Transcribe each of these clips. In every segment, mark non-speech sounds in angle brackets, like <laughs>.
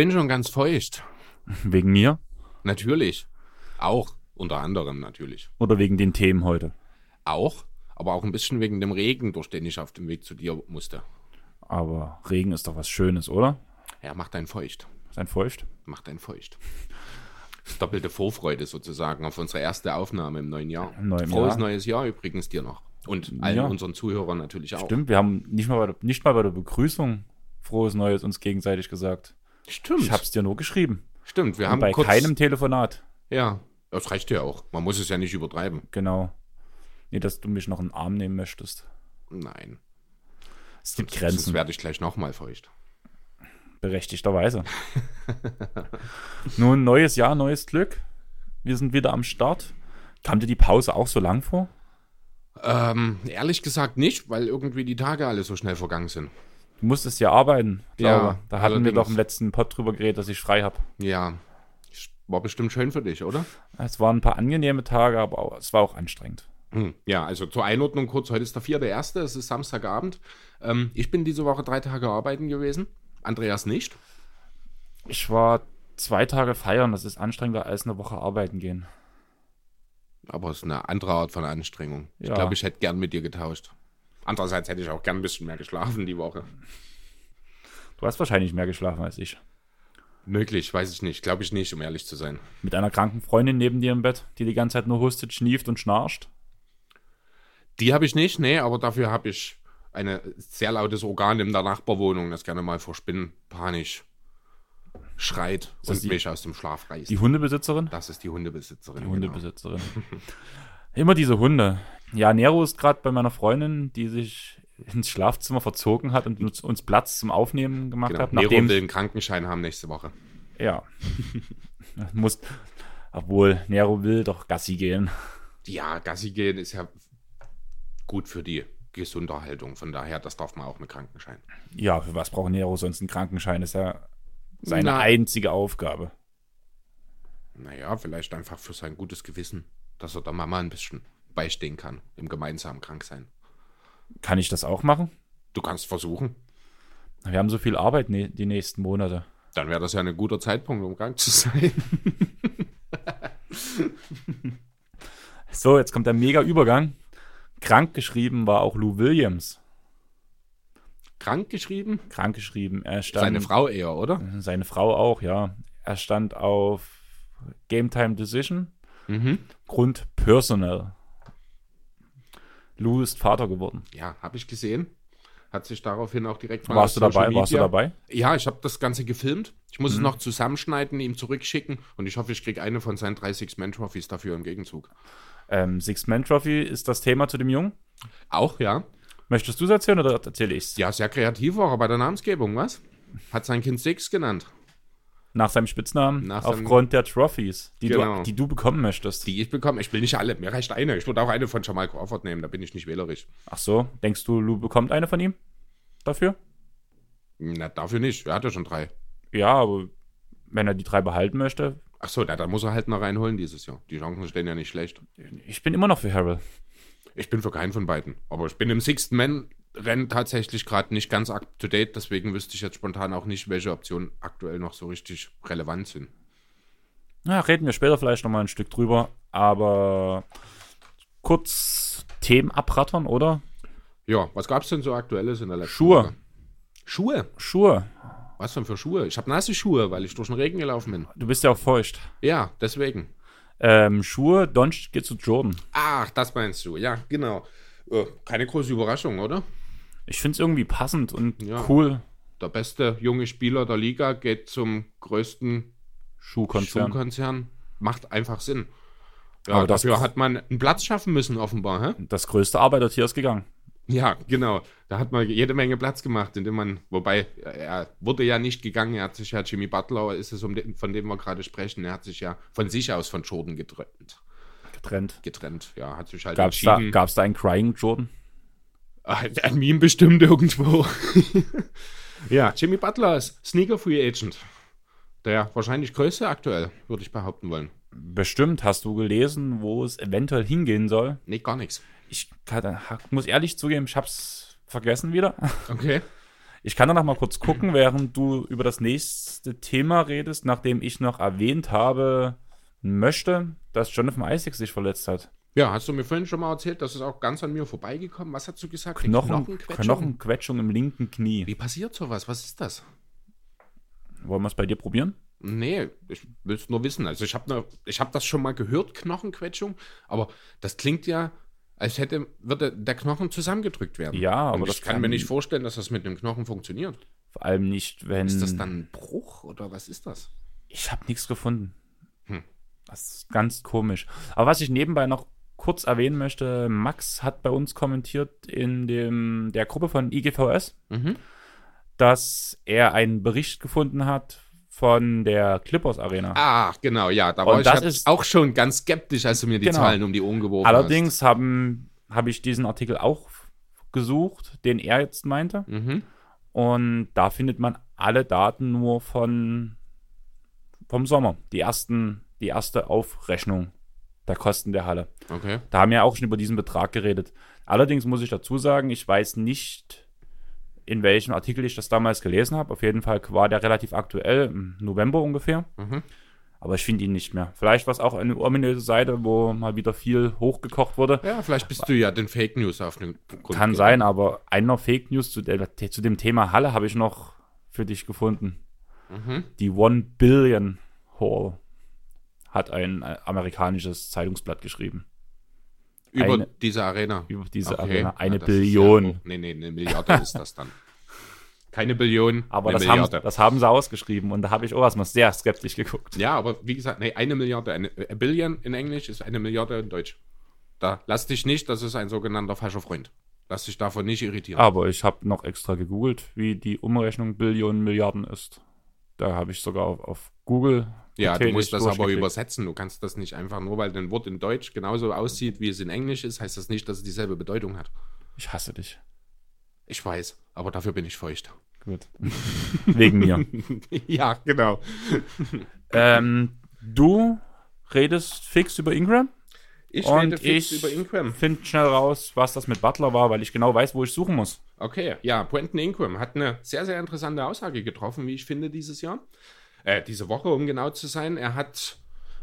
bin schon ganz feucht. Wegen mir Natürlich. Auch. Unter anderem natürlich. oder wegen den Themen heute? Auch. Aber auch ein bisschen wegen dem Regen, durch den ich auf dem Weg zu dir musste. Aber Regen ist doch was Schönes, oder? Ja, macht einen feucht. Ist ein Feucht? Macht einen feucht. Das doppelte Vorfreude sozusagen auf unsere erste Aufnahme im neuen Jahr. Im neuen Frohes Jahr. neues Jahr übrigens dir noch. Und allen Ja. unseren Zuhörern natürlich auch. Stimmt, wir haben nicht mal, bei der, nicht mal bei der Begrüßung frohes Neues uns gegenseitig gesagt. Stimmt. Ich hab's dir nur geschrieben. Stimmt, wir Und haben bei kurz, keinem Telefonat. Ja, das reicht ja auch. Man muss es ja nicht übertreiben. Genau. Nee, dass du mich noch in den Arm nehmen möchtest. Nein. Es gibt Sonst Grenzen, werde ich gleich nochmal feucht. berechtigterweise. <laughs> Nun, neues Jahr, neues Glück. Wir sind wieder am Start. Kam dir die Pause auch so lang vor? Ähm, ehrlich gesagt nicht, weil irgendwie die Tage alle so schnell vergangen sind. Du musstest ja arbeiten, glaube. Ja, da hatten wir doch im letzten Pod drüber geredet, dass ich frei habe. Ja, war bestimmt schön für dich, oder? Es waren ein paar angenehme Tage, aber es war auch anstrengend. Hm, Ja, also zur Einordnung kurz, heute ist der vierte erste, es ist Samstagabend. Ähm, ich bin diese Woche drei Tage arbeiten gewesen, Andreas nicht. Ich war zwei Tage feiern, das ist anstrengender als eine Woche arbeiten gehen. Aber es ist eine andere Art von Anstrengung. Ich Ja. glaube, ich hätte gern mit dir getauscht. Andererseits hätte ich auch gern ein bisschen mehr geschlafen die Woche. Du hast wahrscheinlich mehr geschlafen als ich. Möglich, weiß ich nicht. Glaube ich nicht, um ehrlich zu sein. Mit einer kranken Freundin neben dir im Bett, die die ganze Zeit nur hustet, schnieft und schnarcht. Die habe ich nicht, nee, aber dafür habe ich ein sehr lautes Organ in der Nachbarwohnung, das gerne mal vor Spinnen panisch schreit das und die- mich aus dem Schlaf reißt. Die Hundebesitzerin? das ist die Hundebesitzerin. Die genau. Hundebesitzerin. <laughs> Immer diese Hunde. Ja, Nero ist gerade bei meiner Freundin, die sich ins Schlafzimmer verzogen hat und uns, uns Platz zum Aufnehmen gemacht Genau. hat. Nero will einen Krankenschein haben nächste Woche. ja. <laughs> Muss, obwohl, Nero will doch Gassi gehen. Ja, Gassi gehen ist ja gut für die Gesunderhaltung. Von daher, das darf man auch mit Krankenschein. Ja, für was braucht Nero sonst einen Krankenschein? Ist ja seine Na. einzige Aufgabe. Naja, vielleicht einfach für sein gutes Gewissen, dass er der Mama ein bisschen beistehen kann im gemeinsamen Kranksein. Kann ich das auch machen? Du kannst versuchen. Wir haben so viel Arbeit ne die nächsten Monate. Dann wäre das ja ein guter Zeitpunkt, um krank zu sein. <laughs> So, jetzt kommt der mega Übergang. Krank geschrieben war auch Lou Williams. Krank geschrieben? Krank geschrieben. Er stand, Seine Frau eher, oder? Seine Frau auch, ja. Er stand auf Game Time Decision. Mhm. Grund Personal. Lou ist Vater geworden. Ja, habe ich gesehen. Hat sich daraufhin auch direkt mal Warst du dabei? Warst du Media- dabei? Ja, ich habe das Ganze gefilmt. Ich muss es noch zusammenschneiden, ihm zurückschicken und ich hoffe, ich kriege eine von seinen 30 Man Trophies dafür im Gegenzug. Ähm, Six Man Trophy ist das Thema zu dem Jungen. Auch, ja. Möchtest du es erzählen oder erzähle ich es? Ja, sehr kreativ war er bei der Namensgebung, was? Hat sein Kind Six genannt. Nach seinem Spitznamen, Nach seinem- aufgrund der Trophies, die, Genau. du, die du bekommen möchtest. Die ich bekomme. Ich will nicht alle. Mir reicht eine. Ich würde auch eine von Jamal Crawford nehmen. Da bin ich nicht wählerisch. Ach so, denkst du, Lou bekommt eine von ihm? Dafür? Na, dafür nicht. Er hat ja schon drei. Ja, aber wenn er die drei behalten möchte, Ach so, na, dann muss er halt noch reinholen dieses Jahr. Die Chancen stehen ja nicht schlecht. ich bin immer noch für Harrell. Ich bin für keinen von beiden. Aber ich bin im Sixth Man-Rennen tatsächlich gerade nicht ganz up to date. Deswegen wüsste ich jetzt spontan auch nicht, welche Optionen aktuell noch so richtig relevant sind. Ja, reden wir später vielleicht noch mal ein Stück drüber, aber kurz Themen abrattern, oder? Ja, was gab es denn so aktuelles in der letzten Schuhe. Woche? Schuhe? Schuhe. Was denn für Schuhe? Ich habe nasse Schuhe, weil ich durch den Regen gelaufen bin. Du bist ja auch feucht. Ja, deswegen. Ähm, Schuhe, Doncic geht zu Jordan. Ach, das meinst du. Ja, genau. Äh, keine große Überraschung, oder? Ich finde es irgendwie passend und Ja. cool. Der beste junge Spieler der Liga geht zum größten Schuhkonzern. Schuhkonzern. Macht einfach Sinn. Ja, Aber das- dafür hat man einen Platz schaffen müssen, offenbar. Hä? Das größte Arbeitertier ist gegangen. Ja, genau. Da hat man jede Menge Platz gemacht, indem man, wobei er wurde ja nicht gegangen, er hat sich ja, Jimmy Butler ist es, um den, von dem wir gerade sprechen, er hat sich ja von sich aus von Jordan getrennt. Getrennt. getrennt. Ja, hat sich halt Gab es da einen Crying Jordan? Ein Meme bestimmt irgendwo. <laughs> ja, Jimmy Butler ist Sneaker Free Agent. Der wahrscheinlich größte aktuell, würde ich behaupten wollen. Bestimmt. Hast du gelesen, wo es eventuell hingehen soll? Nee, gar nichts. Ich kann, muss ehrlich zugeben, ich hab's vergessen wieder. <laughs> Okay. Ich kann danach mal kurz gucken, während du über das nächste Thema redest, nachdem ich noch erwähnt habe, möchte, dass Jonathan Isaac sich verletzt hat. Ja, hast du mir vorhin schon mal erzählt, das ist auch ganz an mir vorbeigekommen. Was hast du gesagt? Knochen, Knochenquetschung? Knochenquetschung im linken Knie. Wie passiert sowas? Was ist das? Wollen wir es bei dir probieren? Nee, ich will es nur wissen. Also ich habe hab das schon mal gehört, Knochenquetschung, aber das klingt ja, als hätte, würde der Knochen zusammengedrückt werden. Ja, aber Und das ich kann, mir nicht vorstellen, dass das mit dem Knochen funktioniert. Vor allem nicht, wenn. Ist das dann ein Bruch oder was ist das? Ich habe nichts gefunden. Hm. Das ist ganz komisch. Aber was ich nebenbei noch kurz erwähnen möchte, Max hat bei uns kommentiert in dem, der Gruppe von IGVS, Mhm. dass er einen Bericht gefunden hat von der Clippers Arena. Ah, genau, ja. Da war Und ich ist- auch schon ganz skeptisch, als du mir die Genau. Zahlen um die Ohren geworfen Allerdings haben habe ich diesen Artikel auch gesucht, den er jetzt meinte. hast. Mhm. Und da findet man alle Daten nur von vom Sommer. Die ersten, die erste Aufrechnung der Kosten der Halle. Okay. Da haben wir auch schon über diesen Betrag geredet. Allerdings muss ich dazu sagen, ich weiß nicht, in welchem Artikel ich das damals gelesen habe. Auf jeden Fall war der relativ aktuell, im November ungefähr. Mhm. Aber ich finde ihn nicht mehr. Vielleicht war es auch eine ominöse Seite, wo mal wieder viel hochgekocht wurde. Ja, vielleicht bist du ja den Fake News auf den Grund Kann sein, aber einer Fake News zu, der, zu dem Thema Halle habe ich noch für dich gefunden. Mhm. Die One Billion Hall hat ein äh, amerikanisches Zeitungsblatt geschrieben. Über Eine- diese Arena. Über diese Okay. Arena. Eine Ja, Billion. Ja hoch. nee, nee, eine Milliarde ist das dann. <laughs> Keine Billion, Aber das haben, Milliarde. das haben sie ausgeschrieben und da habe ich auch erstmal sehr skeptisch geguckt. ja, aber wie gesagt, nee, eine Milliarde. Eine, a Billion in Englisch ist eine Milliarde in Deutsch. Da lass dich nicht, das ist ein sogenannter falscher Freund. Lass dich davon nicht irritieren. Aber ich habe noch extra gegoogelt, wie die Umrechnung Billionen Milliarden ist. Da habe ich sogar auf, auf Google. Ja, du musst das aber übersetzen. Du kannst das nicht einfach nur, weil ein Wort in Deutsch genauso aussieht, wie es in Englisch ist, heißt das nicht, dass es dieselbe Bedeutung hat. Ich hasse dich. Ich weiß, aber dafür bin ich feucht. Gut. <laughs> <laughs> Wegen mir. ja, genau. ähm, du redest fix über Ingram? Ich Und rede fix ich- über Ingram. Find schnell raus, was das mit Butler war, weil ich genau weiß, wo ich suchen muss. Okay, ja, Quentin Ingram hat eine sehr, sehr interessante Aussage getroffen, wie ich finde, dieses Jahr. Äh, diese Woche, um genau zu sein. Er hat,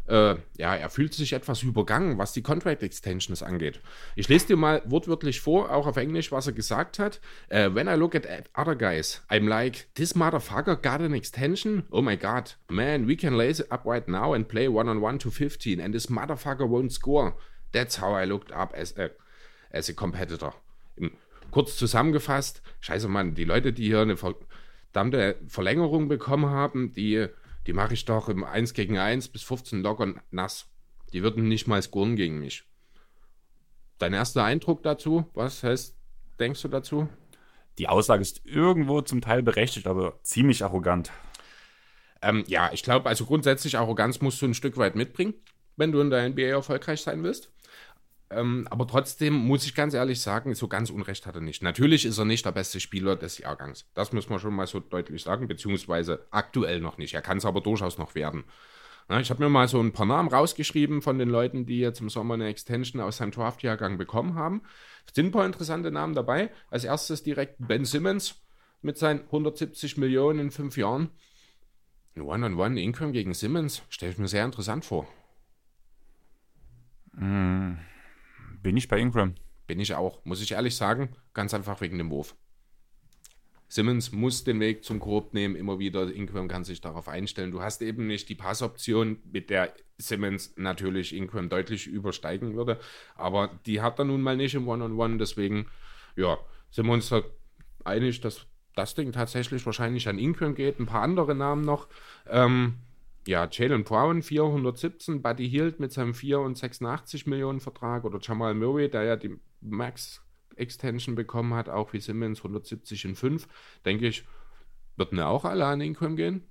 äh, ja, er fühlt sich etwas übergangen, was die Contract Extensions angeht. Ich lese dir mal wortwörtlich vor, auch auf Englisch, was er gesagt hat. Äh, When I look at other guys, I'm like, this motherfucker got an extension? Oh my god, man, we can lace it up right now and play one-on-one to 15 and this motherfucker won't score. That's how I looked up as a, as a competitor. Kurz zusammengefasst, scheiße Mann, die Leute, die hier eine verdammte Verlängerung bekommen haben, die, die mache ich doch im 1 gegen 1 bis 15 locker und nass. Die würden nicht mal scoren gegen mich. Dein erster Eindruck dazu? Was heißt, denkst du dazu? Die Aussage ist irgendwo zum Teil berechtigt, aber ziemlich arrogant. Ähm, ja, ich glaube, also grundsätzlich Arroganz musst du ein Stück weit mitbringen, wenn du in der NBA erfolgreich sein willst. Ähm, aber trotzdem muss ich ganz ehrlich sagen, so ganz Unrecht hat er nicht. Natürlich ist er nicht der beste Spieler des Jahrgangs. Das muss man schon mal so deutlich sagen, beziehungsweise aktuell noch nicht. Er kann es aber durchaus noch werden. Ja, ich habe mir mal so ein paar Namen rausgeschrieben von den Leuten, die jetzt im Sommer eine Extension aus seinem Draft-Jahrgang bekommen haben. Es sind ein paar interessante Namen dabei. Als erstes direkt Ben Simmons mit seinen 170 Millionen in fünf Jahren. Ein One-on-One Ingram gegen Simmons stelle ich mir sehr interessant vor. Bin ich bei Ingram? Bin ich auch, muss ich ehrlich sagen, ganz einfach wegen dem Wurf. Simmons muss den Weg zum Korb nehmen, immer wieder. Ingram kann sich darauf einstellen. Du hast eben nicht die Passoption, mit der Simmons natürlich Ingram deutlich übersteigen würde. Aber die hat er nun mal nicht im One-on-One. Deswegen, ja, sind wir uns einig, dass das Ding tatsächlich wahrscheinlich an Ingram geht. Ein paar andere Namen noch. Ähm, ja, Jalen Brown 417, Buddy Hield mit seinem 4 und 86 Millionen Vertrag oder Jamal Murray, der ja die Max Extension bekommen hat, auch wie Simmons 170 in 5, denke ich, würden ja auch alle an Ingram gehen.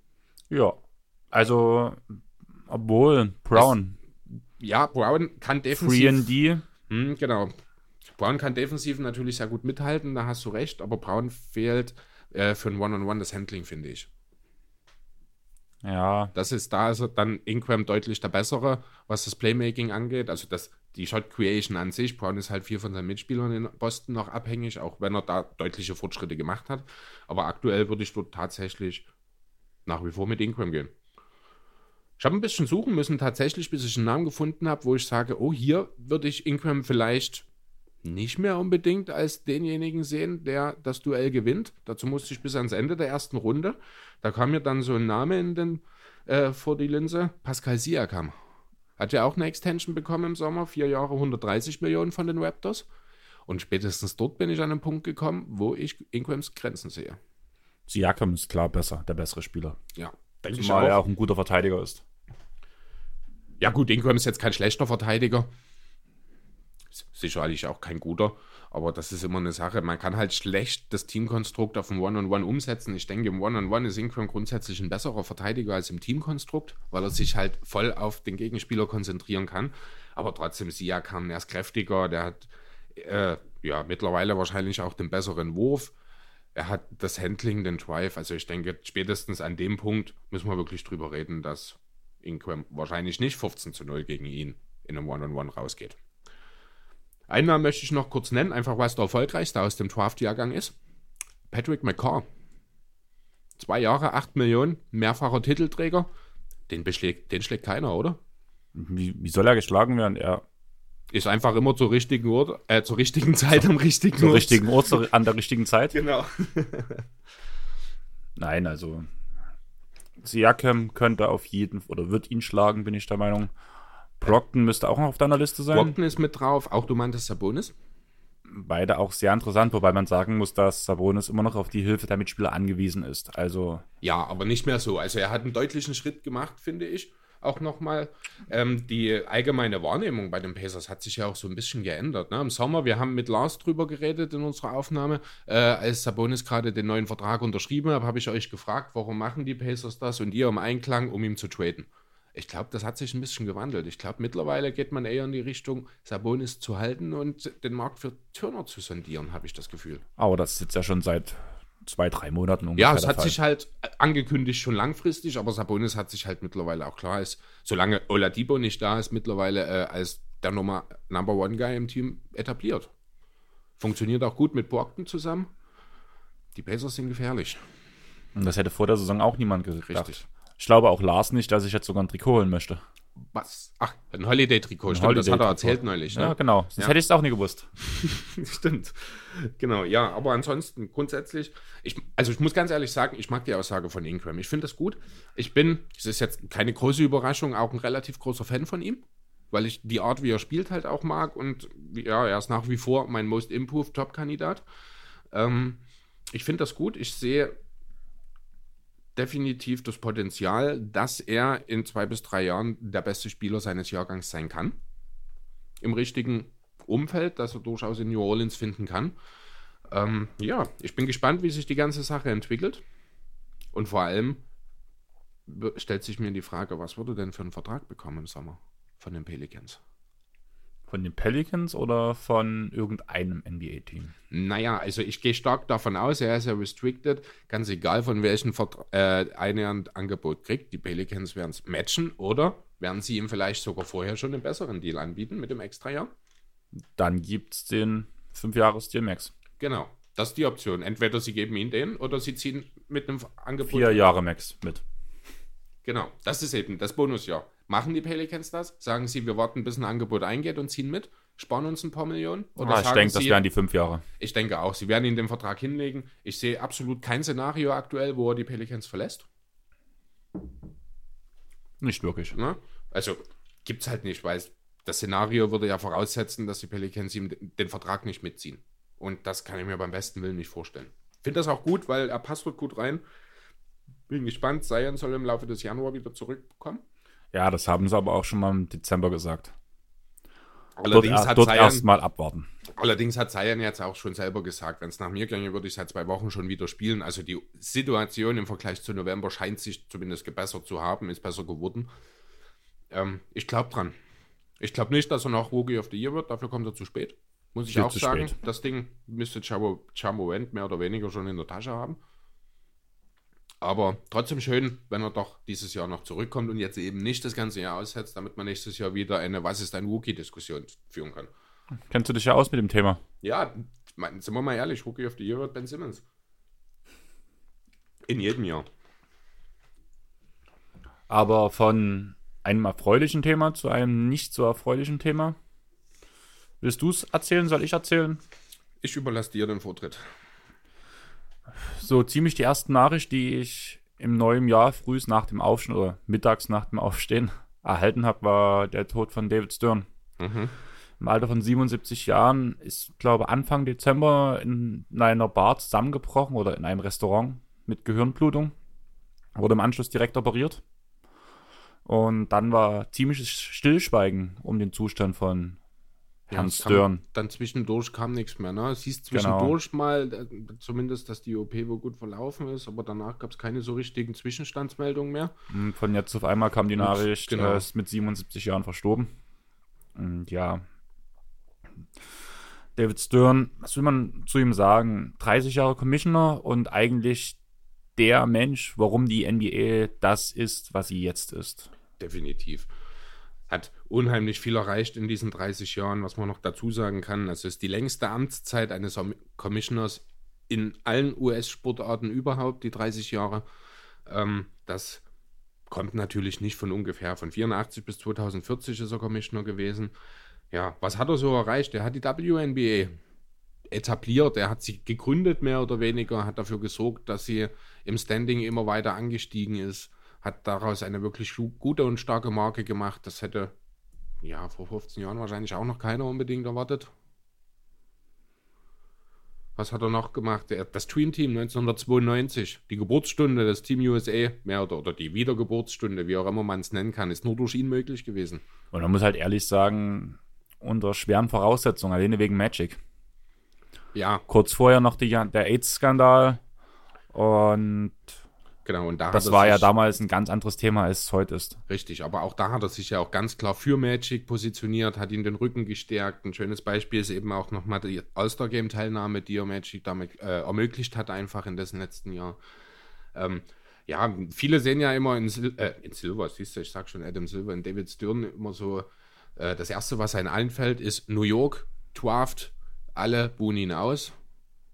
Ja. Also, obwohl Brown, Ja, Brown kann Free defensiv. and D, Hm, genau. Brown kann defensiv natürlich sehr gut mithalten, da hast du recht, aber Brown fehlt äh, für ein One-on-One das Handling, finde ich. Ja, Das ist, da er dann Ingram deutlich der bessere, was das Playmaking angeht. Also das, die Shot Creation an sich. Brown ist halt viel von seinen Mitspielern in Boston noch abhängig, auch wenn er da deutliche Fortschritte gemacht hat. Aber aktuell würde ich dort tatsächlich nach wie vor mit Ingram gehen. Ich habe ein bisschen suchen müssen, tatsächlich, bis ich einen Namen gefunden habe, wo ich sage, oh, hier würde ich Ingram vielleicht nicht mehr unbedingt als denjenigen sehen, der das Duell gewinnt. Dazu musste ich bis ans Ende der ersten Runde. Da kam mir dann so ein Name in den, äh, vor die Linse. Pascal Siakam. Hat ja auch eine Extension bekommen im Sommer. Vier Jahre 130 Millionen von den Raptors. Und spätestens dort bin ich an einen Punkt gekommen, wo ich Ingrams Grenzen sehe. Siakam ist klar besser, der bessere Spieler. Ja, denke ich auch. er auch ein guter Verteidiger ist. Ja, gut, Ingram ist jetzt kein schlechter Verteidiger. Sicherlich auch kein guter, aber das ist immer eine Sache. Man kann halt schlecht das Teamkonstrukt auf ein One-on-One -on -One umsetzen. Ich denke, im One-on-One -on -One ist Ingram grundsätzlich ein besserer Verteidiger als im Teamkonstrukt, weil er sich halt voll auf den Gegenspieler konzentrieren kann. Aber trotzdem, Siakam, er ist kräftiger, der hat äh, ja mittlerweile wahrscheinlich auch den besseren Wurf. Er hat das Handling, den Drive. Also ich denke, spätestens an dem Punkt müssen wir wirklich drüber reden, dass Ingram wahrscheinlich nicht 15 zu 0 gegen ihn in einem One-on-One -on -One rausgeht. Einen Namen möchte ich noch kurz nennen, einfach weil es der erfolgreichste aus dem Draft-Jahrgang ist. Patrick McCaw. Zwei Jahre, acht Millionen, mehrfacher Titelträger. Den, beschlägt, den schlägt keiner, oder? Wie, wie soll er geschlagen werden? Er ist einfach immer zur richtigen Ort, äh, zur richtigen Zeit am richtigen Zur Ort. richtigen Ort, an der richtigen Zeit. Genau. <laughs> Nein, also Siakam könnte auf jeden oder wird ihn schlagen, bin ich der Meinung. Brockton müsste auch noch auf deiner Liste sein. Brockton ist mit drauf, auch du meintest Sabonis. Beide auch sehr interessant, wobei man sagen muss, dass Sabonis immer noch auf die Hilfe der Mitspieler angewiesen ist. Also ja, aber nicht mehr so. Also er hat einen deutlichen Schritt gemacht, finde ich. Auch nochmal. Ähm, die allgemeine Wahrnehmung bei den Pacers hat sich ja auch so ein bisschen geändert. Ne? Im Sommer, wir haben mit Lars drüber geredet in unserer Aufnahme, äh, als Sabonis gerade den neuen Vertrag unterschrieben hat, habe ich euch gefragt, warum machen die Pacers das und ihr im Einklang, um ihn zu traden. Ich glaube, das hat sich ein bisschen gewandelt. Ich glaube, mittlerweile geht man eher in die Richtung, Sabonis zu halten und den Markt für Turner zu sondieren, habe ich das Gefühl. Aber das ist jetzt ja schon seit zwei, drei Monaten ungefähr. Ja, es hat Fall. sich halt angekündigt schon langfristig, aber Sabonis hat sich halt mittlerweile auch klar ist, solange Oladipo nicht da ist, mittlerweile äh, als der Nummer Number One Guy im Team etabliert. Funktioniert auch gut mit Brockton zusammen. Die Pacers sind gefährlich. Und das hätte vor der Saison auch niemand gedacht. Richtig. Ich glaube auch Lars nicht, dass ich jetzt sogar ein Trikot holen möchte. Was? Ach, ein Holiday-Trikot. Stimmt, Holiday das hat er erzählt neulich. Ne? Ja, genau. Das ja. hätte ich es auch nie gewusst. <laughs> Stimmt. Genau, ja. Aber ansonsten grundsätzlich, ich, also ich muss ganz ehrlich sagen, ich mag die Aussage von Ingram. Ich finde das gut. Ich bin, es ist jetzt keine große Überraschung, auch ein relativ großer Fan von ihm. Weil ich die Art, wie er spielt, halt auch mag. Und ja, er ist nach wie vor mein Most Improved Top-Kandidat. Ähm, ich finde das gut. Ich sehe definitiv das Potenzial, dass er in zwei bis drei Jahren der beste Spieler seines Jahrgangs sein kann. Im richtigen Umfeld, das er durchaus in New Orleans finden kann. Ähm, ja, ich bin gespannt, wie sich die ganze Sache entwickelt. Und vor allem stellt sich mir die Frage, was würde denn für einen Vertrag bekommen im Sommer von den Pelicans? Von den Pelicans oder von irgendeinem NBA-Team? Naja, also ich gehe stark davon aus, er ist ja restricted. Ganz egal, von welchem äh, Angebot kriegt. Die Pelicans werden es matchen oder werden sie ihm vielleicht sogar vorher schon einen besseren Deal anbieten mit dem Extra-Jahr? Dann gibt es den 5-Jahres-Deal Max. Genau, das ist die Option. Entweder sie geben ihn den oder sie ziehen mit einem Angebot. Vier Jahre Max mit. Genau, das ist eben das Bonusjahr. Machen die Pelicans das? Sagen sie, wir warten, bis ein Angebot eingeht und ziehen mit? Sparen uns ein paar Millionen? Oder ah, ich denke, das wären die fünf Jahre. Ich denke auch. Sie werden ihn den Vertrag hinlegen. Ich sehe absolut kein Szenario aktuell, wo er die Pelicans verlässt. Nicht wirklich. Na? Ne? Also gibt es halt nicht, weil das Szenario würde ja voraussetzen, dass die Pelicans ihm den Vertrag nicht mitziehen. Und das kann ich mir beim besten Willen nicht vorstellen. Finde das auch gut, weil er passt dort gut rein. Bin gespannt. Zion soll im Laufe des Januar wieder zurückkommen. Ja, das haben sie aber auch schon mal im Dezember gesagt. Allerdings dort, hat dort erstmal abwarten. Allerdings hat Zayan jetzt auch schon selber gesagt, wenn es nach mir ginge, würde ich seit zwei Wochen schon wieder spielen. Also die Situation im Vergleich zu November scheint sich zumindest gebessert zu haben, ist besser geworden. Ähm, ich glaube dran. Ich glaube nicht, dass er noch Rookie of the Year wird, dafür kommt er zu spät. Muss ich Viel auch sagen. Spät. Das Ding müsste Chamo Wendt mehr oder weniger schon in der Tasche haben. Aber trotzdem schön, wenn er doch dieses Jahr noch zurückkommt und jetzt eben nicht das ganze Jahr aussetzt, damit man nächstes Jahr wieder eine Was ist ein Wookie-Diskussion führen kann. Kennst du dich ja aus mit dem Thema? Ja, mein, sind wir mal ehrlich, Rookie of the Year wird Ben Simmons. In jedem Jahr. Aber von einem erfreulichen Thema zu einem nicht so erfreulichen Thema. Willst du es erzählen? Soll ich erzählen? Ich überlasse dir den Vortritt. So ziemlich die erste Nachricht, die ich im neuen Jahr frühs nach dem Aufstehen oder mittags nach dem Aufstehen <laughs> erhalten habe, war der Tod von David Stern. Mhm. Im Alter von 77 Jahren ist, glaube Anfang Dezember in einer Bar zusammengebrochen oder in einem Restaurant mit Gehirnblutung. Wurde im Anschluss direkt operiert. Und dann war ziemliches Stillschweigen um den Zustand von Herrn es kam- Stern. Dann zwischendurch kam nichts mehr. Ne? Es hieß Genau. zwischendurch mal, äh, zumindest, dass die OP wohl gut verlaufen ist, aber danach gab es keine so richtigen Zwischenstandsmeldungen mehr. Und von jetzt auf einmal kam die Nachricht, genau. er ist mit 77 Jahren verstorben. Und ja, David Stern, was will man zu ihm sagen? 30 Jahre Commissioner und eigentlich der Mensch, warum die NBA das ist, was sie jetzt ist. Definitiv. Hat unheimlich viel erreicht in diesen 30 Jahren, was man noch dazu sagen kann. Es ist die längste Amtszeit eines Om- Commissioners in allen US-Sportarten überhaupt, die 30 Jahre. Ähm, das kommt natürlich nicht von ungefähr. Von 84 bis 2040 ist er Commissioner gewesen. Ja, was hat er so erreicht? Er hat die WNBA etabliert, er hat sie gegründet, mehr oder weniger, hat dafür gesorgt, dass sie im Standing immer weiter angestiegen ist, hat daraus eine wirklich gu- gute und starke Marke gemacht. Das hätte ja vor 15 Jahren wahrscheinlich auch noch keiner unbedingt erwartet. Was hat er noch gemacht? Das Dream Team 1992, die Geburtsstunde des Team USA, mehr oder, oder die Wiedergeburtsstunde, wie auch immer man es nennen kann, ist nur durch ihn möglich gewesen. Und man muss halt ehrlich sagen, unter schweren Voraussetzungen, alleine wegen Magic. Ja, Kurz vorher noch die, der AIDS-Skandal und genau. Und da das war ja damals ein ganz anderes Thema, als es heute ist. Richtig, aber auch da hat er sich ja auch ganz klar für Magic positioniert, hat ihn den Rücken gestärkt. Ein schönes Beispiel ist eben auch nochmal die All-Star-Game-Teilnahme, die er Magic damit äh, ermöglicht hat, einfach in dessen letzten Jahr. Ähm, ja, viele sehen ja immer in, Sil äh, in Silver, siehst du, ich sag schon Adam Silver, in David Stern immer so, äh, das Erste, was einem einfällt, ist New York, Draft, alle buhen ihn aus.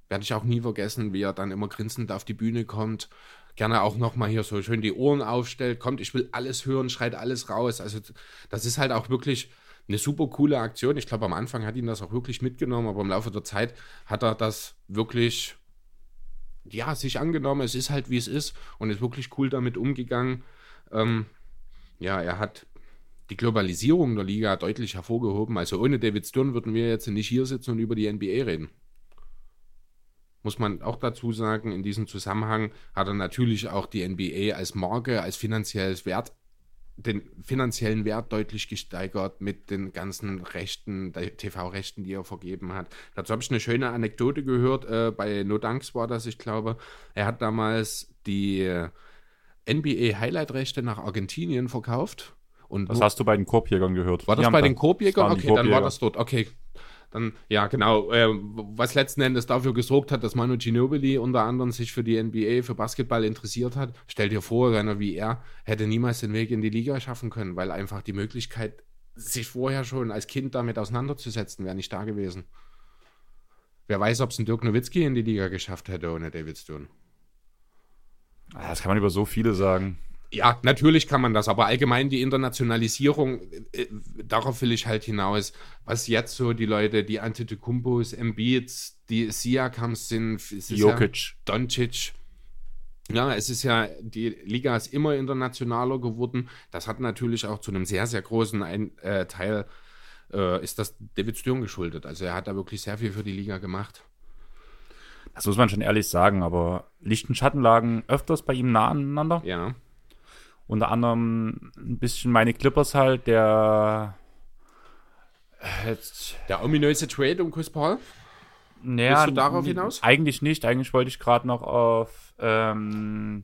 Werde ich auch nie vergessen, wie er dann immer grinsend auf die Bühne kommt. Gerne auch nochmal hier so schön die Ohren aufstellt, kommt, ich will alles hören, schreit alles raus. Also das ist halt auch wirklich eine super coole Aktion. Ich glaube, am Anfang hat ihn das auch wirklich mitgenommen, aber im Laufe der Zeit hat er das wirklich, ja, sich angenommen. Es ist halt, wie es ist und ist wirklich cool damit umgegangen. Ähm, ja, er hat die Globalisierung der Liga deutlich hervorgehoben. Also ohne David Stern würden wir jetzt nicht hier sitzen und über die NBA reden. Muss man auch dazu sagen, in diesem Zusammenhang hat er natürlich auch die NBA als Marke, als finanzielles Wert, den finanziellen Wert deutlich gesteigert mit den ganzen Rechten, der TV-Rechten, die er vergeben hat. Dazu habe ich eine schöne Anekdote gehört. Äh, bei No Dunks war das, ich glaube. Er hat damals die äh, NBA-Highlight-Rechte nach Argentinien verkauft. Und Das hast du bei den Korbjägern gehört. war das bei den Korbjägern? Okay, dann war Korbjäger. das dort. Okay. Dann, ja, genau. Äh, was letzten Endes dafür gesorgt hat, dass Manu Ginobili unter anderem sich für die NBA, für Basketball interessiert hat. Stell dir vor, einer wie er hätte niemals den Weg in die Liga schaffen können, weil einfach die Möglichkeit, sich vorher schon als Kind damit auseinanderzusetzen, wäre nicht da gewesen. Wer weiß, ob es ein Dirk Nowitzki in die Liga geschafft hätte ohne David Stone. Ah, Das kann man über so viele sagen. Ja, natürlich kann man das, aber allgemein die Internationalisierung, äh, darauf will ich halt hinaus, was jetzt so die Leute, die Antetokounmpos, Embiids, die Siakams sind, Jokic. ja Doncic. Ja, es ist ja, die Liga ist immer internationaler geworden. Das hat natürlich auch zu einem sehr, sehr großen Ein äh, Teil, äh, ist das David Stern geschuldet. Also er hat da wirklich sehr viel für die Liga gemacht. Das muss man schon ehrlich sagen, aber Licht und Schatten lagen öfters bei ihm nah aneinander. Ja, Unter anderem ein bisschen meine Clippers halt, der äh, jetzt, der ominöse Trade um Chris Paul. naja, Willst du darauf hinaus? Eigentlich nicht. Eigentlich wollte ich gerade noch auf ähm,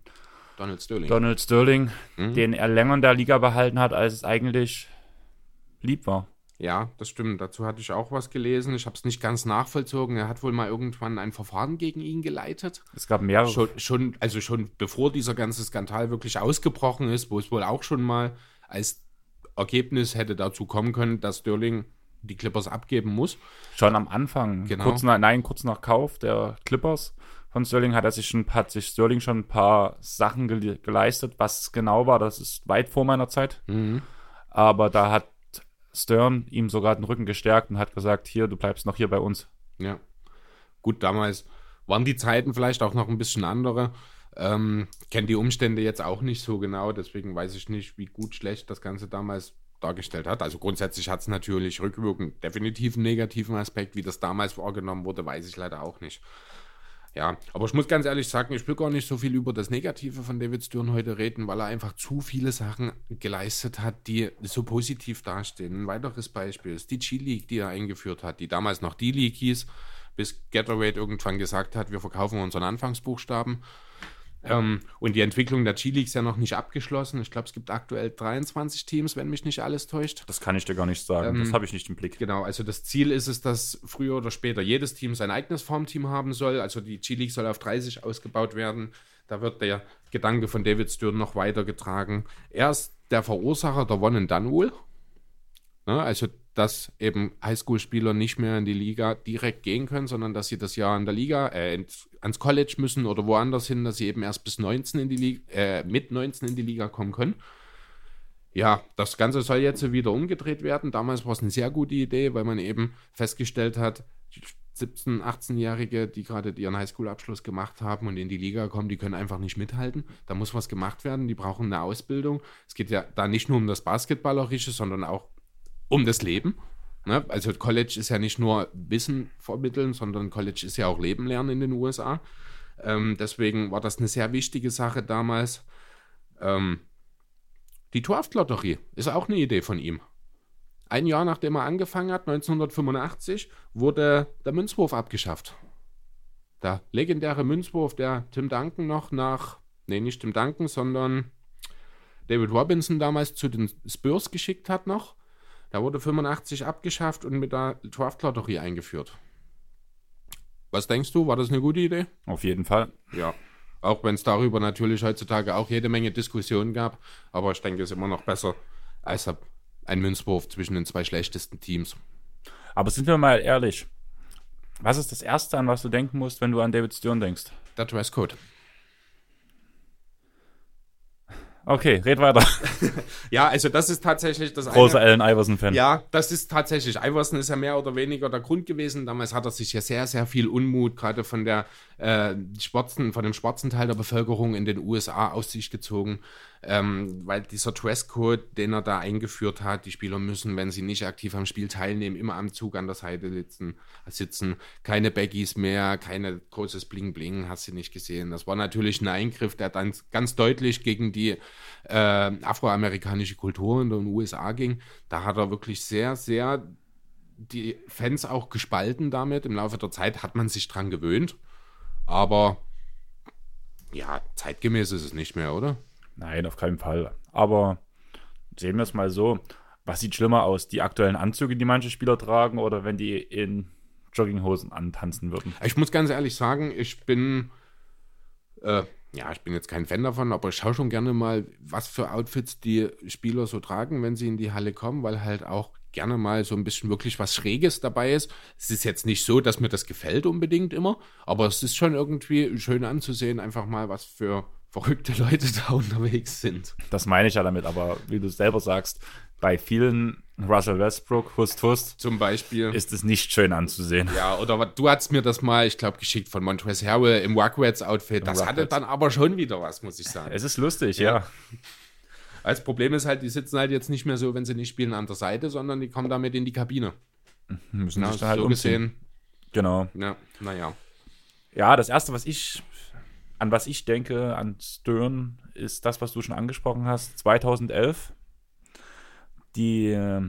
Donald Sterling. Donald Sterling, Mhm. den er länger in der Liga behalten hat, als es eigentlich lieb war. Ja, das stimmt. Dazu hatte ich auch was gelesen. Ich habe es nicht ganz nachvollzogen. Er hat wohl mal irgendwann ein Verfahren gegen ihn geleitet. Es gab mehrere. Schon, schon, also schon bevor dieser ganze Skandal wirklich ausgebrochen ist, wo es wohl auch schon mal als Ergebnis hätte dazu kommen können, dass Sterling die Clippers abgeben muss. Schon am Anfang, Genau. kurz nach, nein, kurz nach Kauf der Clippers von Sterling hat er sich schon, hat sich Sterling schon ein paar Sachen gele geleistet. Was genau war, das ist weit vor meiner Zeit. Mhm. Aber da hat Stern ihm sogar den Rücken gestärkt und hat gesagt, hier, du bleibst noch hier bei uns. Ja. Gut, damals waren die Zeiten vielleicht auch noch ein bisschen andere. Ähm, kenne die Umstände jetzt auch nicht so genau, deswegen weiß ich nicht, wie gut, schlecht das Ganze damals dargestellt hat. Also grundsätzlich hat es natürlich rückwirkend definitiv einen negativen Aspekt. Wie das damals wahrgenommen wurde, weiß ich leider auch nicht. Ja, aber ich muss ganz ehrlich sagen, ich will gar nicht so viel über das Negative von David Stern heute reden, weil er einfach zu viele Sachen geleistet hat, die so positiv dastehen. Ein weiteres Beispiel ist die G-League, die er eingeführt hat, die damals noch D-League hieß, bis Gatorade irgendwann gesagt hat, wir verkaufen unseren Anfangsbuchstaben. Ähm, und die Entwicklung der G-League ist ja noch nicht abgeschlossen. Ich glaube, es gibt aktuell 23 Teams, wenn mich nicht alles täuscht. Das kann ich dir gar nicht sagen. Ähm, das habe ich nicht im Blick. Genau, also das Ziel ist es, dass früher oder später jedes Team sein eigenes Farmteam haben soll. Also die G-League soll auf 30 ausgebaut werden. Da wird der Gedanke von David Stern noch weitergetragen. Er ist der Verursacher der One and Done Rule. Ne, also, dass eben Highschool-Spieler nicht mehr in die Liga direkt gehen können, sondern dass sie das Jahr in der Liga, äh, ins, ans College müssen oder woanders hin, dass sie eben erst bis 19 in die Liga, äh, mit 19 in die Liga kommen können. Ja, das Ganze soll jetzt wieder umgedreht werden. Damals war es eine sehr gute Idee, weil man eben festgestellt hat, 17-, 18-Jährige, die gerade ihren Highschool-Abschluss gemacht haben und in die Liga kommen, die können einfach nicht mithalten. Da muss was gemacht werden. Die brauchen eine Ausbildung. Es geht ja da nicht nur um das Basketballerische, sondern auch um das Leben. Ne? Also College ist ja nicht nur Wissen vermitteln, sondern College ist ja auch Leben lernen in den USA. Ähm, deswegen war das eine sehr wichtige Sache damals. Ähm, die Draft-Lotterie ist auch eine Idee von ihm. Ein Jahr nachdem er angefangen hat, 1985, wurde der Münzwurf abgeschafft. Der legendäre Münzwurf, der Tim Duncan noch nach, nee, nicht Tim Duncan, sondern David Robinson damals zu den Spurs geschickt hat noch. Da wurde 85 abgeschafft und mit der Draft-Lotterie eingeführt. Was denkst du, war das eine gute Idee? Auf jeden Fall. Ja. Auch wenn es darüber natürlich heutzutage auch jede Menge Diskussionen gab. Aber ich denke, es ist immer noch besser als ein Münzwurf zwischen den zwei schlechtesten Teams. Aber sind wir mal ehrlich, was ist das Erste, an was du denken musst, wenn du an David Stern denkst? Der Dresscode. Okay, red weiter. <laughs> Ja, also das ist tatsächlich das Großer Allen Iverson-Fan. Ja, das ist tatsächlich. Iverson ist ja mehr oder weniger der Grund gewesen. Damals hat er sich ja sehr, sehr viel Unmut, gerade von der äh, schwarzen, von dem schwarzen Teil der Bevölkerung in den USA aus sich gezogen. Ähm, weil dieser Dresscode, den er da eingeführt hat, die Spieler müssen, wenn sie nicht aktiv am Spiel teilnehmen, immer am Zug an der Seite sitzen, sitzen. keine Baggies mehr, keine großes Bling Bling, hast du nicht gesehen. Das war natürlich ein Eingriff, der dann ganz deutlich gegen die äh, afroamerikanische Kultur in den USA ging. Da hat er wirklich sehr, sehr die Fans auch gespalten damit. Im Laufe der Zeit hat man sich dran gewöhnt. Aber ja, zeitgemäß ist es nicht mehr, oder? Nein, auf keinen Fall. Aber sehen wir es mal so. Was sieht schlimmer aus? Die aktuellen Anzüge, die manche Spieler tragen, oder wenn die in Jogginghosen antanzen würden? Ich muss ganz ehrlich sagen, ich bin, äh, ja, ich bin jetzt kein Fan davon, aber ich schaue schon gerne mal, was für Outfits die Spieler so tragen, wenn sie in die Halle kommen, weil halt auch gerne mal so ein bisschen wirklich was Schräges dabei ist. Es ist jetzt nicht so, dass mir das gefällt unbedingt immer, aber es ist schon irgendwie schön anzusehen, einfach mal was für verrückte Leute <laughs> da unterwegs sind. Das meine ich ja damit, aber wie du selber sagst, bei vielen Russell Westbrook, Hust Hust, Zum Beispiel. ist es nicht schön anzusehen. Ja, oder du hast mir das mal, ich glaube, geschickt von Montrezl Harrell im Rugrats-Outfit. Das hatte Rugrats. dann aber schon wieder was, muss ich sagen. Es ist lustig, Ja. ja. Als Problem ist halt, die sitzen halt jetzt nicht mehr so, wenn sie nicht spielen, an der Seite, sondern die kommen damit in die Kabine. Müssen Na, sich da halt so umziehen. gesehen, Genau. ja, naja. Ja, das erste, was ich, an was ich denke, an Stern, ist das, was du schon angesprochen hast. 2011. Die äh,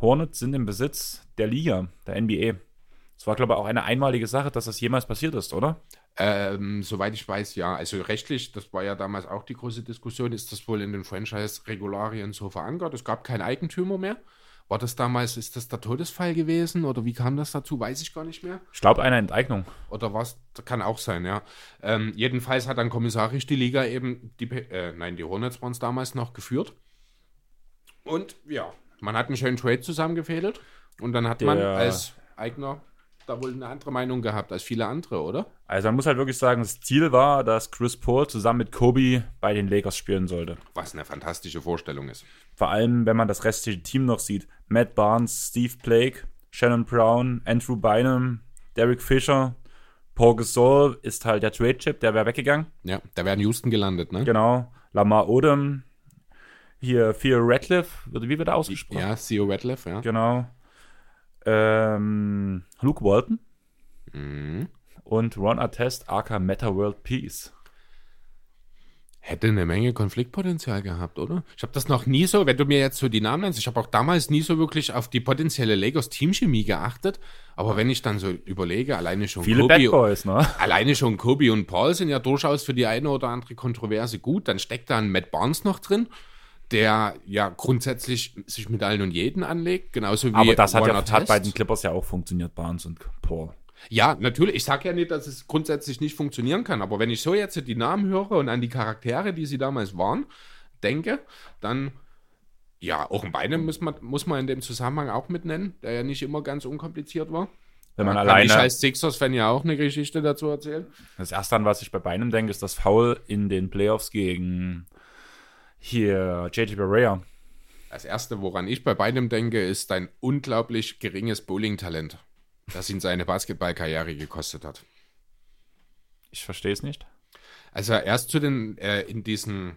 Hornets sind im Besitz der Liga, der NBA. Es war, glaube ich, auch eine einmalige Sache, dass das jemals passiert ist, oder? Ähm, soweit ich weiß, ja. Also rechtlich, das war ja damals auch die große Diskussion, ist das wohl in den Franchise-Regularien so verankert. Es gab keinen Eigentümer mehr, War das damals, ist das der Todesfall gewesen oder wie kam das dazu? Weiß ich gar nicht mehr. Ich glaube, eine Enteignung. Oder was? Kann auch sein, ja. Ähm, jedenfalls hat dann kommissarisch die Liga eben, die, äh, nein, die Hornets waren es damals noch geführt. Und ja, man hat einen schönen Trade zusammengefädelt und dann hat man Der- als Eigner da wohl eine andere Meinung gehabt als viele andere, oder? Also man muss halt wirklich sagen, das Ziel war, dass Chris Paul zusammen mit Kobe bei den Lakers spielen sollte. Was eine fantastische Vorstellung ist. Vor allem, wenn man das restliche Team noch sieht. Matt Barnes, Steve Blake, Shannon Brown, Andrew Bynum, Derek Fisher, Paul Gasol ist halt der Trade-Chip, der wäre weggegangen. Ja, da wäre in Houston gelandet, ne? Genau. Lamar Odom, hier Theo Radcliffe, wird- wie wird er ausgesprochen? Ja, Theo Radcliffe, ja. Genau. Ähm, Luke Walton Mhm. und Ron Artest, aka Meta World Peace. Hätte eine Menge Konfliktpotenzial gehabt, oder? Ich habe das noch nie so, wenn du mir jetzt so die Namen nennst, ich habe auch damals nie so wirklich auf die potenzielle Lakers Teamchemie geachtet, aber wenn ich dann so überlege, alleine schon Viele Bad Kobe, Boys, ne? <laughs> alleine schon Kobe und Paul sind ja durchaus für die eine oder andere Kontroverse gut, dann steckt da ein Matt Barnes noch drin, der ja grundsätzlich sich mit allen und jeden anlegt, genauso wie Aber das hat, ja, Warner hat bei den Clippers ja auch funktioniert, Barnes und Paul. Ja, natürlich. Ich sage ja nicht, dass es grundsätzlich nicht funktionieren kann, aber wenn ich so jetzt die Namen höre und an die Charaktere, die sie damals waren, denke, dann ja, auch ein Beine muss man, muss man in dem Zusammenhang auch mit nennen, der ja nicht immer ganz unkompliziert war. Wenn man Da alleine. ich als Sixers-Fan ja auch eine Geschichte dazu erzählen. Das erste, an was ich bei beinem denke, ist das Foul in den Playoffs gegen hier JJ Barea. Das erste, woran ich bei beidem denke, ist ein unglaublich geringes Bowling-Talent, das ihn seine Basketballkarriere gekostet hat. Ich verstehe es nicht. Also erst zu den, äh, in diesen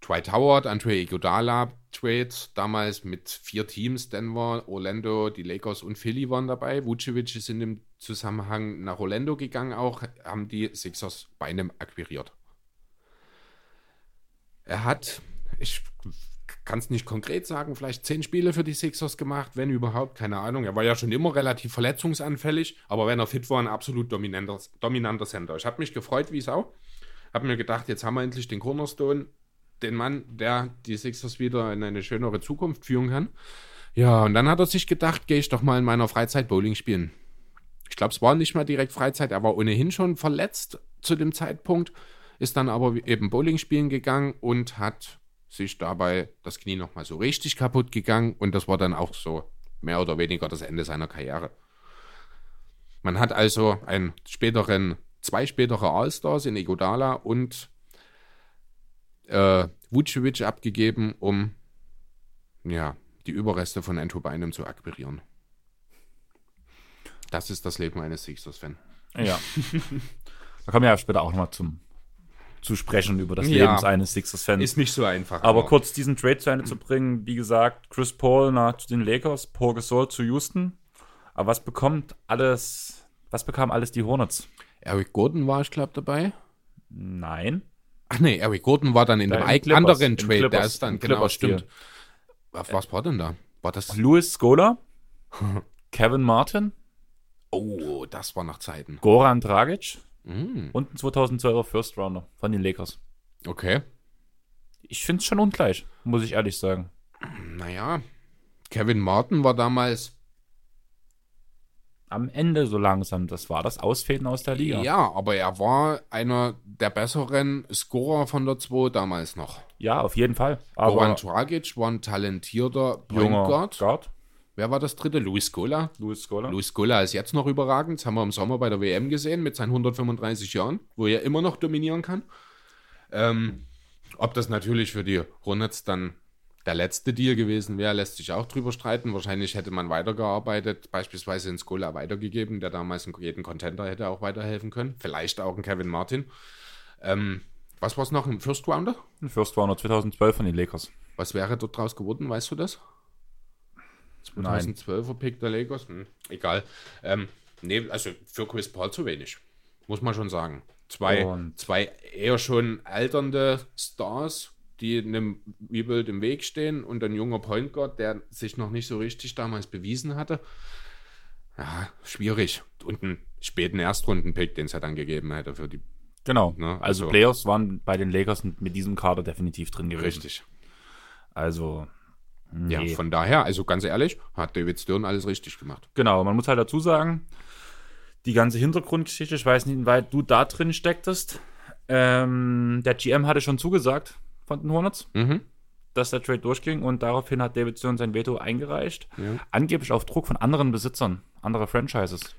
Dwight Howard, Andre Iguodala Trades, damals mit vier Teams, Denver, Orlando, die Lakers und Philly waren dabei. Vucevic ist in dem Zusammenhang nach Orlando gegangen auch, haben die Sixers bei einem akquiriert. Er hat, ich kann es nicht konkret sagen, vielleicht zehn Spiele für die Sixers gemacht, wenn überhaupt, keine Ahnung. Er war ja schon immer relativ verletzungsanfällig, aber wenn er fit war, ein absolut dominanter, dominanter Center. Ich habe mich gefreut wie Sau. Habe mir gedacht, jetzt haben wir endlich den Cornerstone, den Mann, der die Sixers wieder in eine schönere Zukunft führen kann. Ja, und dann hat er sich gedacht, gehe ich doch mal in meiner Freizeit Bowling spielen. Ich glaube, es war nicht mal direkt Freizeit, er war ohnehin schon verletzt zu dem Zeitpunkt, ist dann aber eben Bowling spielen gegangen und hat sich dabei das Knie nochmal so richtig kaputt gegangen und das war dann auch so mehr oder weniger das Ende seiner Karriere. Man hat also einen späteren, zwei spätere All-Stars in Iguodala und äh, Vucevic abgegeben, um ja, die Überreste von Andrew Bynum zu akquirieren. Das ist das Leben eines Sixers-Fan. Ja. <laughs> da kommen wir ja später auch nochmal zum zu sprechen über das Ja. Leben eines Sixers-Fans. Ist nicht so einfach. Aber kurz diesen Trade zu Ende zu bringen, wie gesagt, Chris Paul nach zu den Lakers, Paul Gasol zu Houston. Aber was bekommt alles, was bekamen alles die Hornets? Eric Gordon war, ich glaube, dabei. Nein. Ach nee, Eric Gordon war dann in im eig- Clippers, anderen Trade. Der Clippers, ist dann, genau, stimmt. Was, was war denn da? War das. Louis Scola, <laughs> Kevin Martin, Oh, das war nach Zeiten. Goran Dragic Mm, und ein 2012er First Rounder von den Lakers. okay. Ich finde es schon ungleich, muss ich ehrlich sagen. Naja, Kevin Martin war damals. Am Ende so langsam, das war das Ausfäden aus der Liga. Ja, aber er war einer der besseren Scorer von der 2 damals noch. Ja, auf jeden Fall. Goran Aber Dragic war ein talentierter Point Guard. Guard. Wer war das dritte? Luis Scola. Louis Scola. Luis Scola ist jetzt noch überragend. Das haben wir im Sommer bei der WM gesehen mit seinen 135 Jahren, wo er immer noch dominieren kann. Ähm, ob das natürlich für die Hornets dann der letzte Deal gewesen wäre, lässt sich auch drüber streiten. Wahrscheinlich hätte man weitergearbeitet, beispielsweise in Scola weitergegeben, der damals jeden Contender hätte auch weiterhelfen können. Vielleicht auch ein Kevin Martin. Ähm, was war es noch? Ein First Rounder? Ein First Rounder 2012 von den Lakers. Was wäre dort draus geworden? Weißt du das? 2012er Pick der Lakers? Hm, egal. Ähm, nee, also für Chris Paul zu wenig. Muss man schon sagen. Zwei, Und- zwei eher schon alternde Stars, die einem Rebuild im Weg stehen und ein junger Point Guard, der sich noch nicht so richtig damals bewiesen hatte. Ja, schwierig. Und einen späten Erstrunden-Pick, den es ja dann gegeben hätte für die. Genau. Ne, also, also- Playoffs waren bei den Lakers mit diesem Kader definitiv drin gewesen. Richtig. Also, Ja, von daher, also ganz ehrlich, hat David Stern alles richtig gemacht. Genau, man muss halt dazu sagen, die ganze Hintergrundgeschichte, ich weiß nicht, inwieweit du da drin stecktest. Ähm, der GM hatte schon zugesagt von den Hornets, Mhm. dass der Trade durchging und daraufhin hat David Stern sein Veto eingereicht. Ja. Angeblich auf Druck von anderen Besitzern, anderer Franchises.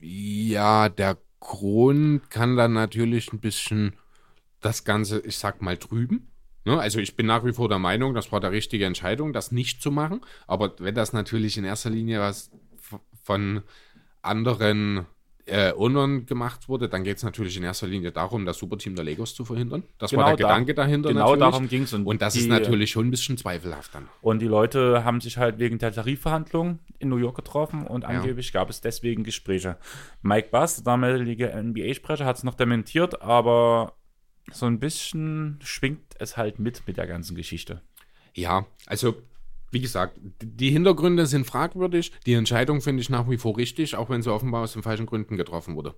Ja, der Grund kann dann natürlich ein bisschen das Ganze, ich sag mal, trüben. Ne? Also ich bin nach wie vor der Meinung, das war der richtige Entscheidung, das nicht zu machen. Aber wenn das natürlich in erster Linie was von anderen äh, Ownern gemacht wurde, dann geht es natürlich in erster Linie darum, das Superteam der Legos zu verhindern. Das war der da- Gedanke dahinter Genau natürlich. darum ging es. Und das ist natürlich schon ein bisschen zweifelhaft dann. Und die Leute haben sich halt wegen der Tarifverhandlungen in New York getroffen und angeblich gab es deswegen Gespräche. Mike Bass, der damalige NBA-Sprecher, hat es noch dementiert, aber so ein bisschen schwingt es halt mit mit der ganzen Geschichte. Ja, also wie gesagt, die Hintergründe sind fragwürdig. Die Entscheidung finde ich nach wie vor richtig, auch wenn sie offenbar aus den falschen Gründen getroffen wurde.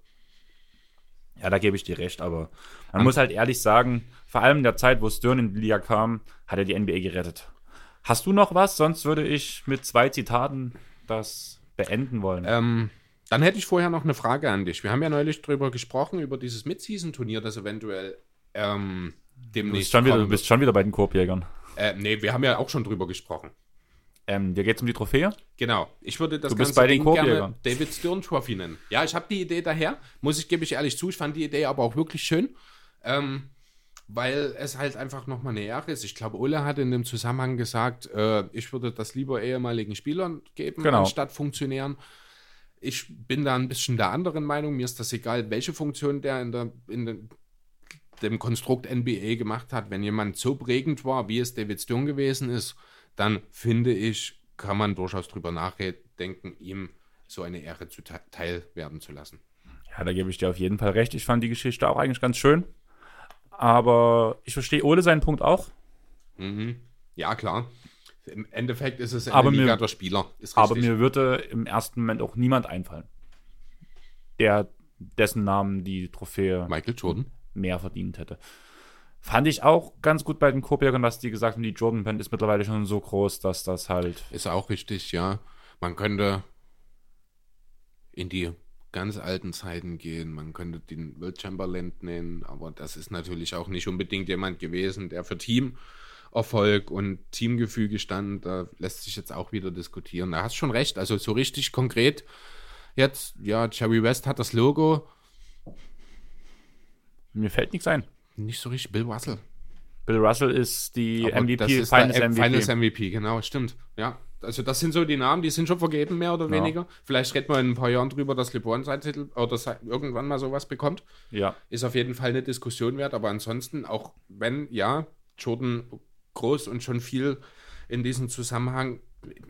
Ja, da gebe ich dir recht, aber man muss halt ehrlich sagen, vor allem in der Zeit, wo Stern in die Liga kam, hat er die NBA gerettet. Hast du noch was? Sonst würde ich mit zwei Zitaten das beenden wollen. Ähm, dann hätte ich vorher noch eine Frage an dich. Wir haben ja neulich drüber gesprochen, über dieses Mid-Season-Turnier, das eventuell ähm, du, demnächst bist schon wieder, du bist schon wieder bei den Korbjägern. Äh, nee, wir haben ja auch schon drüber gesprochen. Ähm, dir geht es um die Trophäe? Genau. Ich würde das Du bist ganze bei den gerne Korbjägern. David Stern Trophy nennen. Ja, ich habe die Idee daher. Muss ich, gebe ich ehrlich zu. Ich fand die Idee aber auch wirklich schön. Ähm, weil es halt einfach nochmal eine Ehre ist. Ich glaube, Ole hat in dem Zusammenhang gesagt, äh, ich würde das lieber ehemaligen Spielern geben, Genau. anstatt Funktionären. Ich bin da ein bisschen der anderen Meinung. Mir ist das egal, welche Funktion der in, der, in den, dem Konstrukt NBA gemacht hat. Wenn jemand so prägend war, wie es David Stern gewesen ist, dann finde ich, kann man durchaus drüber nachdenken, ihm so eine Ehre zuteil werden zu lassen. Ja, da gebe ich dir auf jeden Fall recht. Ich fand die Geschichte auch eigentlich ganz schön. Aber ich verstehe Ole seinen Punkt auch. Mhm. Ja, klar. Im Endeffekt ist es eine Aber Liga mir- der Spieler. Aber mir würde im ersten Moment auch niemand einfallen, der dessen Namen die Trophäe Michael Jordan. Mehr verdient hätte. Fand ich auch ganz gut bei den Korbjägern, dass die gesagt haben, die Jordan Band ist mittlerweile schon so groß, dass das halt. Ist auch richtig, ja. Man könnte in die ganz alten Zeiten gehen. Man könnte den Will Chamberlain nennen, aber das ist natürlich auch nicht unbedingt jemand gewesen, der für Teamerfolg und Teamgefüge stand. Da lässt sich jetzt auch wieder diskutieren. Da hast schon recht. Also so richtig konkret jetzt, ja, Jerry West hat das Logo. Mir fällt nichts ein. Nicht so richtig Bill Russell. Bill Russell ist die Aber MVP, das ist Finals der MVP. Finals MVP, genau, stimmt. Ja, also das sind so die Namen, die sind schon vergeben, mehr oder Ja. weniger. Vielleicht reden wir in ein paar Jahren drüber, dass LeBron seinen Titel oder irgendwann mal sowas bekommt. Ja, Ist auf jeden Fall eine Diskussion wert, aber ansonsten, auch wenn, ja, Jordan groß und schon viel in diesem Zusammenhang,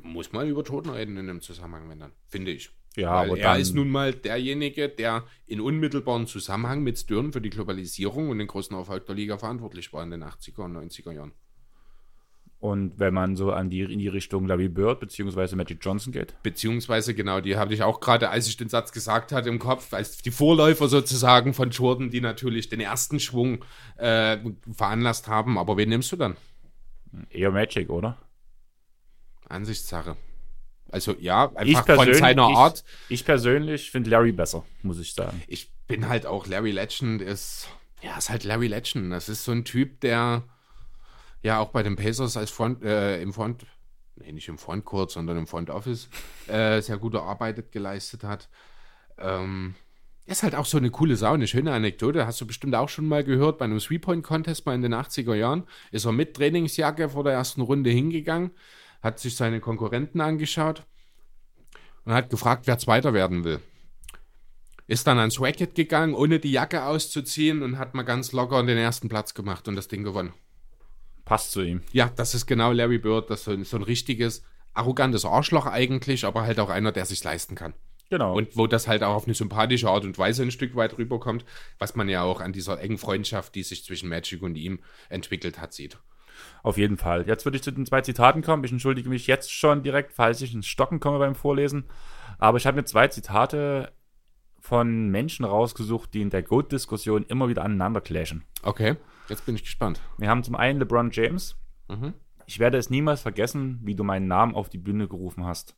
muss man über Jordan reden in dem Zusammenhang, wenn dann, finde ich. Ja, aber er ist nun mal derjenige, der in unmittelbaren Zusammenhang mit Stern für die Globalisierung und den großen Erfolg der Liga verantwortlich war in den 80er und 90er Jahren. und wenn man so an die, in die Richtung Larry Bird bzw. Magic Johnson geht. Beziehungsweise, genau, die habe ich auch gerade, als ich den Satz gesagt hatte, im Kopf, als die Vorläufer sozusagen von Jordan, die natürlich den ersten Schwung äh, veranlasst haben. Aber wen nimmst du dann? Eher Magic, oder? Ansichtssache. Also ja, Ich einfach von persönlich, seiner ich, Art. Ich persönlich finde Larry besser, muss ich sagen. Ich bin halt auch Larry Legend, ist, ja, ist halt Larry Legend. Das ist so ein Typ, der ja auch bei den Pacers als Front, äh, im Front, nee, nicht im Frontcourt, sondern im Front Office, äh, sehr gute Arbeit geleistet hat. Ähm, ist halt auch so eine coole Sau, eine schöne Anekdote. Hast du bestimmt auch schon mal gehört. Bei einem Three-Point-Contest mal in den 80er Jahren ist er mit Trainingsjacke vor der ersten Runde hingegangen, hat sich seine Konkurrenten angeschaut und hat gefragt, wer Zweiter werden will. Ist dann ans Racket gegangen, ohne die Jacke auszuziehen und hat mal ganz locker den ersten Platz gemacht und das Ding gewonnen. Passt zu ihm. Ja, das ist genau Larry Bird, das ist so ein, so ein richtiges, arrogantes Arschloch eigentlich, aber halt auch einer, der sich leisten kann. Genau. Und wo das halt auch auf eine sympathische Art und Weise ein Stück weit rüberkommt, was man ja auch an dieser engen Freundschaft, die sich zwischen Magic und ihm entwickelt hat, sieht. Auf jeden Fall. Jetzt würde ich zu den zwei Zitaten kommen. Ich entschuldige mich jetzt schon direkt, falls ich ins Stocken komme beim Vorlesen. Aber ich habe mir zwei Zitate von Menschen rausgesucht, die in der GOAT-Diskussion immer wieder aneinander clashen. Okay, jetzt bin ich gespannt. Wir haben zum einen LeBron James. Mhm. Ich werde es niemals vergessen, wie du meinen Namen auf die Bühne gerufen hast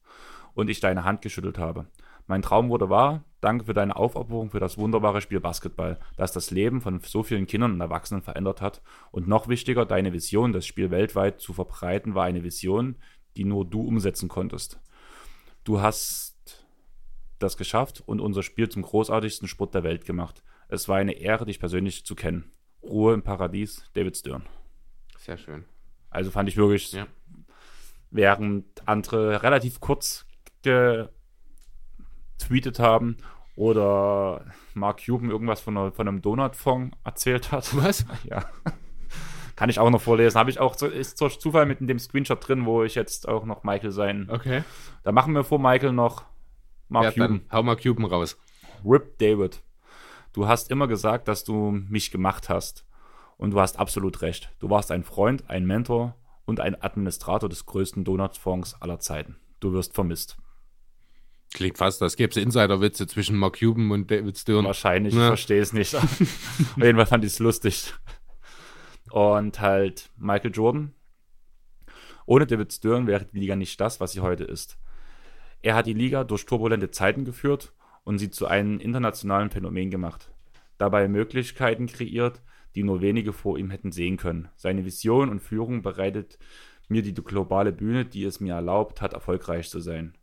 und ich deine Hand geschüttelt habe. Mein Traum wurde wahr. Danke für deine Aufopferung für das wunderbare Spiel Basketball, das das Leben von so vielen Kindern und Erwachsenen verändert hat. Und noch wichtiger, deine Vision, das Spiel weltweit zu verbreiten, war eine Vision, die nur du umsetzen konntest. Du hast das geschafft und unser Spiel zum großartigsten Sport der Welt gemacht. Es war eine Ehre, dich persönlich zu kennen. Ruhe im Paradies, David Stern. Sehr schön. Also fand ich wirklich, Ja. während andere relativ kurz getweetet haben oder Mark Cuban irgendwas von, einer, von einem Donut-Fond erzählt hat. Was? <laughs> Ja. Kann ich auch noch vorlesen. Habe ich auch, ist durch Zufall mit in dem Screenshot drin, wo ich jetzt auch noch Michael sein. Okay. Da machen wir vor Michael noch Mark Ja, Cuban. dann hau mal Cuban raus. Rip David. Du hast immer gesagt, dass du mich gemacht hast. Und du hast absolut recht. Du warst ein Freund, ein Mentor und ein Administrator des größten Donuts-Fonds aller Zeiten. Du wirst vermisst. Klingt fast, als gäbe es Insiderwitze zwischen Mark Cuban und David Stern. Wahrscheinlich, Ja. ich verstehe es nicht. <laughs> Auf jeden Fall fand ich es lustig. Und halt Michael Jordan. Ohne David Stern wäre die Liga nicht das, was sie heute ist. Er hat die Liga durch turbulente Zeiten geführt und sie zu einem internationalen Phänomen gemacht. Dabei Möglichkeiten kreiert, die nur wenige vor ihm hätten sehen können. Seine Vision und Führung bereitet mir die globale Bühne, die es mir erlaubt hat, erfolgreich zu sein.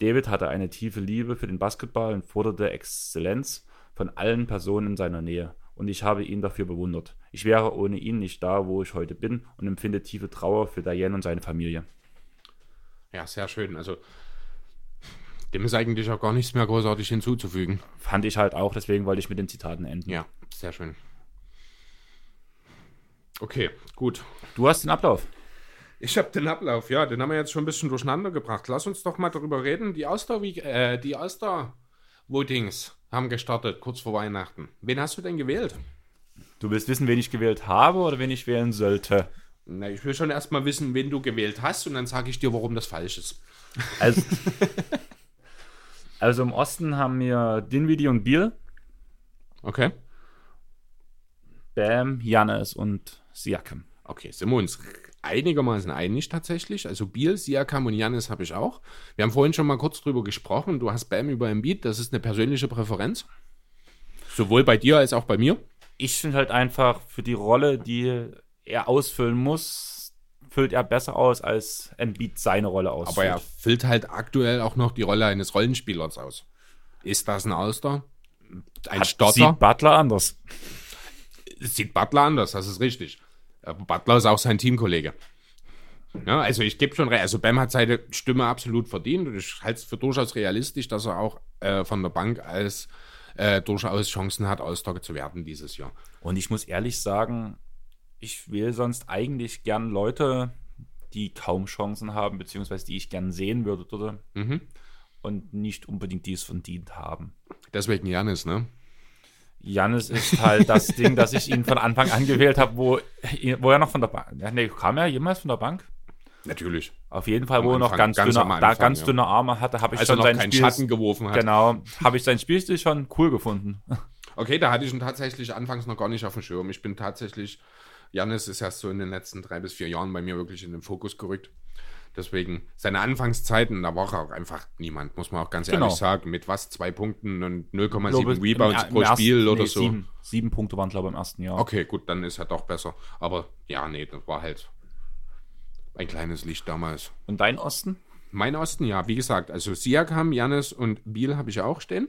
David hatte eine tiefe Liebe für den Basketball und forderte Exzellenz von allen Personen in seiner Nähe. Und ich habe ihn dafür bewundert. Ich wäre ohne ihn nicht da, wo ich heute bin und empfinde tiefe Trauer für Diane und seine Familie. Ja, sehr schön. Also, dem ist eigentlich auch gar nichts mehr großartig hinzuzufügen. Fand ich halt auch, deswegen wollte ich mit den Zitaten enden. Ja, sehr schön. Okay, gut. Du hast den Ablauf. Ich habe den Ablauf, ja, den haben wir jetzt schon ein bisschen durcheinander gebracht. Lass uns doch mal darüber reden. Die All-Star äh, die All-Star Votings haben gestartet, kurz vor Weihnachten. Wen hast du denn gewählt? Du willst wissen, wen ich gewählt habe oder wen ich wählen sollte. Na, ich will schon erstmal wissen, wen du gewählt hast und dann sage ich dir, warum das falsch ist. Also, <laughs> also im Osten haben wir Dinwiddie und Biel, Okay. Bam, Janis und Siakam. Okay, uns einigermaßen einig tatsächlich. Also Biel, Siakam und Janis habe ich auch. Wir haben vorhin schon mal kurz drüber gesprochen. Du hast Bam über Embiid. Das ist eine persönliche Präferenz. Sowohl bei dir als auch bei mir. Ich finde halt einfach für die Rolle, die er ausfüllen muss, füllt er besser aus, als Embiid seine Rolle Aber ausfüllt. er füllt halt aktuell auch noch die Rolle eines Rollenspielers aus. Ist das ein Auster? Ein Starter? Sieht Butler anders. Sieht Butler anders, das ist richtig. Aber Butler ist auch sein Teamkollege. Ja, also ich gebe schon recht. Also Bam hat seine Stimme absolut verdient und ich halte es für durchaus realistisch, dass er auch äh, von der Bank als äh, durchaus Chancen hat, All-Star zu werden dieses Jahr. Und ich muss ehrlich sagen, ich will sonst eigentlich gern Leute, die kaum Chancen haben, beziehungsweise die ich gern sehen würde oder, Mhm. und nicht unbedingt dies verdient haben. Deswegen Janis, ne? Jannis ist halt das <laughs> Ding, dass ich ihn von Anfang an gewählt habe, wo, wo er noch von der Bank. Nee, kam er jemals von der Bank? Natürlich. Auf jeden Fall, Am wo er noch Anfang, ganz, ganz dünne, am da Anfang, ganz ja. dünne Arme hatte, habe ich Als er schon noch sein keinen Spiel. Schatten geworfen hat. Genau, habe ich sein Spielstil schon cool gefunden. Okay, da hatte ich ihn tatsächlich anfangs noch gar nicht auf dem Schirm. Ich bin tatsächlich, Janis ist erst so in den letzten drei bis vier Jahren bei mir wirklich in den Fokus gerückt. Deswegen, seine Anfangszeiten, da war auch einfach niemand, muss man auch ganz Genau. ehrlich sagen. Mit was, zwei Punkten und Ich glaube, 0,7 im- Rebounds im pro ersten- Spiel oder nee, so. Sieben, sieben Punkte waren, glaube ich, im ersten Jahr. Okay, gut, dann ist er doch besser. Aber ja, nee, das war halt ein kleines Licht damals. Und dein Osten? Mein Osten, ja, wie gesagt, also Siakam, Janis und Biel habe ich auch stehen.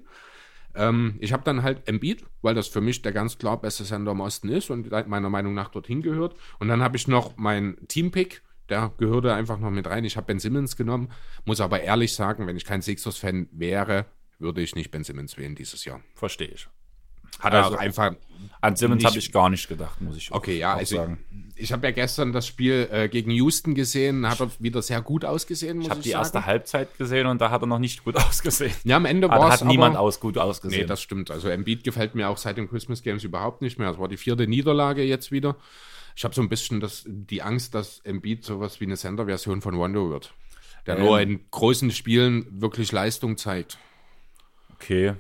Ähm, ich habe dann halt Embiid, weil das für mich der ganz klar beste Sender im Osten ist und meiner Meinung nach dorthin gehört. Und dann habe ich noch meinen Teampick, der gehörte einfach noch mit rein. Ich habe Ben Simmons genommen, muss aber ehrlich sagen, wenn ich kein Sixers-Fan wäre, würde ich nicht Ben Simmons wählen dieses Jahr. Verstehe ich. Hat Also- er einfach An Simmons habe ich gar nicht gedacht, muss ich auch, Okay, ja, also sagen. ich habe ja gestern das Spiel äh, gegen Houston gesehen, hat er wieder sehr gut ausgesehen, muss Ich habe ich die sagen. erste Halbzeit gesehen und da hat er noch nicht gut <laughs> ausgesehen. ja, am Ende Da war hat es niemand aber, aus gut ausgesehen. Nee, das stimmt. Also Embiid gefällt mir auch seit den Christmas Games überhaupt nicht mehr. Es war die vierte Niederlage jetzt wieder. Ich habe so ein bisschen das, die Angst, dass Embiid sowas wie eine Center-Version von Rondo wird. Der Ähm. nur in großen Spielen wirklich Leistung zeigt. okay,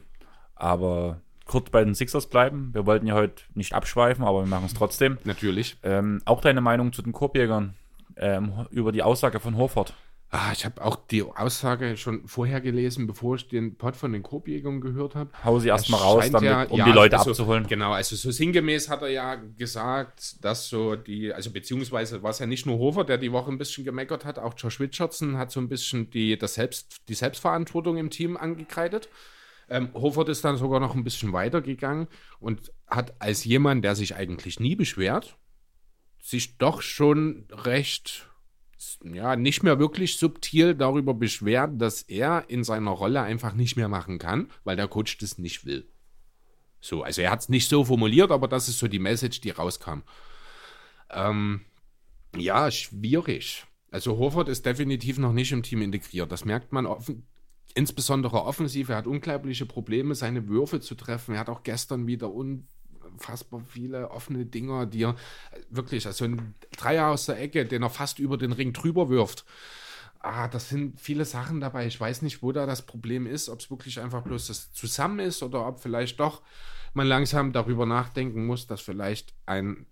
aber kurz bei den Sixers bleiben. Wir wollten ja heute nicht abschweifen, aber wir machen es trotzdem. Natürlich. Ähm, auch deine Meinung zu den Korbjägern. ähm, über die Aussage von Horford. Ah, ich habe auch die Aussage schon vorher gelesen, bevor ich den Pod von den Korbjägern gehört habe. Hau sie erstmal raus, damit, ja- um ja, die Leute also, abzuholen. Genau, also so sinngemäß hat er ja gesagt, dass so die, also beziehungsweise war es ja nicht nur Hofer, der die Woche ein bisschen gemeckert hat, auch Josh Richardson hat so ein bisschen die, das Selbst, die Selbstverantwortung im Team angekreidet. Ähm, Hofert ist dann sogar noch ein bisschen weitergegangen und hat als jemand, der sich eigentlich nie beschwert, sich doch schon recht, ja, nicht mehr wirklich subtil darüber beschwert, dass er in seiner Rolle einfach nicht mehr machen kann, weil der Coach das nicht will. So, also er hat es nicht so formuliert, aber das ist so die Message, die rauskam. Ähm, ja, schwierig. Also Horford ist definitiv noch nicht im Team integriert. Das merkt man offen, insbesondere offensiv. Er hat unglaubliche Probleme, seine Würfe zu treffen. Er hat auch gestern wieder unfassbar viele offene Dinger, die er wirklich, also ein Dreier aus der Ecke, den er fast über den Ring drüber wirft. Ah, das sind viele Sachen dabei. Ich weiß nicht, wo da das Problem ist, ob es wirklich einfach bloß das zusammen ist oder ob vielleicht doch man langsam darüber nachdenken muss, dass vielleicht ein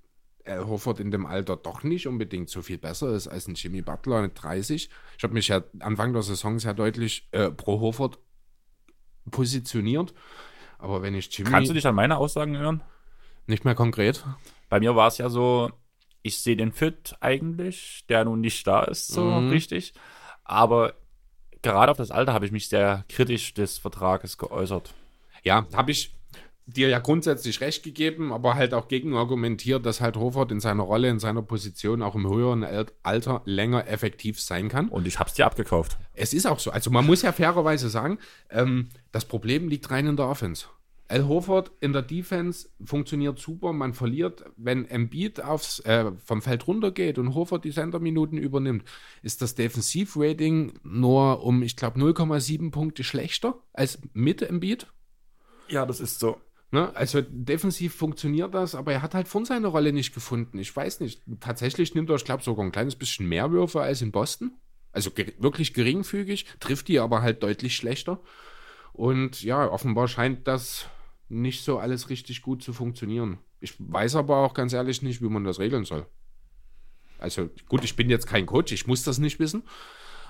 Al Horford in dem Alter doch nicht unbedingt so viel besser ist als ein Jimmy Butler mit 30. Ich habe mich ja Anfang der Saison sehr deutlich äh, pro Horford positioniert. Aber wenn ich Jimmy Kannst du dich an meine Aussagen erinnern? Nicht mehr konkret, Bei mir war es ja so, ich sehe den Fit eigentlich, der nun nicht da ist, so Mhm. richtig. Aber gerade auf das Alter habe ich mich sehr kritisch des Vertrages geäußert. ja, habe ich dir ja grundsätzlich recht gegeben, aber halt auch gegen argumentiert, dass halt Horford in seiner Rolle, in seiner Position auch im höheren Al- Alter länger effektiv sein kann. Und ich habe es dir abgekauft. Es ist auch so. Also man muss ja fairerweise sagen, ähm, das Problem liegt rein in der Offense. Al Horford in der Defense funktioniert super. Man verliert, wenn Embiid aufs, äh, vom Feld runtergeht und Horford die Center-Minuten übernimmt, ist das Defensivrating nur um, ich glaube, 0,7 Punkte schlechter als mit Embiid. Ja, das ist so. Ne? Also defensiv funktioniert das, aber er hat halt von seiner Rolle nicht gefunden. Ich weiß nicht. Tatsächlich nimmt er, ich glaube, sogar ein kleines bisschen mehr Würfe als in Boston. Also ge wirklich geringfügig, trifft die aber halt deutlich schlechter. Und ja, offenbar scheint das nicht so alles richtig gut zu funktionieren. Ich weiß aber auch ganz ehrlich nicht, wie man das regeln soll. Also gut, ich bin jetzt kein Coach, ich muss das nicht wissen.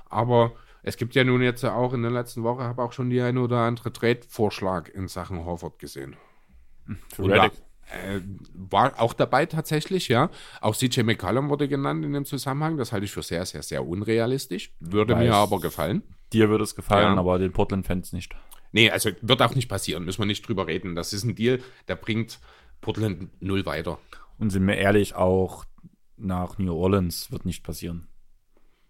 Aber es gibt ja nun jetzt auch in der letzten Woche, habe auch schon die eine oder andere Trade-Vorschlag in Sachen Horford gesehen. Für da, äh, war auch dabei tatsächlich, ja. Auch CJ McCollum wurde genannt in dem Zusammenhang. Das halte ich für sehr, sehr, sehr unrealistisch. Würde Weiß. mir aber gefallen. Dir würde es gefallen, Ja. aber den Portland-Fans nicht. Nee, also wird auch nicht passieren. Müssen wir nicht drüber reden. Das ist ein Deal, der bringt Portland null weiter. Und sind wir ehrlich, auch nach New Orleans wird nicht passieren.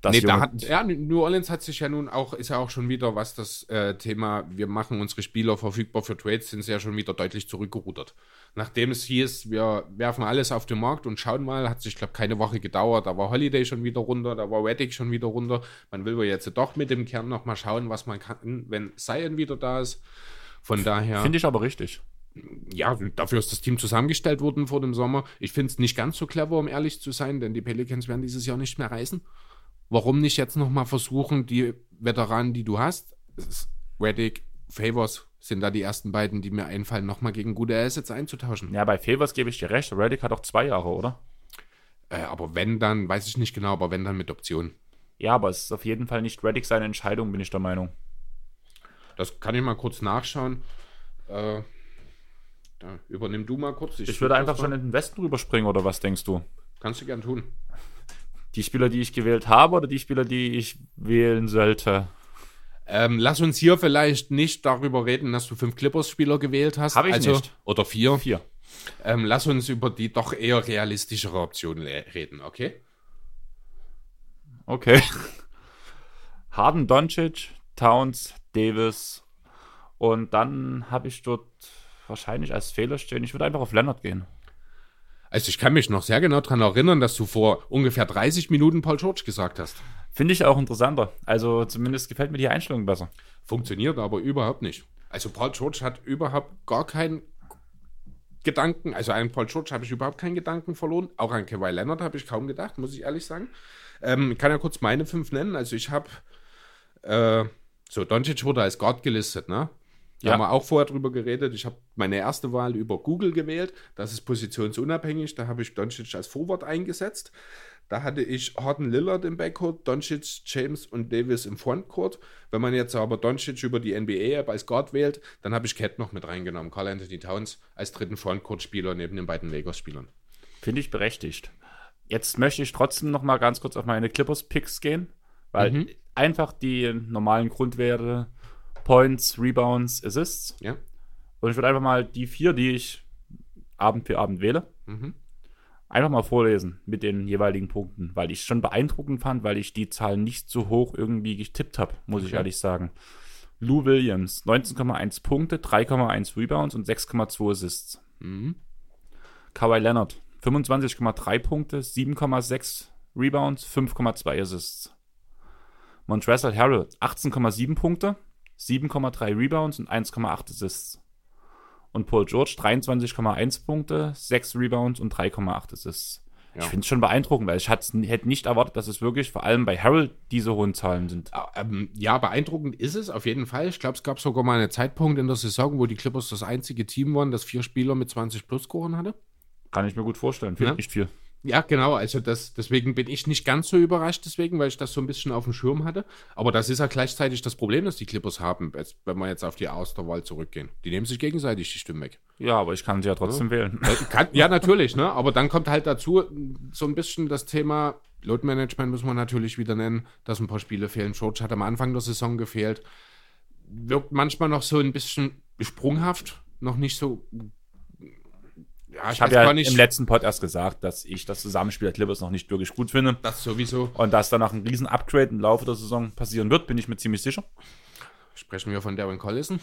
Das nee, da hat, ja, New Orleans hat sich ja nun auch, ist ja auch schon wieder, was das äh, Thema, wir machen unsere Spieler verfügbar für Trades, sind sie ja schon wieder deutlich zurückgerudert. Nachdem es hieß, wir werfen alles auf den Markt und schauen mal, hat sich, glaube keine Woche gedauert. Da war Holiday schon wieder runter, da war Reddick schon wieder runter. Man will wohl jetzt doch mit dem Kern noch mal schauen, was man kann, wenn Zion wieder da ist. Von daher Finde ich aber richtig. ja, dafür ist das Team zusammengestellt worden vor dem Sommer. Ich finde es nicht ganz so clever, um ehrlich zu sein, denn die Pelicans werden dieses Jahr nicht mehr reisen. Warum nicht jetzt nochmal versuchen, die Veteranen, die du hast, Reddick, Favors, sind da die ersten beiden, die mir einfallen, nochmal gegen gute Assets einzutauschen. Ja, bei Favors gebe ich dir recht. Reddick hat auch zwei Jahre, oder? Äh, aber wenn dann, weiß ich nicht genau, aber wenn dann mit Option. Ja, aber es ist auf jeden Fall nicht Reddick seine Entscheidung, bin ich der Meinung. Das kann ich mal kurz nachschauen. Äh, da, übernimm du mal kurz. Ich würde einfach schon in den Westen rüberspringen, oder was denkst du? Kannst du gern tun. Die Spieler, die ich gewählt habe, oder die Spieler, die ich wählen sollte? Ähm, lass uns hier vielleicht nicht darüber reden, dass du fünf Clippers-Spieler gewählt hast. Hab ich also, nicht. Oder vier. Vier. Ähm, lass uns über die doch eher realistischere Option reden, okay? Okay. <laughs> Harden, Doncic, Towns, Davis. Und dann habe ich dort wahrscheinlich als Fehler stehen. Ich würde einfach auf Leonard gehen. Also ich kann mich noch sehr genau daran erinnern, dass du vor ungefähr 30 Minuten Paul George gesagt hast. Finde ich auch interessanter. Also zumindest gefällt mir die Einstellung besser. Funktioniert aber überhaupt nicht. Also Paul George hat überhaupt gar keinen Gedanken, also an Paul George habe ich überhaupt keinen Gedanken verloren. Auch an Kawhi Leonard habe ich kaum gedacht, muss ich ehrlich sagen. Ähm, ich kann ja kurz meine fünf nennen. Also ich habe, äh, so Doncic wurde als Guard gelistet, ne? Da Ja. haben wir auch vorher drüber geredet. Ich habe meine erste Wahl über Google gewählt. Das ist positionsunabhängig. Da habe ich Doncic als Forward eingesetzt. Da hatte ich Harden Lillard im Backcourt, Doncic, James und Davis im Frontcourt. Wenn man jetzt aber Doncic über die NBA-App als Guard wählt, dann habe ich Cat noch mit reingenommen. Carl Anthony Towns als dritten Frontcourt-Spieler neben den beiden Lakers-Spielern. Finde ich berechtigt. Jetzt möchte ich trotzdem noch mal ganz kurz auf meine Clippers-Picks gehen, weil mhm. einfach die normalen Grundwerte Points, Rebounds, Assists. Ja. Und ich würde einfach mal die vier, die ich Abend für Abend wähle, mhm einfach mal vorlesen mit den jeweiligen Punkten, weil ich es schon beeindruckend fand, weil ich die Zahlen nicht so hoch irgendwie getippt habe, muss okay. ich ehrlich sagen. Lou Williams, 19,1 Punkte, 3,1 Rebounds und 6,2 Assists. Mhm. Kawhi Leonard, 25,3 Punkte, 7,6 Rebounds, 5,2 Assists. Montrezl Harrell, 18,7 Punkte, 7,3 Rebounds und 1,8 Assists. Und Paul George 23,1 Punkte, 6 Rebounds und 3,8 Assists. Ja. Ich finde es schon beeindruckend, weil ich hätte nicht erwartet, dass es wirklich vor allem bei Harold diese hohen Zahlen sind. Ähm, ja, beeindruckend ist es auf jeden Fall. Ich glaube, es gab sogar mal einen Zeitpunkt in der Saison, wo die Clippers das einzige Team waren, das vier Spieler mit 20 plus scoren hatte. Kann ich mir gut vorstellen. Fehlt ja. nicht viel. Ja, genau. Also das, deswegen bin ich nicht ganz so überrascht, deswegen, weil ich das so ein bisschen auf dem Schirm hatte. Aber das ist ja gleichzeitig das Problem, das die Clippers haben, wenn wir jetzt auf die Austerwahl zurückgehen. Die nehmen sich gegenseitig die Stimmen weg. Ja, aber ich kann sie ja trotzdem ja. wählen. Kann, ja, natürlich, ne? Aber dann kommt halt dazu so ein bisschen das Thema Load Management muss man natürlich wieder nennen, dass ein paar Spiele fehlen. George hat am Anfang der Saison gefehlt. Wirkt manchmal noch so ein bisschen sprunghaft, noch nicht so ja, ich habe ja im letzten Pod erst gesagt, dass ich das Zusammenspiel der Clippers noch nicht wirklich gut finde. Das sowieso. Und dass danach ein riesen Upgrade im Laufe der Saison passieren wird, bin ich mir ziemlich sicher. Sprechen wir von Darren Collison?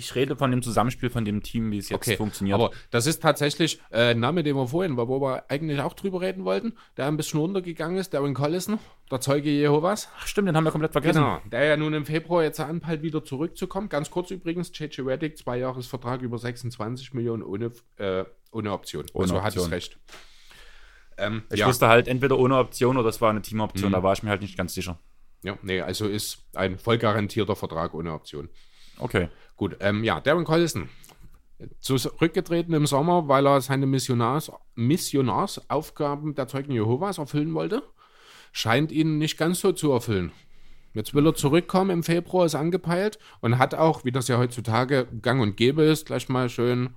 Ich rede von dem Zusammenspiel von dem Team, wie es jetzt okay, funktioniert. Aber das ist tatsächlich äh, ein Name, den wir vorhin, wo wir eigentlich auch drüber reden wollten, der ein bisschen runtergegangen ist, Darren Collison, der Zeuge Jehovas. Ach, stimmt, den haben wir komplett vergessen. Genau, der ja nun im Februar jetzt anpeilt, wieder zurückzukommen. Ganz kurz übrigens, JJ Reddick, zwei Jahresvertrag über 26 Millionen ohne, äh, ohne Option. Ohne also Option. hat es recht. Ähm, ich ja. wusste halt entweder ohne Option oder es war eine Teamoption, mhm. da war ich mir halt nicht ganz sicher. Ja, nee, also ist ein voll garantierter Vertrag ohne Option. Okay. Gut, ähm, ja, Darren Collison. Zurückgetreten im Sommer, weil er seine Missionars, Missionarsaufgaben der Zeugen Jehovas erfüllen wollte. Scheint ihn nicht ganz so zu erfüllen. Jetzt will er zurückkommen, im Februar ist angepeilt und hat auch, wie das ja heutzutage gang und gäbe ist, gleich mal schön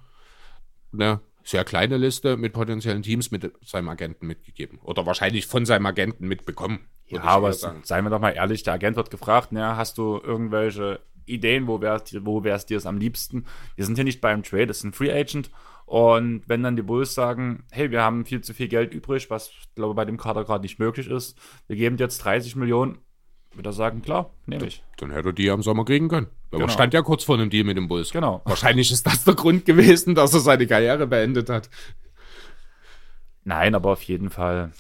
eine sehr kleine Liste mit potenziellen Teams mit seinem Agenten mitgegeben. Oder wahrscheinlich von seinem Agenten mitbekommen. Ja, aber seien wir doch mal ehrlich, der Agent wird gefragt, ne, hast du irgendwelche Ideen, wo wäre wo es dir am liebsten. Wir sind hier nicht beim Trade, es ist ein Free Agent. Und wenn dann die Bulls sagen, hey, wir haben viel zu viel Geld übrig, was glaube bei dem Kader gerade nicht möglich ist, wir geben jetzt 30 Millionen, würde er sagen, klar, nehme ich. Dann hätte er die am Sommer kriegen können. Aber genau. stand ja kurz vor einem Deal mit dem Bulls. Genau. Wahrscheinlich ist das der Grund gewesen, dass er seine Karriere beendet hat. Nein, aber auf jeden Fall.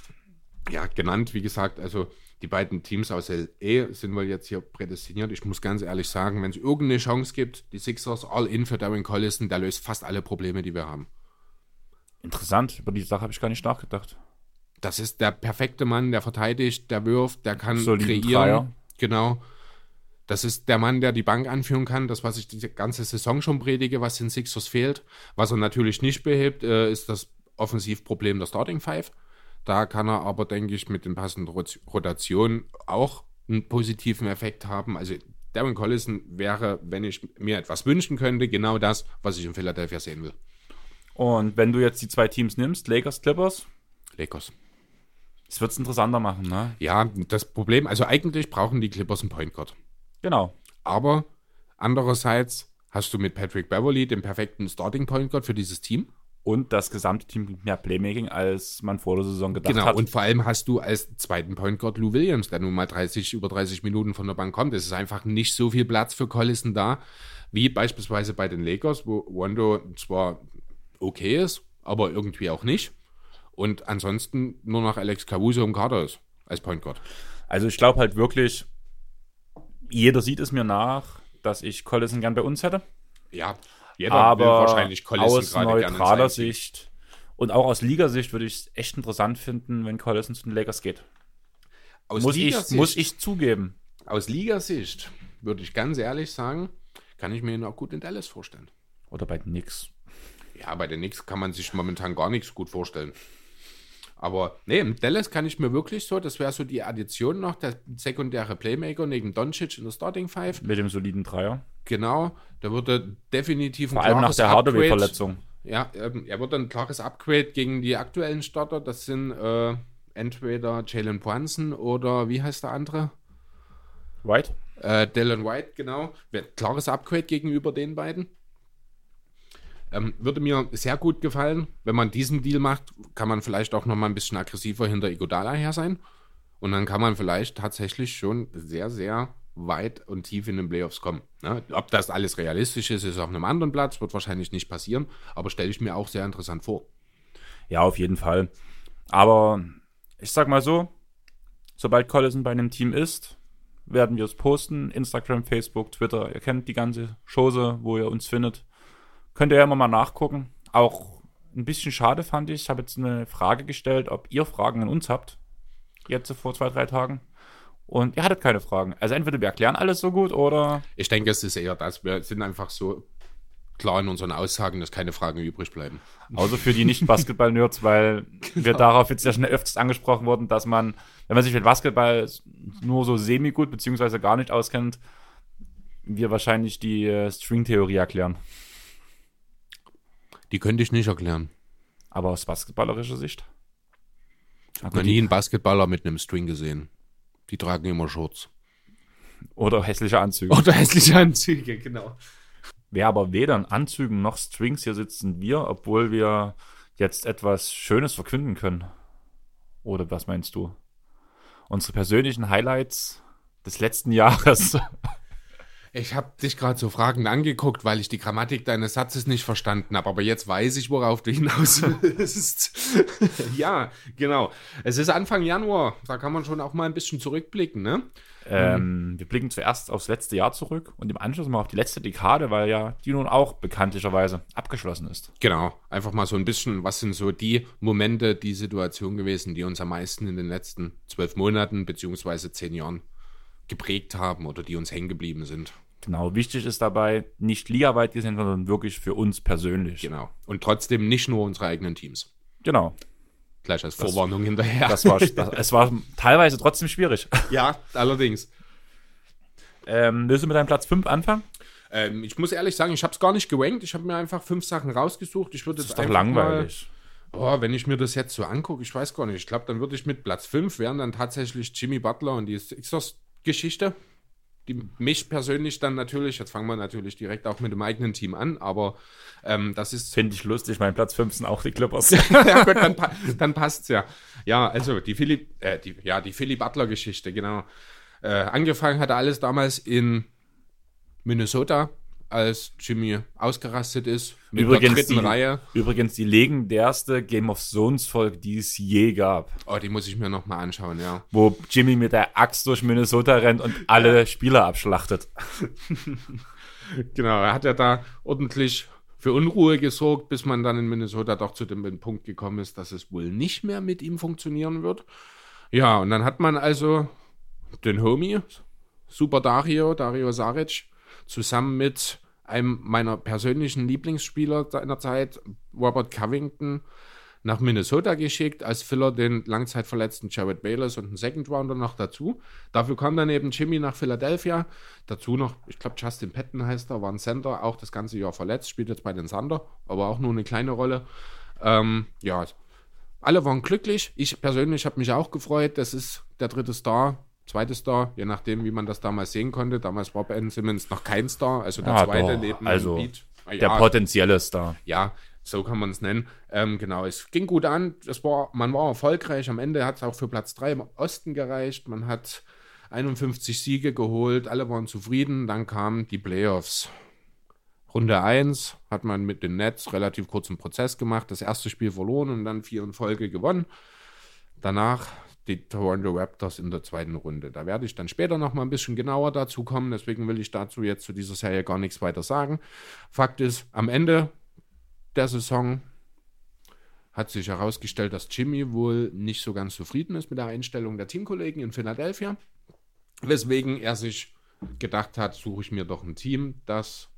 Ja, genannt, wie gesagt, also die beiden Teams aus LA sind wohl jetzt hier prädestiniert. Ich muss ganz ehrlich sagen, wenn es irgendeine Chance gibt, die Sixers all in für Darren Collison, der löst fast alle Probleme, die wir haben. Interessant, über die Sache habe ich gar nicht nachgedacht. Das ist der perfekte Mann, der verteidigt, der wirft, der kann Soliden kreieren. Dreier. Genau. Das ist der Mann, der die Bank anführen kann. Das, was ich die ganze Saison schon predige, was den Sixers fehlt. Was er natürlich nicht behebt, äh, ist das Offensivproblem der Starting Five. Da kann er aber, denke ich, mit den passenden Rotationen auch einen positiven Effekt haben. Also Darren Collison wäre, wenn ich mir etwas wünschen könnte, genau das, was ich in Philadelphia sehen will. Und wenn du jetzt die zwei Teams nimmst, Lakers, Clippers? Lakers. Das wird es interessanter machen, ne? Ja, das Problem, also eigentlich brauchen die Clippers einen Point Guard. Genau. Aber andererseits hast du mit Patrick Beverly den perfekten Starting Point Guard für dieses Team und das gesamte Team bringt mehr Playmaking, als man vor der Saison gedacht genau, hat. Genau, und vor allem hast du als zweiten Point Guard Lou Williams, der nun mal 30, über 30 Minuten von der Bank kommt. Es ist einfach nicht so viel Platz für Collison da, wie beispielsweise bei den Lakers, wo Wando zwar okay ist, aber irgendwie auch nicht. Und ansonsten nur noch Alex Caruso im Kader ist, als Point Guard. Also ich glaube halt wirklich, jeder sieht es mir nach, dass ich Collison gern bei uns hätte. Ja, jeder aber wahrscheinlich Collison aus neutraler Sicht und auch aus Ligasicht würde ich es echt interessant finden, wenn Collison zu den Lakers geht. Aus muss, ich, muss ich zugeben. Aus Ligasicht würde ich ganz ehrlich sagen, kann ich mir ihn auch gut in Dallas vorstellen. Oder bei den Knicks. Ja, bei den Knicks kann man sich momentan gar nichts gut vorstellen. Aber nee, im Dallas kann ich mir wirklich so, das wäre so die Addition noch, der sekundäre Playmaker neben Doncic in der Starting Five. Mit dem soliden Dreier. Genau, der würde definitiv ein Vor allem nach der Hardaway-Verletzung. Ja, ähm, er wird ein klares Upgrade gegen die aktuellen Starter. Das sind äh, entweder Jalen Brunson oder wie heißt der andere? White? Äh, Dylan White, genau. Klares Upgrade gegenüber den beiden. Ähm, würde mir sehr gut gefallen. Wenn man diesen Deal macht, kann man vielleicht auch noch mal ein bisschen aggressiver hinter Igodala her sein. Und dann kann man vielleicht tatsächlich schon sehr, sehr weit und tief in den Playoffs kommen. Ne? Ob das alles realistisch ist, ist auf einem anderen Platz, wird wahrscheinlich nicht passieren, aber stelle ich mir auch sehr interessant vor. Ja, auf jeden Fall. Aber ich sag mal so, sobald Collison bei einem Team ist, werden wir es posten. Instagram, Facebook, Twitter. Ihr kennt die ganze Chose, wo ihr uns findet. Könnt ihr ja immer mal nachgucken. Auch ein bisschen schade fand ich. Ich habe jetzt eine Frage gestellt, ob ihr Fragen an uns habt. Jetzt vor zwei, drei Tagen. Und ihr hattet keine Fragen. Also entweder wir erklären alles so gut oder Ich denke, es ist eher das. Wir sind einfach so klar in unseren Aussagen, dass keine Fragen übrig bleiben. Außer für die Nicht-Basketball-Nerds, weil <laughs> wir darauf jetzt ja schon öfters angesprochen wurden, dass man, wenn man sich mit Basketball nur so semi-gut beziehungsweise gar nicht auskennt, wir wahrscheinlich die äh, String-Theorie erklären. Die könnte ich nicht erklären. Aber aus basketballerischer Sicht. Ich habe noch nie einen Basketballer mit einem String gesehen. Die tragen immer Shorts. Oder hässliche Anzüge. Oder hässliche Anzüge, genau. Wer aber weder in Anzügen noch Strings hier sitzen wir, obwohl wir jetzt etwas Schönes verkünden können. Oder was meinst du? Unsere persönlichen Highlights des letzten Jahres. <laughs> Ich habe dich gerade so fragend angeguckt, weil ich die Grammatik deines Satzes nicht verstanden habe. Aber jetzt weiß ich, worauf du hinaus <laughs> willst. <laughs> ja, genau. Es ist Anfang Januar. Da kann man schon auch mal ein bisschen zurückblicken, ne? Ähm, wir blicken zuerst aufs letzte Jahr zurück und im Anschluss mal auf die letzte Dekade, weil ja die nun auch bekanntlicherweise abgeschlossen ist. Genau. Einfach mal so ein bisschen, was sind so die Momente, die Situation gewesen, die uns am meisten in den letzten zwölf Monaten beziehungsweise zehn Jahren geprägt haben oder die uns hängen geblieben sind. Genau, wichtig ist dabei, nicht ligaweit gesehen, sondern wirklich für uns persönlich. Genau. Und trotzdem nicht nur unsere eigenen Teams. Genau. Gleich als Vorwarnung hinterher. Das war, <laughs> das, es war teilweise trotzdem schwierig. ja, allerdings. Ähm, willst du mit deinem Platz 5 anfangen? Ähm, ich muss ehrlich sagen, ich habe es gar nicht gewankt. Ich habe mir einfach fünf Sachen rausgesucht. Ich würde Das ist doch langweilig. Mal, oh, wenn ich mir das jetzt so angucke, ich weiß gar nicht. Ich glaube, dann würde ich mit Platz 5 wären dann tatsächlich Jimmy Butler und die Sixers-Geschichte. Die mich persönlich dann natürlich, jetzt fangen wir natürlich direkt auch mit dem eigenen Team an, aber ähm, das ist Finde ich lustig, mein Platz 5 sind auch die Clippers. <laughs> ja, gut, dann, pa dann passt's ja. Ja, also die Philly, äh, die, ja, die Philly Butler-Geschichte, genau. Äh, angefangen hat alles damals in Minnesota, als Jimmy ausgerastet ist. Mit Übrigens der dritten die, Reihe. übrigens die legendärste Game of Thrones Folge, die es je gab. Oh, die muss ich mir nochmal anschauen, ja. Wo Jimmy mit der Axt durch Minnesota rennt und alle Spieler abschlachtet. <laughs> Genau, er hat ja da ordentlich für Unruhe gesorgt, bis man dann in Minnesota doch zu dem Punkt gekommen ist, dass es wohl nicht mehr mit ihm funktionieren wird. Ja, und dann hat man also den Homie, Super Dario, Dario Saric, zusammen mit einem meiner persönlichen Lieblingsspieler seiner Zeit, Robert Covington, nach Minnesota geschickt, als Filler den langzeitverletzten Jared Bayless und einen Second Rounder noch dazu. Dafür kam dann eben Jimmy nach Philadelphia. Dazu noch, ich glaube, Justin Patton heißt er, war ein Center, auch das ganze Jahr verletzt, spielt jetzt bei den Thunder, aber auch nur eine kleine Rolle. Ähm, ja, alle waren glücklich. Ich persönlich habe mich auch gefreut. Das ist der dritte Star, zweite Star, je nachdem, wie man das damals sehen konnte. Damals war Ben Simmons noch kein Star, also der Ah, zweite doch. neben Also, Embiid. Ah, Der ja, potenzielle Star. ja, so kann man es nennen. Ähm, genau, es ging gut an. Es war, man war erfolgreich. Am Ende hat es auch für Platz 3 im Osten gereicht. Man hat 51 Siege geholt. Alle waren zufrieden. Dann kamen die Playoffs. Runde 1 hat man mit den Nets relativ kurzen Prozess gemacht. Das erste Spiel verloren und dann vier in Folge gewonnen. Danach die Toronto Raptors in der zweiten Runde. Da werde ich dann später noch mal ein bisschen genauer dazu kommen. Deswegen will ich dazu jetzt zu dieser Serie gar nichts weiter sagen. Fakt ist, am Ende der Saison hat sich herausgestellt, dass Jimmy wohl nicht so ganz zufrieden ist mit der Einstellung der Teamkollegen in Philadelphia. Weswegen er sich gedacht hat, suche ich mir doch ein Team, das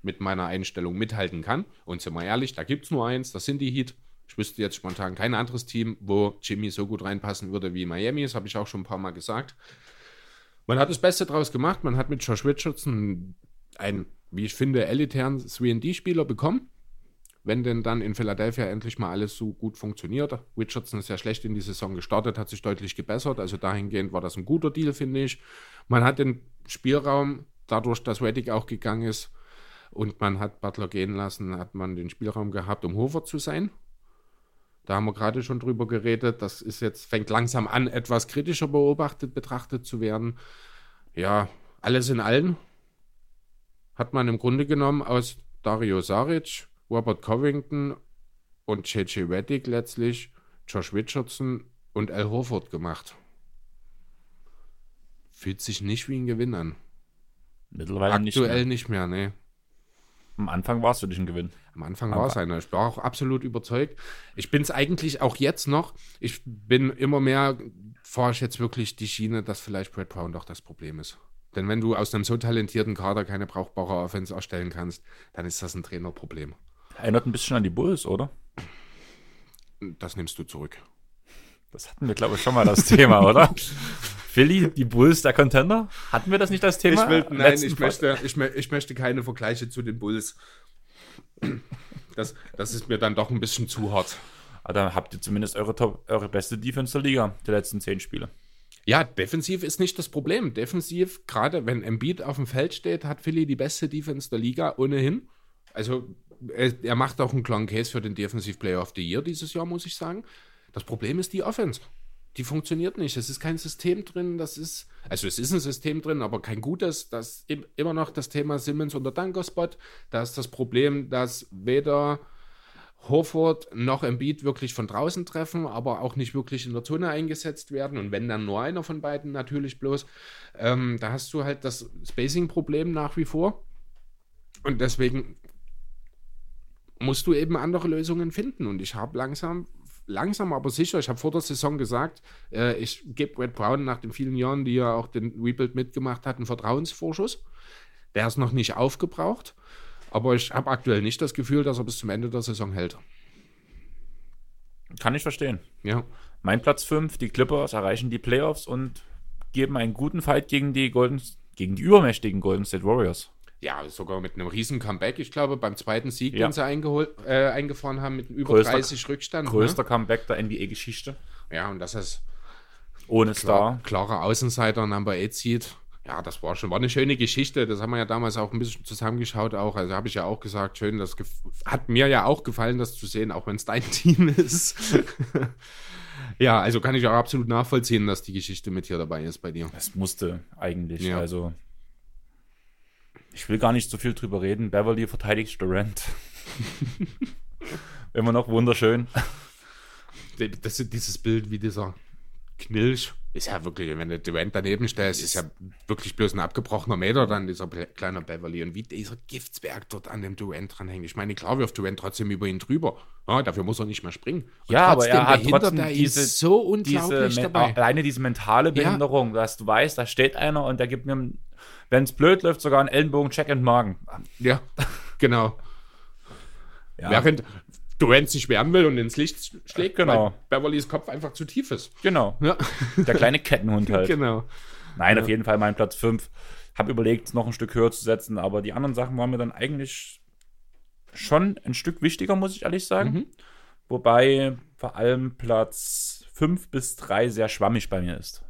mit meiner Einstellung mithalten kann. Und sind wir ehrlich, da gibt es nur eins, das sind die Heat. Ich wüsste jetzt spontan kein anderes Team, wo Jimmy so gut reinpassen würde wie Miami. Das habe ich auch schon ein paar Mal gesagt. Man hat das Beste draus gemacht. Man hat mit Josh Richardson einen, wie ich finde, elitären 3D-Spieler bekommen. Wenn denn dann in Philadelphia endlich mal alles so gut funktioniert. Richardson ist ja schlecht in die Saison gestartet, hat sich deutlich gebessert. Also dahingehend war das ein guter Deal, finde ich. Man hat den Spielraum, dadurch, dass Reddick auch gegangen ist und man hat Butler gehen lassen, hat man den Spielraum gehabt, um Hofer zu sein. Da haben wir gerade schon drüber geredet. Das ist jetzt, fängt langsam an, etwas kritischer beobachtet, betrachtet zu werden. Ja, alles in allem hat man im Grunde genommen aus Dario Saric, Robert Covington und JJ Reddick letztlich Josh Richardson und Al Horford gemacht. Fühlt sich nicht wie ein Gewinn an. Mittlerweile Aktuell nicht mehr. nicht mehr, nee. Am Anfang war es für dich ein Gewinn. Am Anfang war es einer. Ich war auch absolut überzeugt. Ich bin es eigentlich auch jetzt noch. Ich bin immer mehr, fahre ich jetzt wirklich die Schiene, dass vielleicht Brad Brown doch das Problem ist. Denn wenn du aus einem so talentierten Kader keine brauchbare Offense erstellen kannst, dann ist das ein Trainerproblem. Erinnert ein bisschen an die Bulls, oder? Das nimmst du zurück. Das hatten wir, glaube ich, schon mal das Thema, oder? <laughs> Philly, die Bulls, der Contender? Hatten wir das nicht als Thema? Ich will, nein, ich möchte, ich, ich, möchte keine Vergleiche zu den Bulls. Das, das ist mir dann doch ein bisschen zu hart. Aber dann habt ihr zumindest eure, Top, eure beste Defense der Liga, der letzten zehn Spiele. Ja, defensiv ist nicht das Problem. Defensiv, gerade wenn Embiid auf dem Feld steht, hat Philly die beste Defense der Liga ohnehin. Also er, er macht auch einen klaren Case für den Defensive Player of the Year dieses Jahr, muss ich sagen. Das Problem ist die Offense. Die funktioniert nicht. Es ist kein System drin, das ist, also es ist ein System drin, aber kein gutes. Das ist immer noch das Thema Simmons und der Dunker-Spot. Da ist das Problem, dass weder Horford noch Embiid wirklich von draußen treffen, aber auch nicht wirklich in der Zone eingesetzt werden. Und wenn dann nur einer von beiden natürlich bloß, ähm, da hast du halt das Spacing-Problem nach wie vor. Und deswegen musst du eben andere Lösungen finden. Und ich habe langsam, langsam aber sicher, ich habe vor der Saison gesagt, äh, ich gebe Red Brown nach den vielen Jahren, die er auch den Rebuild mitgemacht hat, einen Vertrauensvorschuss. Der ist noch nicht aufgebraucht. Aber ich habe aktuell nicht das Gefühl, dass er bis zum Ende der Saison hält. Kann ich verstehen. Ja. Mein Platz 5, die Clippers erreichen die Playoffs und geben einen guten Fight gegen die Golden, gegen die übermächtigen Golden State Warriors. Ja, sogar mit einem riesen Comeback. Ich glaube, beim zweiten Sieg, ja. den sie eingeholt, äh, eingefahren haben, mit über größter, 30 Rückstand. Ne? Größter ne? Comeback der NBA-Geschichte. Ja, und das ist ohne Star. Klarer Außenseiter, Number 8 Seed ja, das war schon, war eine schöne Geschichte. Das haben wir ja damals auch ein bisschen zusammengeschaut auch. Also habe ich ja auch gesagt, schön, das hat mir ja auch gefallen, das zu sehen, auch wenn es dein <laughs> Team ist. ja, also kann ich auch absolut nachvollziehen, dass die Geschichte mit hier dabei ist bei dir. Es musste eigentlich, ja. also ich will gar nicht so viel drüber reden. Beverly verteidigt Durant. <laughs> Immer noch wunderschön. Das ist dieses Bild wie dieser Knilch ist ja wirklich, wenn du Durant daneben stellst, ist ja wirklich bloß ein abgebrochener Meter dann, dieser kleine Beverly. Und wie dieser Giftsberg dort an dem Durant dranhängt. Ich meine, klar wirft Durant trotzdem über ihn drüber. Ja, dafür muss er nicht mehr springen. Und ja, aber er hat trotzdem er diese, so unglaublich diese, dabei. Alleine diese mentale Behinderung, ja. dass du weißt, da steht einer und der gibt mir, wenn es blöd läuft, sogar einen Ellenbogen-Check in den Magen. Ja, genau. Ja. Während, Durant sich wehren will und ins Licht schlägt, genau. weil Beverlys Kopf einfach zu tief ist. Genau. Ja. Der kleine Kettenhund halt. genau. Nein, ja. auf jeden Fall mein Platz 5. Hab überlegt, noch ein Stück höher zu setzen, aber die anderen Sachen waren mir dann eigentlich schon ein Stück wichtiger, muss ich ehrlich sagen. Mhm. Wobei vor allem Platz 5 bis 3 sehr schwammig bei mir ist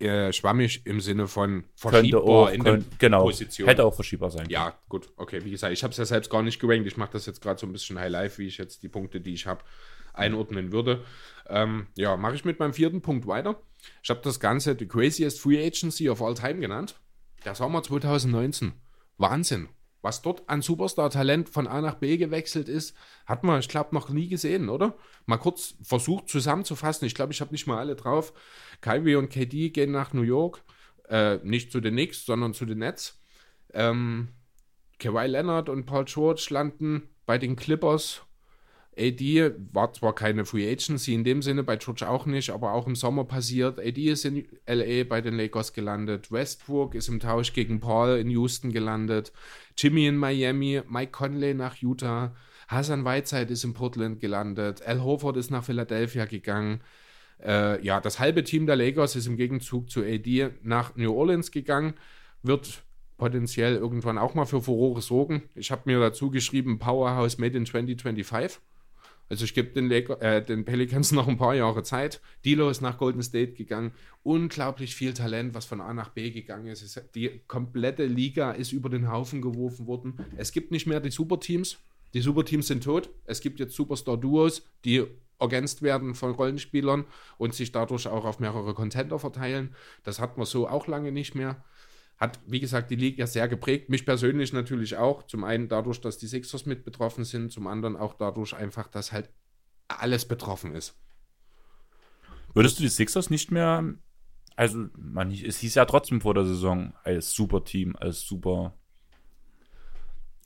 äh, schwammig im Sinne von verschiebbar auch, in der genau, Position. Hätte auch verschiebbar sein können. Ja, gut, okay, wie gesagt, ich habe es ja selbst gar nicht gerankt. Ich mache das jetzt gerade so ein bisschen High Life, wie ich jetzt die Punkte, die ich habe, einordnen würde. Ähm, ja, mache ich mit meinem vierten Punkt weiter. Ich habe das Ganze The Craziest Free Agency of All Time genannt. Der Sommer 2019. Wahnsinn. Was dort an Superstar-Talent von A nach B gewechselt ist, hat man, ich glaube, noch nie gesehen, oder? Mal kurz versucht zusammenzufassen. Ich glaube, ich habe nicht mal alle drauf. Kyrie und KD gehen nach New York. Äh, nicht zu den Knicks, sondern zu den Nets. Ähm, Kawhi Leonard und Paul George landen bei den Clippers. AD war zwar keine Free Agency in dem Sinne, bei George auch nicht, aber auch im Sommer passiert. AD ist in LA bei den Lakers gelandet. Westbrook ist im Tausch gegen Paul in Houston gelandet. Jimmy in Miami. Mike Conley nach Utah. Hassan Whiteside ist in Portland gelandet. Al Horford ist nach Philadelphia gegangen. Äh, ja, das halbe Team der Lakers ist im Gegenzug zu AD nach New Orleans gegangen. Wird potenziell irgendwann auch mal für Furore sorgen. Ich habe mir dazu geschrieben, Powerhouse Made in 2025. Also ich gebe den, äh, den, Pelicans <laughs> noch ein paar Jahre Zeit. Dilo ist nach Golden State gegangen. Unglaublich viel Talent, was von A nach B gegangen ist. Die komplette Liga ist über den Haufen geworfen worden. Es gibt nicht mehr die Superteams. Die Superteams sind tot. Es gibt jetzt Superstar-Duos, die ergänzt werden von Rollenspielern und sich dadurch auch auf mehrere Contender verteilen. Das hat man so auch lange nicht mehr. Hat, wie gesagt, die Liga sehr geprägt. Mich persönlich natürlich auch. Zum einen dadurch, dass die Sixers mit betroffen sind, zum anderen auch dadurch einfach, dass halt alles betroffen ist. Würdest du die Sixers nicht mehr, also man, es hieß ja trotzdem vor der Saison als super Team, als super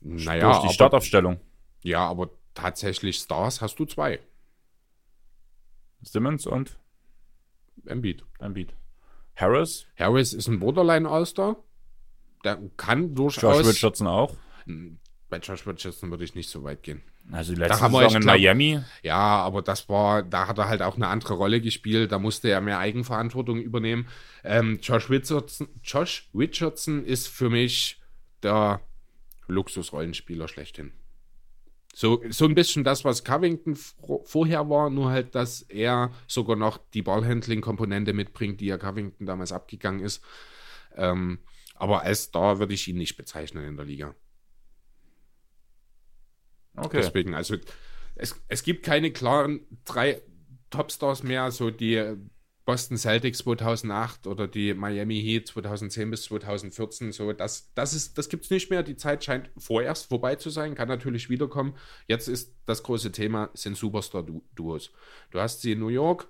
naja, durch die aber, Startaufstellung. Ja, aber tatsächlich Stars hast du zwei. Simmons und Embiid. Embiid. Harris? Harris ist ein Borderline-All-Star. Der kann durchaus. Josh Richardson auch. Hm, bei Josh Richardson würde ich nicht so weit gehen. Also die letzte Saison in glaub, Miami. Ja, aber das war, da hat er halt auch eine andere Rolle gespielt. Da musste er mehr Eigenverantwortung übernehmen. Ähm, Josh, Richardson, Josh Richardson ist für mich der Luxusrollenspieler schlechthin. So, so ein bisschen das, was Covington vorher war, nur halt, dass er sogar noch die Ballhandling-Komponente mitbringt, die ja Covington damals abgegangen ist. Ähm, aber als da würde ich ihn nicht bezeichnen in der Liga. Okay. Deswegen, also es, es gibt keine klaren drei Topstars mehr, so die Boston Celtics 2008 oder die Miami Heat 2010 bis 2014. So, das, das, das gibt es nicht mehr. Die Zeit scheint vorerst vorbei zu sein, kann natürlich wiederkommen. Jetzt ist das große Thema, sind Superstar-Duos. Du hast sie in New York,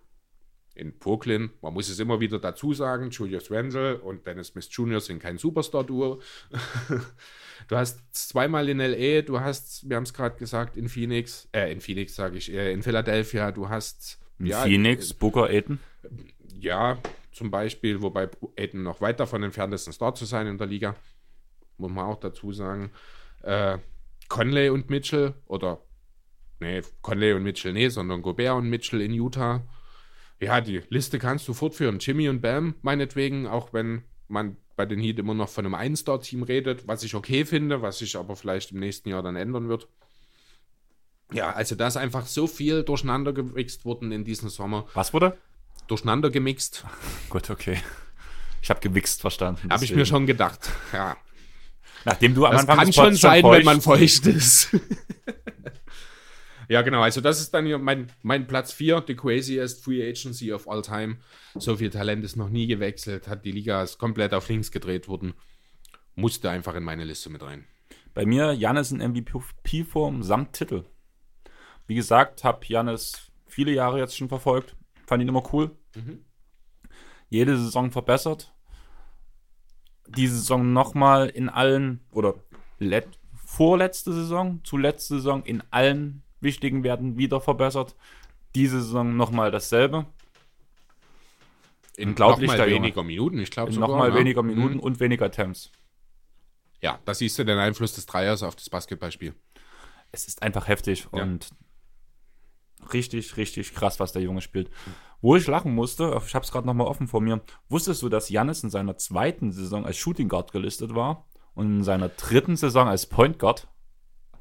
in Brooklyn, man muss es immer wieder dazu sagen, Julius Randle und Dennis Smith Jr. sind kein Superstar-Duo. <laughs> du hast zweimal in L.A., du hast, wir haben es gerade gesagt, in Phoenix, äh, in Phoenix sage ich, äh, in Philadelphia, du hast ja, Phoenix, Booker, Aiden? Ja, zum Beispiel, wobei Aiden noch weit davon entfernt ist, ein Star zu sein in der Liga. Muss man auch dazu sagen. Äh, Conley und Mitchell oder nee, Conley und Mitchell, nee, sondern Gobert und Mitchell in Utah. Ja, die Liste kannst du fortführen. Jimmy und Bam, meinetwegen, auch wenn man bei den Heat immer noch von einem Ein-Star-Team redet, was ich okay finde, was sich aber vielleicht im nächsten Jahr dann ändern wird. Ja, also da ist einfach so viel durcheinander gemixt worden in diesem Sommer. Was wurde? Durcheinander gemixt. <laughs> Gut, okay. Ich habe gewichst verstanden. Habe ich mir schon gedacht, ja. Nachdem du am das Anfang kann schon sein, schon wenn man feucht ist. <laughs> ja, genau. Also das ist dann hier mein, mein Platz 4, the craziest Free Agency of all time. So viel Talent ist noch nie gewechselt, hat die Liga ist komplett auf links gedreht worden. Musste einfach in meine Liste mit rein. Bei mir Janis in MVP-Form samt Titel. Wie gesagt, habe Janis viele Jahre jetzt schon verfolgt. Fand ihn immer cool. Mhm. Jede Saison verbessert. Diese Saison nochmal in allen, oder vorletzte Saison, zuletzte Saison in allen wichtigen Werten wieder verbessert. Diese Saison nochmal dasselbe. In Unglaublich noch mal weniger Minuten, ich glaube sogar. Nochmal ne? weniger Minuten mhm. und weniger Attempts. Ja, da siehst du den Einfluss des Dreiers auf das Basketballspiel. Es ist einfach heftig ja. und richtig, richtig krass, was der Junge spielt. Wo ich lachen musste, ich habe es gerade nochmal offen vor mir, wusstest du, dass Janis in seiner zweiten Saison als Shooting Guard gelistet war und in seiner dritten Saison als Point Guard?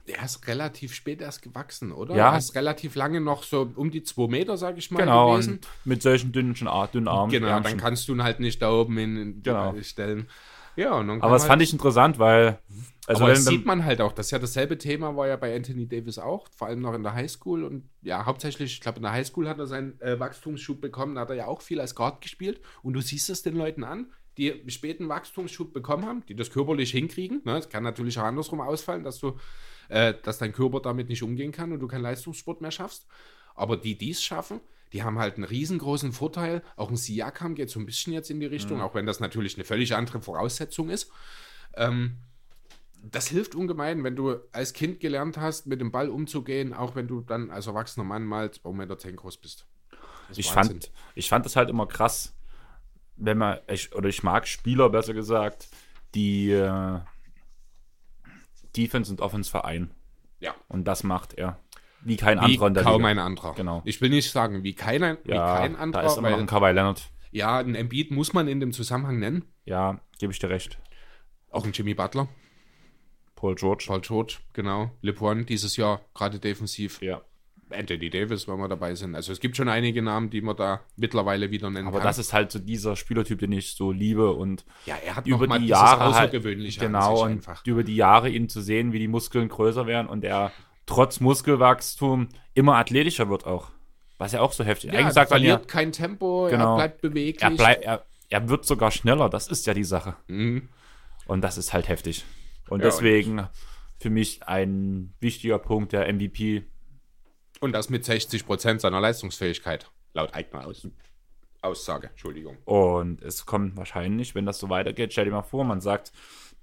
Er ist relativ spät erst gewachsen, oder? Ja. Er ist relativ lange noch so um die zwei Meter, sag ich mal, genau, gewesen. mit solchen dünnen, dünnen Armen. Genau, Ärmchen. dann kannst du ihn halt nicht da oben in, genau. stellen. Ja, Aber das halt fand ich interessant, weil also Aber das sieht man halt auch. Das ist ja dasselbe Thema, war ja bei Anthony Davis auch, vor allem noch in der Highschool. Und ja, hauptsächlich, ich glaube, in der Highschool hat er seinen äh, Wachstumsschub bekommen, da hat er ja auch viel als Guard gespielt. Und du siehst es den Leuten an, die späten Wachstumsschub bekommen haben, die das körperlich hinkriegen. Ne? Es kann natürlich auch andersrum ausfallen, dass du, äh, dass dein Körper damit nicht umgehen kann und du keinen Leistungssport mehr schaffst. Aber die, die es schaffen, die haben halt einen riesengroßen Vorteil. Auch ein Siakam geht so ein bisschen jetzt in die Richtung, mhm. auch wenn das natürlich eine völlig andere Voraussetzung ist. Ähm, das hilft ungemein, wenn du als Kind gelernt hast, mit dem Ball umzugehen, auch wenn du dann als erwachsener Mann mal 2,10 Meter groß bist. Ich fand, ich fand das halt immer krass, wenn man, ich, oder ich mag Spieler besser gesagt, die äh, Defense und Offense vereinen. Ja. Und das macht er. Wie kein Wie anderer in der kaum Liga. ein anderer. Genau. Ich will nicht sagen, wie, kein, wie Ja, kein anderer, da ist immer noch weil, ein Kawhi Leonard. ja, ein Embiid muss man in dem Zusammenhang nennen. Ja, gebe ich dir recht. Auch ein Jimmy Butler, Paul George. Paul George, genau. LeBron dieses Jahr gerade defensiv. Ja. Anthony Davis, wenn wir dabei sind. Also es gibt schon einige Namen, die man da mittlerweile wieder nennen Aber kann. das ist halt so dieser Spielertyp, den ich so liebe und ja, er hat über noch die Jahre halt, genau und einfach. über die Jahre ihn zu sehen, wie die Muskeln größer werden und er trotz Muskelwachstum immer athletischer wird auch. Was ja auch so heftig. Ja, Eigentlich er sagt ja, verliert kein Tempo, Genau. er bleibt beweglich. er, bleib, er, er wird sogar schneller. Das ist ja die Sache. Mhm. Und das ist halt heftig. Und Ja, deswegen für mich ein wichtiger Punkt der MVP. Und das mit 60 Prozent seiner Leistungsfähigkeit, laut eigener Aus Aussage. Entschuldigung. Und es kommt wahrscheinlich, wenn das so weitergeht, stell dir mal vor, man sagt,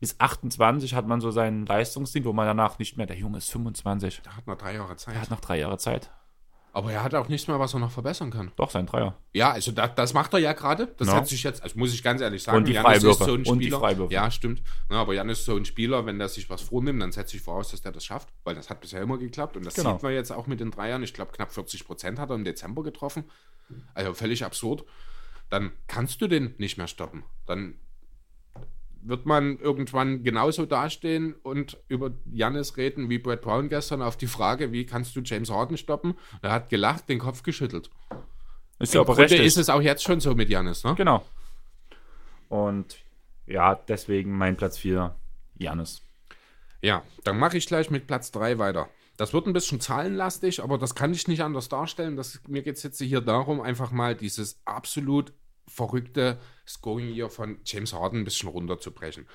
bis 28 hat man so seinen Leistungsding, wo man danach nicht mehr, der Junge ist 25, Er hat noch drei Jahre Zeit. er hat noch drei Jahre Zeit. Aber er hat auch nichts mehr, was er noch verbessern kann. Doch, sein Dreier. Ja, also da, das macht er ja gerade. Das Ja. hat sich jetzt, also muss ich ganz ehrlich sagen, Und die Freiwürfe. ist so ein Und die Spieler. Freiwürfe. Ja, stimmt. Ja, aber Janis ist so ein Spieler, wenn der sich was vornimmt, dann setze ich voraus, dass der das schafft, weil das hat bisher immer geklappt und das Genau. sieht man jetzt auch mit den Dreiern. Ich glaube, knapp 40 Prozent hat er im Dezember getroffen. Also völlig absurd. Dann kannst du den nicht mehr stoppen. Dann wird man irgendwann genauso dastehen und über Jannis reden wie Brad Brown gestern auf die Frage, wie kannst du James Harden stoppen? Er hat gelacht, den Kopf geschüttelt. Ist ja aber richtig. ist es auch jetzt schon so mit Janis, ne? Genau. Und ja, deswegen mein Platz 4, Janis. Ja, dann mache ich gleich mit Platz 3 weiter. Das wird ein bisschen zahlenlastig, aber das kann ich nicht anders darstellen. Das, mir geht es jetzt hier darum, einfach mal dieses absolut verrückte Scoring hier von James Harden ein bisschen runterzubrechen.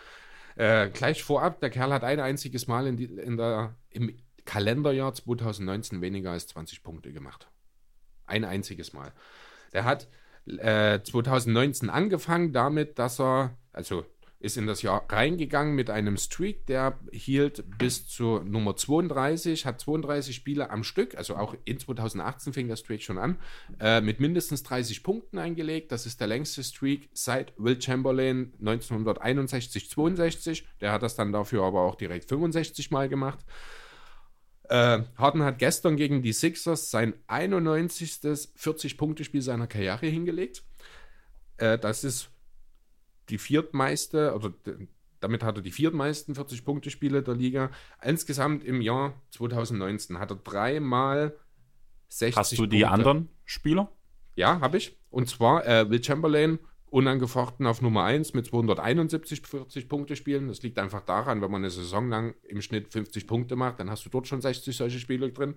Äh, gleich vorab, der Kerl hat ein einziges Mal in die, in der, im Kalenderjahr 2019 weniger als 20 Punkte gemacht. Ein einziges Mal. Der hat äh, 2019 angefangen damit, dass er, also ist in das Jahr reingegangen mit einem Streak, der hielt bis zu Nummer 32, hat 32 Spiele am Stück, also auch in 2018 fing der Streak schon an, äh, mit mindestens 30 Punkten eingelegt. Das ist der längste Streak seit Will Chamberlain 1961-62. Der hat das dann dafür aber auch direkt 65 Mal gemacht. Äh, Harden hat gestern gegen die Sixers sein 91. 40-Punkte-Spiel seiner Karriere hingelegt. Äh, das ist die viertmeiste, oder d- damit hat er die viertmeisten 40-Punkte-Spiele der Liga. Insgesamt im Jahr 2019 hat er dreimal 60 Hast du die Punkte. anderen Spieler? Ja, habe ich. Und zwar äh, Will Chamberlain unangefochten auf Nummer 1 mit 271 40-Punkte-Spielen. Das liegt einfach daran, wenn man eine Saison lang im Schnitt 50 Punkte macht, dann hast du dort schon 60 solche Spiele drin.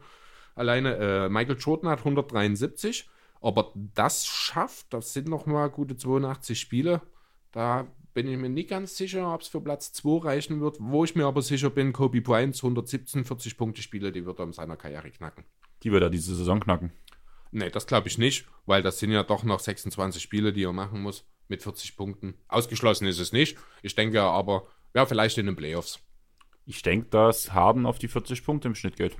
Alleine äh, Michael Jordan hat 173, aber das schafft, das sind nochmal gute 82 Spiele. Da bin ich mir nicht ganz sicher, ob es für Platz 2 reichen wird. Wo ich mir aber sicher bin, Kobe Bryant 117 40-Punkte-Spiele, die wird er in seiner Karriere knacken. Die wird er diese Saison knacken. Nee, das glaube ich nicht, weil das sind ja doch noch 26 Spiele, die er machen muss mit 40 Punkten. Ausgeschlossen ist es nicht. Ich denke aber, ja, vielleicht in den Playoffs. Ich denke, dass Harden auf die 40 Punkte im Schnitt geht.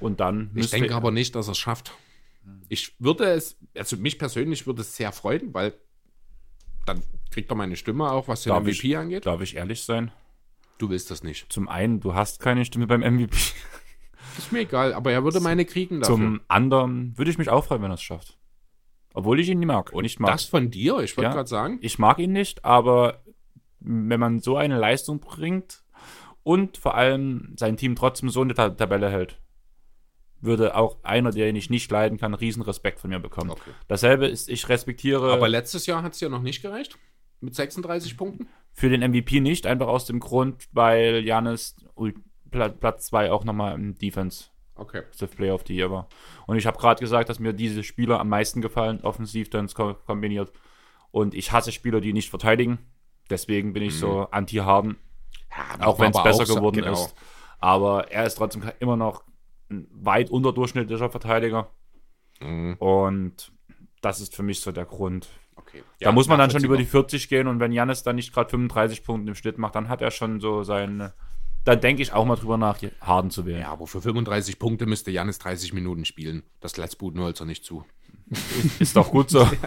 Und dann Ich denke aber nicht, dass er es schafft. Ich würde es, also mich persönlich würde es sehr freuen, weil dann kriegt er meine Stimme auch, was den Darf MVP ich- angeht. Darf ich ehrlich sein? Du willst das nicht. Zum einen, du hast keine Stimme beim MVP. Ist mir egal, aber er würde meine kriegen dafür. Zum anderen würde ich mich auch freuen, wenn er es schafft. Obwohl ich ihn nie mag. Und ich mag, das von dir, ich wollte Ja. gerade sagen. ich mag ihn nicht, aber wenn man so eine Leistung bringt und vor allem sein Team trotzdem so in der Ta- Tabelle hält, würde auch einer, den ich nicht leiden kann, riesen Respekt von mir bekommen. Okay. Dasselbe ist, ich respektiere Aber letztes Jahr hat es ja noch nicht gereicht. Mit 36 Punkten. für den MVP nicht, einfach aus dem Grund, weil Janis Platz 2 auch nochmal im Defense Okay. Defensive Player of the Year war. Und ich habe gerade gesagt, dass mir diese Spieler am meisten gefallen, offensiv dann ko kombiniert. Und ich hasse Spieler, die nicht verteidigen. Deswegen bin ich so anti-Harden, Ja, auch wenn es besser auch so- geworden genau. ist. Aber er ist trotzdem immer noch ein weit unterdurchschnittlicher Verteidiger. Mhm. Und das ist für mich so der Grund. Okay. Da muss man dann schon über die nachvollziehbar. 40 gehen und wenn Janis dann nicht gerade 35 Punkte im Schnitt macht, dann hat er schon so seine. Dann denke ich auch mal drüber nach, Harden zu wählen. Ja, aber für 35 Punkte müsste Janis 30 Minuten spielen. Das lässt Budenholzer nicht zu. Ist doch gut so. <laughs>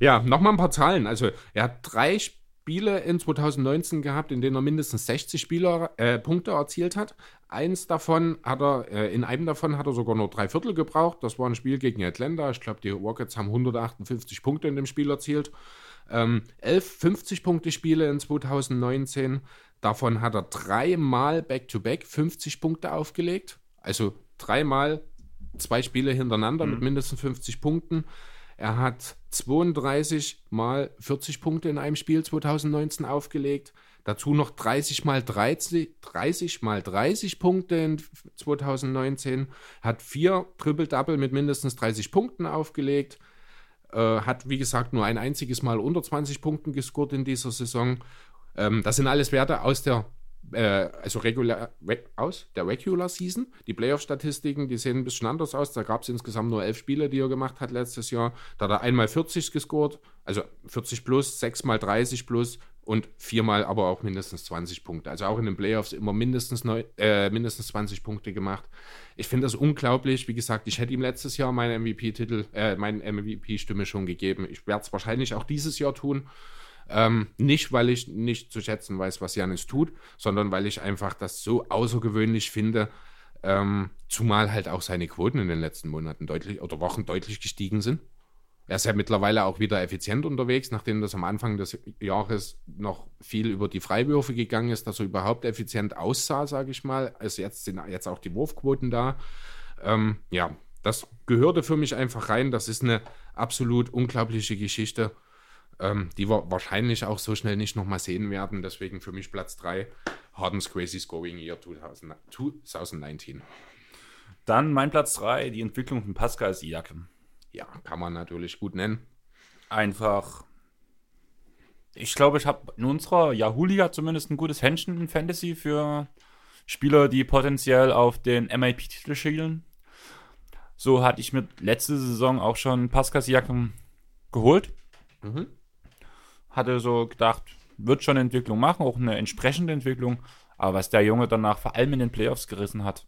Ja, nochmal ein paar Zahlen. Also, er hat drei, Spiele in 2019 gehabt, in denen er mindestens 60 Spieler, äh, Punkte erzielt hat. Eins davon hat er, äh, in einem davon hat er sogar nur drei Viertel gebraucht. Das war ein Spiel gegen Atlanta. Ich glaube, die Rockets haben 158 Punkte in dem Spiel erzielt. Ähm, elf 50-Punkte-Spiele in 2019. Davon hat er dreimal Back-to-Back 50 Punkte aufgelegt. Also dreimal zwei Spiele hintereinander mhm. mit mindestens 50 Punkten. Er hat 32 mal 40 Punkte in einem Spiel 2019 aufgelegt. Dazu noch 30 mal 30, 30 mal 30 Punkte in 2019. Hat vier Triple-Double mit mindestens 30 Punkten aufgelegt. Äh, hat, wie gesagt, nur ein einziges Mal unter 20 Punkten gescored in dieser Saison. Ähm, das sind alles Werte aus der äh, also regular, aus der Regular Season. Die Playoff-Statistiken, die sehen ein bisschen anders aus. Da gab es insgesamt nur elf Spiele, die er gemacht hat letztes Jahr. Da hat er einmal 40 gescored, also 40 plus, sechsmal 30 plus und viermal aber auch mindestens 20 Punkte. Also auch in den Playoffs immer mindestens, neu, äh, mindestens 20 Punkte gemacht. Ich finde das unglaublich. Wie gesagt, ich hätte ihm letztes Jahr meinen MVP-Titel, äh, meine MVP-Stimme schon gegeben. Ich werde es wahrscheinlich auch dieses Jahr tun. Ähm, nicht, weil ich nicht zu schätzen weiß, was Janis tut, sondern weil ich einfach das so außergewöhnlich finde, ähm, zumal halt auch seine Quoten in den letzten Monaten deutlich oder Wochen deutlich gestiegen sind. Er ist ja mittlerweile auch wieder effizient unterwegs, nachdem das am Anfang des Jahres noch viel über die Freiwürfe gegangen ist, dass er überhaupt effizient aussah, sage ich mal. Also jetzt sind jetzt auch die Wurfquoten da. Ähm, ja, das gehörte für mich einfach rein. Das ist eine absolut unglaubliche Geschichte ähm, die wir wahrscheinlich auch so schnell nicht nochmal sehen werden. Deswegen für mich Platz 3, Hardens Crazy Scoring Year 2000, 2019. Dann mein Platz 3, die Entwicklung von Pascal Siakam. Ja, kann man natürlich gut nennen. Einfach, ich glaube, ich habe in unserer Yahoo-Liga zumindest ein gutes Händchen in Fantasy für Spieler, die potenziell auf den MIP-Titel schielen. So hatte ich mir letzte Saison auch schon Pascal Siakam geholt. Mhm hatte so gedacht, wird schon eine Entwicklung machen, auch eine entsprechende Entwicklung. Aber was der Junge danach vor allem in den Playoffs gerissen hat,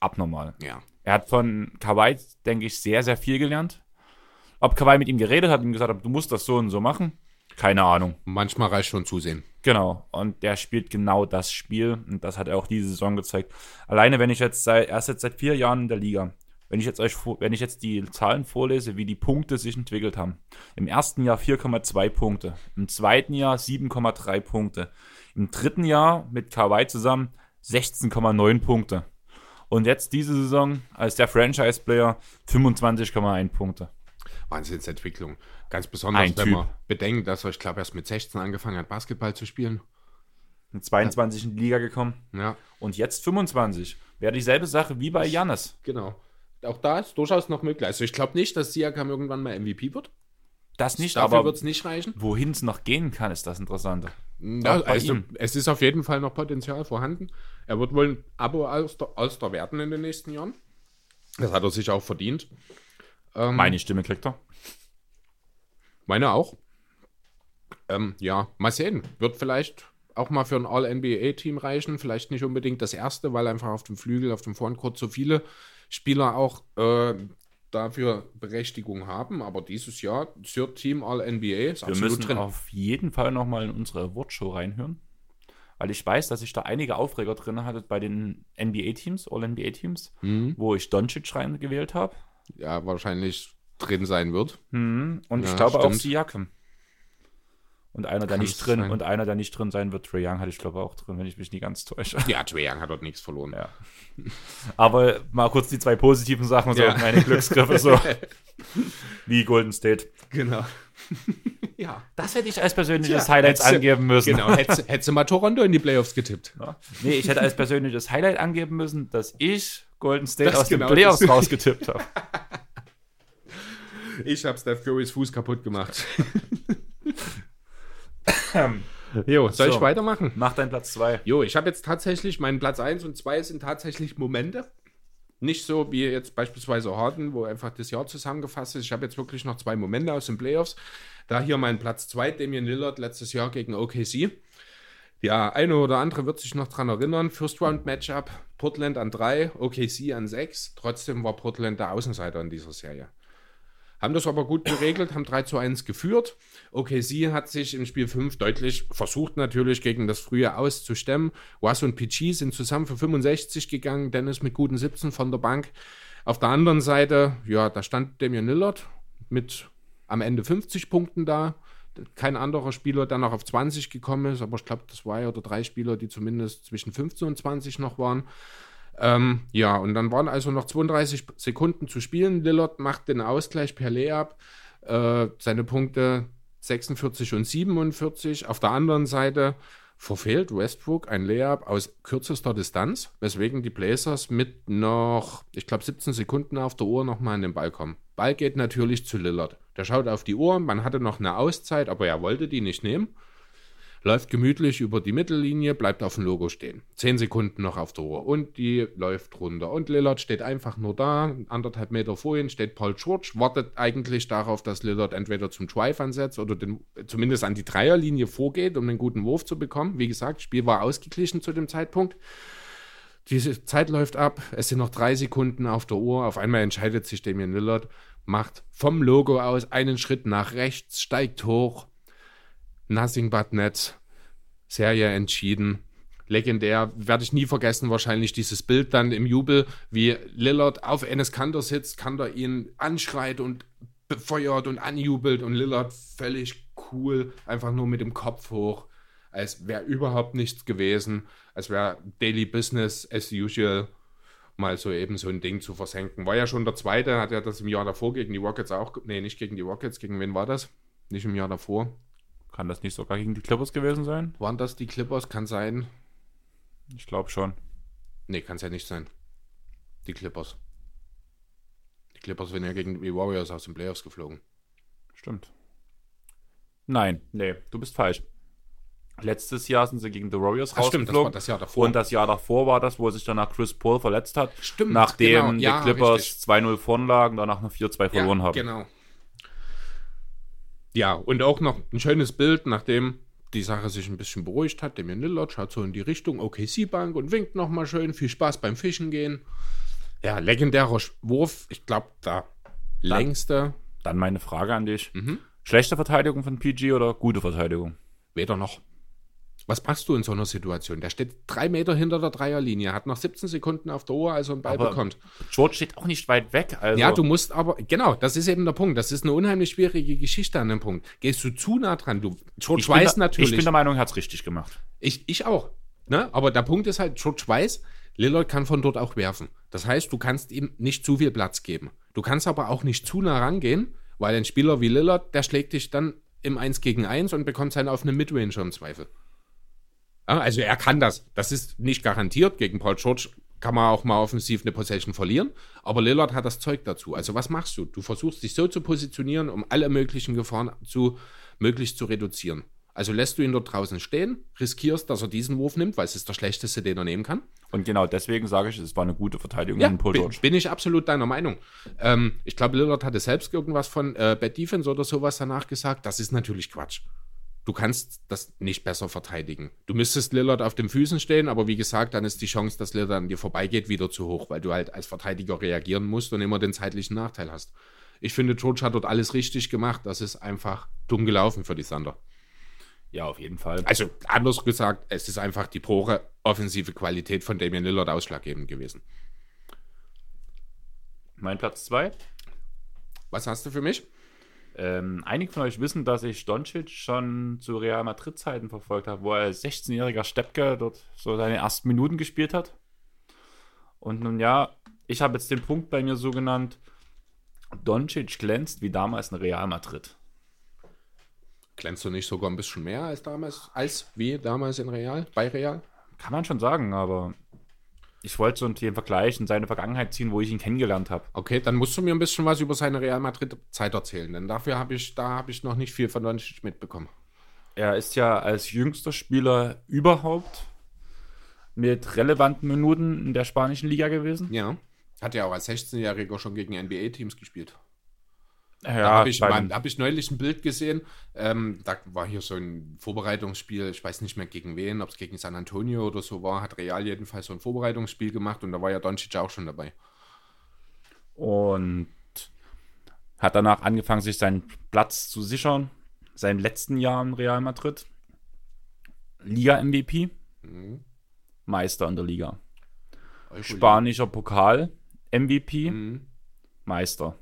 abnormal. Ja. Er hat von Kawhi, denke ich, sehr, sehr viel gelernt. Ob Kawhi mit ihm geredet hat und gesagt hat, du musst das so und so machen, keine Ahnung. Manchmal reicht schon zusehen. Genau. Und der spielt genau das Spiel. Und das hat er auch diese Saison gezeigt. Alleine, wenn ich jetzt seit, er ist jetzt seit vier Jahren in der Liga. Wenn ich jetzt euch, wenn ich jetzt die Zahlen vorlese, wie die Punkte sich entwickelt haben. Im ersten Jahr 4,2 Punkte. Im zweiten Jahr 7,3 Punkte. Im dritten Jahr mit Kawhi zusammen 16,9 Punkte. Und jetzt diese Saison als der Franchise-Player 25,1 Punkte. Wahnsinnsentwicklung. Ganz besonders, Ein wenn typ. man bedenkt, dass er, ich glaube, erst mit 16 angefangen hat, Basketball zu spielen. Mit 22 in die Liga gekommen. Ja. Und jetzt 25. Wäre dieselbe Sache wie bei Jannis. Genau auch da ist durchaus noch möglich. Also ich glaube nicht, dass Siakam irgendwann mal MVP wird. Das nicht, Dafür aber wird es nicht reichen. Wohin es noch gehen kann, ist das Interessante. Ja, also, es ist auf jeden Fall noch Potenzial vorhanden. Er wird wohl ein Abo aus der, aus der werden in den nächsten Jahren. Das hat er sich auch verdient. Ähm, Meine Stimme kriegt er. Meine auch. Ähm, ja, mal sehen. Wird vielleicht auch mal für ein All-NBA-Team reichen. Vielleicht nicht unbedingt das erste, weil einfach auf dem Flügel, auf dem Frontcourt so viele Spieler auch äh, dafür Berechtigung haben. Aber dieses Jahr, Third Team All-NBA ist Wir müssen drin. auf jeden Fall nochmal in unsere Awardshow reinhören. Weil ich weiß, dass ich da einige Aufreger drin hatte bei den NBA-Teams, All-NBA-Teams, mhm. wo ich Doncic reingewählt habe. Ja, wahrscheinlich drin sein wird. Mhm. Und ja, ich glaube stimmt. auch Siakam. Und einer, der nicht drin, sein. und einer, der nicht drin sein wird, Trae Young hatte ich glaube auch drin, wenn ich mich nie ganz täusche. Ja, Trae Young hat dort nichts verloren. Ja. Aber mal kurz die zwei positiven Sachen, so ja. meine Glücksgriffe, so <laughs> wie Golden State. Genau. <laughs> ja. Das hätte ich als persönliches Tja, Highlight angeben müssen. Genau, hättest, hättest du mal Toronto in die Playoffs getippt. Ja. Nee, ich hätte als persönliches Highlight angeben müssen, dass ich Golden State das aus genau den Playoffs rausgetippt habe. <laughs> Ich habe Steph Currys Fuß kaputt gemacht. Jo, soll so, ich weitermachen? Mach deinen Platz 2. Jo, ich habe jetzt tatsächlich, meinen Platz 1 und 2 sind tatsächlich Momente. Nicht so wie jetzt beispielsweise Harden, wo einfach das Jahr zusammengefasst ist. Ich habe jetzt wirklich noch zwei Momente aus den Playoffs. Da hier mein Platz 2, Damian Lillard, letztes Jahr gegen OKC. Ja, eine oder andere wird sich noch dran erinnern. First Round Matchup, Portland an 3, OKC an 6. Trotzdem war Portland der Außenseiter in dieser Serie. haben das aber gut geregelt, haben 3 zu 1 geführt. OKC hat sich im Spiel 5 deutlich versucht natürlich gegen das frühe auszustemmen. Was und PG sind zusammen für 65 gegangen, Dennis mit guten 17 von der Bank. Auf der anderen Seite, ja, da stand Damian Lillard mit am Ende 50 Punkten da. Kein anderer Spieler, der noch auf 20 gekommen ist, aber ich glaube, das ja oder drei Spieler, die zumindest zwischen 15 und 20 noch waren. Ähm, ja, und dann waren also noch 32 Sekunden zu spielen. Lillard macht den Ausgleich per Layup. Äh, seine Punkte 46 und 47. Auf der anderen Seite verfehlt Westbrook ein Layup aus kürzester Distanz, weswegen die Blazers mit noch, ich glaube, 17 Sekunden auf der Uhr nochmal an den Ball kommen. Ball geht natürlich zu Lillard. Der schaut auf die Uhr, man hatte noch eine Auszeit, aber er wollte die nicht nehmen läuft gemütlich über die Mittellinie, bleibt auf dem Logo stehen. Zehn Sekunden noch auf der Uhr und die läuft runter. Und Lillard steht einfach nur da, anderthalb Meter vor ihm steht Paul George, wartet eigentlich darauf, dass Lillard entweder zum Drive ansetzt oder den, zumindest an die Dreierlinie vorgeht, um einen guten Wurf zu bekommen. Wie gesagt, Spiel war ausgeglichen zu dem Zeitpunkt. Diese Zeit läuft ab, es sind noch drei Sekunden auf der Uhr. Auf einmal entscheidet sich Damian Lillard, macht vom Logo aus einen Schritt nach rechts, steigt hoch, Nothing But Net, Serie entschieden. Legendär, werde ich nie vergessen, wahrscheinlich dieses Bild dann im Jubel, wie Lillard auf Enes Kanter sitzt, Kanter ihn anschreit und befeuert und anjubelt und Lillard völlig cool, einfach nur mit dem Kopf hoch, als wäre überhaupt nichts gewesen, als wäre Daily Business as usual mal so eben so ein Ding zu versenken. War ja schon der zweite, hat er das im Jahr davor gegen die Rockets auch, nee, nicht gegen die Rockets, gegen wen war das? Nicht im Jahr davor. Kann das nicht sogar gegen die Clippers gewesen sein? Waren das die Clippers? Kann sein. Ich glaube schon. Nee, kann es ja nicht sein. Die Clippers. Die Clippers sind ja gegen die Warriors aus den Playoffs geflogen. Stimmt. Nein, nee, du bist falsch. Letztes Jahr sind sie gegen die Warriors Ach, stimmt, das war das Jahr davor. Und das Jahr davor war das, wo sich danach Chris Paul verletzt hat. Stimmt, Nachdem genau. die Ja, Clippers richtig. 2-0 vorn lagen, danach noch 4-2 verloren ja, haben. Genau. Ja, und auch noch ein schönes Bild, nachdem die Sache sich ein bisschen beruhigt hat. Damian Lillard schaut so in die Richtung OKC-Bank und winkt nochmal schön. Viel Spaß beim Fischen gehen. Ja, legendärer Wurf. Ich glaube, der längste. Dann meine Frage an dich. Mhm. Schlechte Verteidigung von PG oder gute Verteidigung? Weder noch. Was machst du in so einer Situation? Der steht drei Meter hinter der Dreierlinie, hat noch 17 Sekunden auf der Uhr, als er einen Ball Aber bekommt. George steht auch nicht weit weg. Also Ja, du musst aber, genau, das ist eben der Punkt. Das ist eine unheimlich schwierige Geschichte an dem Punkt. Gehst du zu nah dran, du, George ich bin weiß der- natürlich. Ich bin der Meinung, er hat es richtig gemacht. Ich, ich auch. Ne? Aber der Punkt ist halt, George weiß, Lillard kann von dort auch werfen. Das heißt, du kannst ihm nicht zu viel Platz geben. Du kannst aber auch nicht zu nah rangehen, weil ein Spieler wie Lillard, der schlägt dich dann im 1 gegen 1 und bekommt seinen auf eine Midrange im Zweifel. Also er kann das. Das ist nicht garantiert. Gegen Paul George kann man auch mal offensiv eine Possession verlieren. Aber Lillard hat das Zeug dazu. Also was machst du? Du versuchst dich so zu positionieren, um alle möglichen Gefahren zu möglichst zu reduzieren. Also lässt du ihn dort draußen stehen, riskierst, dass er diesen Wurf nimmt, weil es ist der schlechteste, den er nehmen kann. Und genau deswegen sage ich, es war eine gute Verteidigung Ja, von Paul George. bin ich absolut deiner Meinung. Ähm, ich glaube, Lillard hatte selbst irgendwas von äh, Bad Defense oder sowas danach gesagt. Das ist natürlich Quatsch. Du kannst das nicht besser verteidigen. Du müsstest Lillard auf den Füßen stehen, aber wie gesagt, dann ist die Chance, dass Lillard an dir vorbeigeht, wieder zu hoch, weil du halt als Verteidiger reagieren musst und immer den zeitlichen Nachteil hast. Ich finde, George hat dort alles richtig gemacht. Das ist einfach dumm gelaufen für die Sander. Ja, auf jeden Fall. Also anders gesagt, es ist einfach die pure offensive Qualität von Damian Lillard ausschlaggebend gewesen. Mein Platz 2. Was hast du für mich? Ähm, einige von euch wissen, dass ich Doncic schon zu Real Madrid-Zeiten verfolgt habe, wo er als 16-jähriger Steppke dort so seine ersten Minuten gespielt hat. Und nun ja, ich habe jetzt den Punkt bei mir so genannt, Doncic glänzt wie damals in Real Madrid. Glänzt du nicht sogar ein bisschen mehr als damals, als wie damals in Real, bei Real? Kann man schon sagen, aber ich wollte so den Vergleich in seine Vergangenheit ziehen, wo ich ihn kennengelernt habe. Okay, dann musst du mir ein bisschen was über seine Real Madrid-Zeit erzählen, denn dafür habe ich, da habe ich noch nicht viel von Doncic mitbekommen. Er ist ja als jüngster Spieler überhaupt mit relevanten Minuten in der spanischen Liga gewesen. Ja. Hat ja auch als 16-Jähriger schon gegen NBA-Teams gespielt. Ja, Da habe ich, hab ich neulich ein Bild gesehen. Ähm, da war hier so ein Vorbereitungsspiel, ich weiß nicht mehr gegen wen, ob es gegen San Antonio oder so war, hat Real jedenfalls so ein Vorbereitungsspiel gemacht und da war ja Doncic auch schon dabei. Und Hat danach angefangen, sich seinen Platz zu sichern. Seinen letzten Jahr in Real Madrid. Liga-MVP. Mhm. Meister in der Liga. Spanischer Pokal MVP. Mhm. Meister.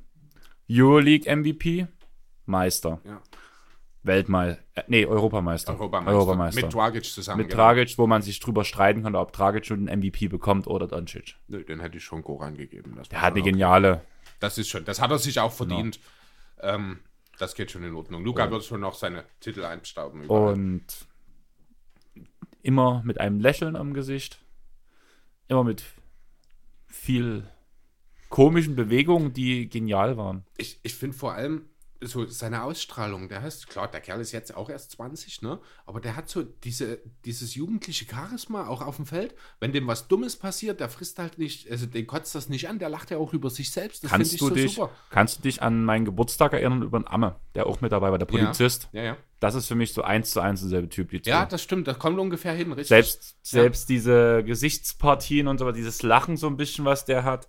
Euroleague MVP. Meister. Ja. Weltmeister. Äh, nee, Europameister. Europameister. Europameister. Mit Dragic zusammen. Mit genau. Dragic, wo man sich drüber streiten konnte, ob Dragic nun den MVP bekommt oder Doncic. Nö, den hätte ich schon Goran gegeben. Das Der hat eine schon okay. geniale. Das ist schon, das hat er sich auch verdient. Ähm, das geht schon in Ordnung. Luca wird schon noch seine Titel einstauben. überall. Und immer mit einem Lächeln am Gesicht. Immer mit viel komischen Bewegungen, die genial waren. ich, ich finde vor allem so seine Ausstrahlung, der heißt, klar, der Kerl ist jetzt auch erst 20, ne? Aber der hat so diese, dieses jugendliche Charisma auch auf dem Feld. Wenn dem was Dummes passiert, der frisst halt nicht, also den kotzt das nicht an, der lacht ja auch über sich selbst. Das Kannst ich du, so dich, super. kannst du dich an meinen Geburtstag erinnern über einen Amme, der auch mit dabei war, der Polizist? Ja, ja. Das ist für mich so eins zu eins derselbe Typ. Die Ja, das stimmt, das kommt ungefähr hin, richtig? selbst, selbst diese Gesichtspartien und so, dieses Lachen so ein bisschen, was der hat,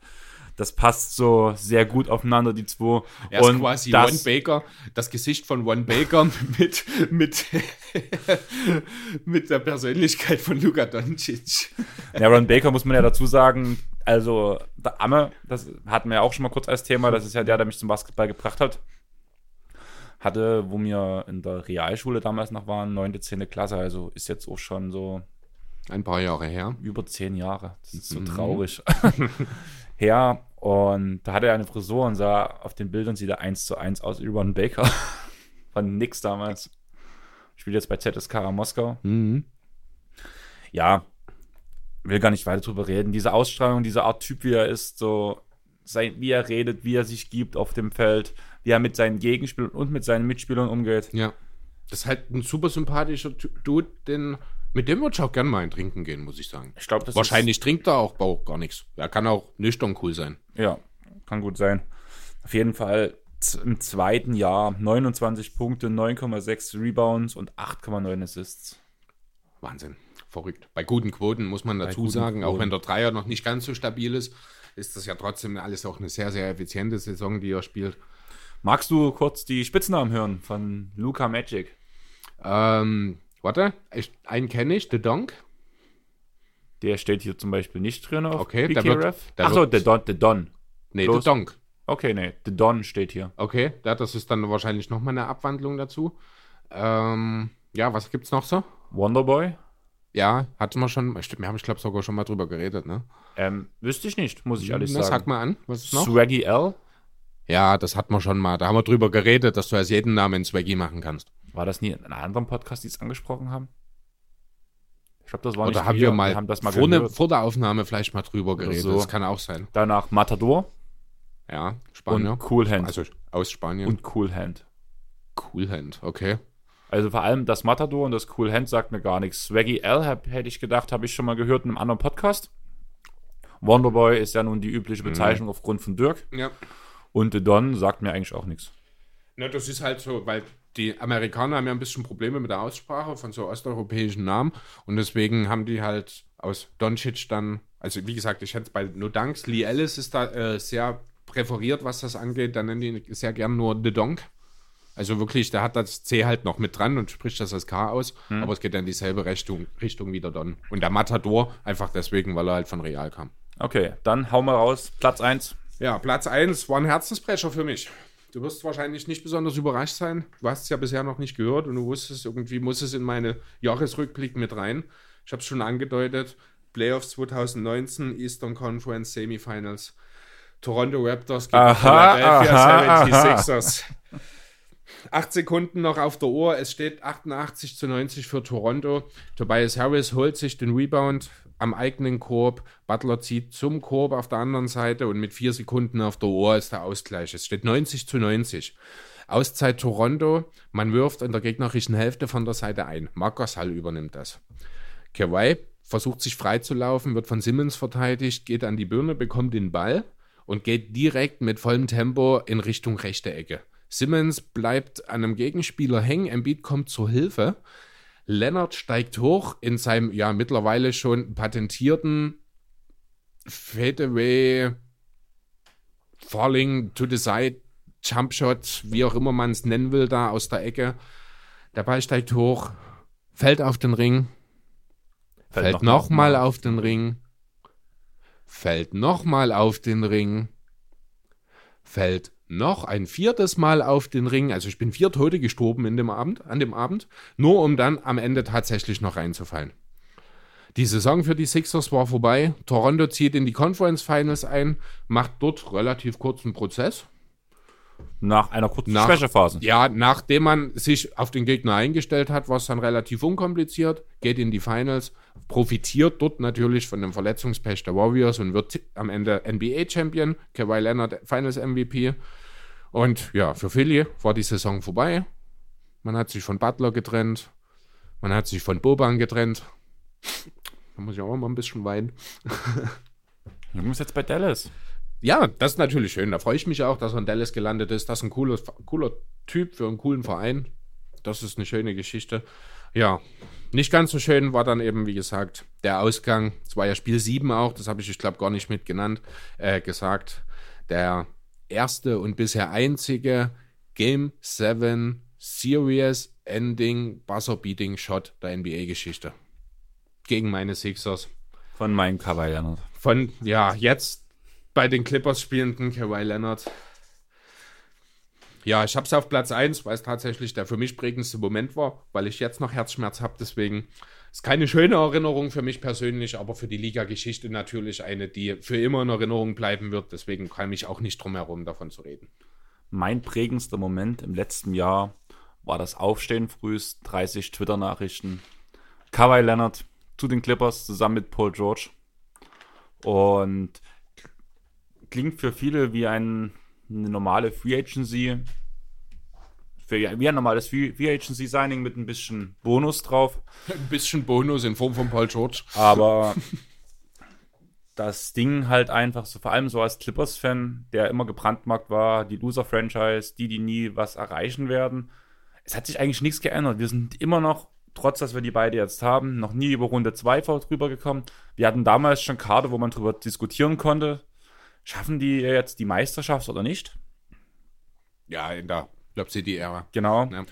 das passt so sehr gut aufeinander, die zwei. Er ist und quasi das, One Baker, das Gesicht von One Baker <laughs> mit, mit, <laughs> mit der Persönlichkeit von Luka Doncic. Ja, Ron Baker muss man ja dazu sagen, also der Amme, das hatten wir ja auch schon mal kurz als Thema, das ist ja der, der mich zum Basketball gebracht hat. Hatte, wo wir in der Realschule damals noch waren, 9., 10. Klasse, also ist jetzt auch schon so Ein paar Jahre her. über zehn Jahre. Das ist so Mhm. traurig. <laughs> her. Und da hatte er eine Frisur und sah auf den Bildern sieht er eins zu eins aus wie Ron Baker. <laughs> Von nix damals. Spielt jetzt bei ZSK Moskau. Mhm. Ja, will gar nicht weiter drüber reden. Diese Ausstrahlung, diese Art Typ, wie er ist, so sein, wie er redet, wie er sich gibt auf dem Feld, wie er mit seinen Gegenspielern und mit seinen Mitspielern umgeht. Ja. Das ist halt ein super sympathischer Dude, den, mit dem würde ich auch gerne mal ein Trinken gehen, muss ich sagen. Ich glaube, das Wahrscheinlich trinkt er auch, auch gar nichts. Er kann auch nüchtern cool sein. Ja, kann gut sein. Auf jeden Fall im zweiten Jahr 29 Punkte, 9,6 Rebounds und 8,9 Assists. Wahnsinn. Verrückt. Bei guten Quoten muss man dazu sagen, auch Quoten. wenn der Dreier noch nicht ganz so stabil ist, ist das ja trotzdem alles auch eine sehr, sehr effiziente Saison, die er spielt. Magst du kurz die Spitznamen hören von Luca Magic? Ähm, warte, ich, einen kenne ich, The Donk. Der steht hier zum Beispiel nicht drin auf Okay, der PKRF. der Achso, The Don, The Don. Nee, The Donk. Okay, nee, The Don steht hier. Okay, das ist dann wahrscheinlich nochmal eine Abwandlung dazu. Ähm, ja, was gibt's noch so? Wonderboy? Ja, hatten wir schon, stimmt, wir haben, ich glaube, sogar schon mal drüber geredet, ne? Ähm, wüsste ich nicht, muss ich ehrlich Na, sagen. sag mal an, was ist noch? Swaggy L? Ja, das hatten wir schon mal. Da haben wir drüber geredet, dass du als jeden Namen Swaggy machen kannst. War das nie in einem anderen Podcast, die es angesprochen haben? Ich glaube, das war Oder nicht haben wir, wir mal, haben das mal vor, ne, vor der Aufnahme vielleicht mal drüber geredet. so. Das kann auch sein. Danach Matador Ja, Spanier. und Cool Hand. Also aus Spanien. und Cool Hand. Cool Hand, okay. Also vor allem das Matador und das Cool Hand sagt mir gar nichts. Swaggy L hab, hätte ich gedacht, habe ich schon mal gehört in einem anderen Podcast. Wonderboy ist ja nun die übliche Mhm. Bezeichnung aufgrund von Dirk. Ja. Und The Don sagt mir eigentlich auch nichts. Ne, das ist halt so, weil die Amerikaner haben ja ein bisschen Probleme mit der Aussprache von so osteuropäischen Namen und deswegen haben die halt aus Doncic dann, also wie gesagt, ich hätte bei No Dunks, Lee Ellis ist da äh, sehr präferiert, was das angeht, dann nennen die sehr gern nur The Donk. Also wirklich, der hat das C halt noch mit dran und spricht das als K aus, aber es geht dann in dieselbe Richtung, Richtung wie der Don. Und der Matador einfach deswegen, weil er halt von Real kam. Okay, dann hau mal raus. Platz 1. Ja, Platz 1 war ein Herzensbrecher für mich. Du wirst wahrscheinlich nicht besonders überrascht sein. Du hast es ja bisher noch nicht gehört und du wusstest, irgendwie muss es in meine Jahresrückblick mit rein. Ich habe es schon angedeutet. Playoffs 2019, Eastern Conference Semifinals. Toronto Raptors gegen Aha, Philadelphia aha, 76ers. Acht Sekunden noch auf der Uhr. Es steht 88 zu 90 für Toronto. Tobias Harris holt sich den Rebound am eigenen Korb. Butler zieht zum Korb auf der anderen Seite und mit vier Sekunden auf der Uhr ist der Ausgleich. Es steht 90 zu 90. Auszeit Toronto. Man wirft in der gegnerischen Hälfte von der Seite ein. Marcus Hall übernimmt das. Kawhi versucht sich freizulaufen, wird von Simmons verteidigt, geht an die Birne, bekommt den Ball und geht direkt mit vollem Tempo in Richtung rechte Ecke. Simmons bleibt an einem Gegenspieler hängen, Embiid kommt zur Hilfe. Leonard steigt hoch in seinem ja mittlerweile schon patentierten Fadeaway Falling to the Side Jumpshot, wie auch immer man es nennen will, da aus der Ecke. Der Ball steigt hoch, fällt auf den Ring, fällt, fällt nochmal noch auf den Ring, fällt nochmal auf den Ring, fällt noch ein viertes Mal auf den Ring. Also ich bin vier Tote gestorben in dem Abend, an dem Abend, nur um dann am Ende tatsächlich noch reinzufallen. Die Saison für die Sixers war vorbei. Toronto zieht in die Conference Finals ein, macht dort relativ kurzen Prozess. Nach einer kurzen Nach, Schwächephase. Ja, nachdem man sich auf den Gegner eingestellt hat, war es dann relativ unkompliziert, geht in die Finals, profitiert dort natürlich von dem Verletzungspech der Warriors und wird am Ende NBA-Champion, Kawhi Leonard Finals MVP. Und ja, für Philly war die Saison vorbei. Man hat sich von Butler getrennt, man hat sich von Boban getrennt. Da muss ich auch mal ein bisschen weinen. Du bist jetzt bei Dallas. Ja, das ist natürlich schön. Da freue ich mich auch, dass er in Dallas gelandet ist. Das ist ein cooler, cooler Typ für einen coolen Verein. Das ist eine schöne Geschichte. Ja, nicht ganz so schön war dann eben, wie gesagt, der Ausgang. Es war ja Spiel 7 auch, das habe ich, ich glaube, gar nicht mit genannt, äh, gesagt. Der erste und bisher einzige Game 7 Serious Ending Buzzer Beating Shot der NBA-Geschichte. Gegen meine Sixers. Von meinem Leonard. Von, ja, jetzt bei den Clippers spielenden Kawhi Leonard. Ja, ich habe es auf Platz 1, weil es tatsächlich der für mich prägendste Moment war, weil ich jetzt noch Herzschmerz habe. Deswegen ist keine schöne Erinnerung für mich persönlich, aber für die Liga-Geschichte natürlich eine, die für immer in Erinnerung bleiben wird. Deswegen kann ich auch nicht drum herum, davon zu reden. Mein prägendster Moment im letzten Jahr war das Aufstehen frühst, 30 Twitter-Nachrichten. Kawhi Leonard zu den Clippers zusammen mit Paul George. Und klingt für viele wie ein, eine normale Free Agency. Für, wie ein normales Free, Agency Signing mit ein bisschen Bonus drauf. <laughs> Ein bisschen Bonus in Form von Paul George. Aber <laughs> das Ding halt einfach so, vor allem so als Clippers-Fan, der immer gebrandmarkt war, die Loser-Franchise, die, die nie was erreichen werden. Es hat sich eigentlich nichts geändert. Wir sind immer noch, trotz dass wir die beide jetzt haben, noch nie über Runde 2 drüber gekommen. Wir hatten damals schon Karte, wo man drüber diskutieren konnte. Schaffen die jetzt die Meisterschaft oder nicht? Ja, in der Club City-Ära. Genau. Ja.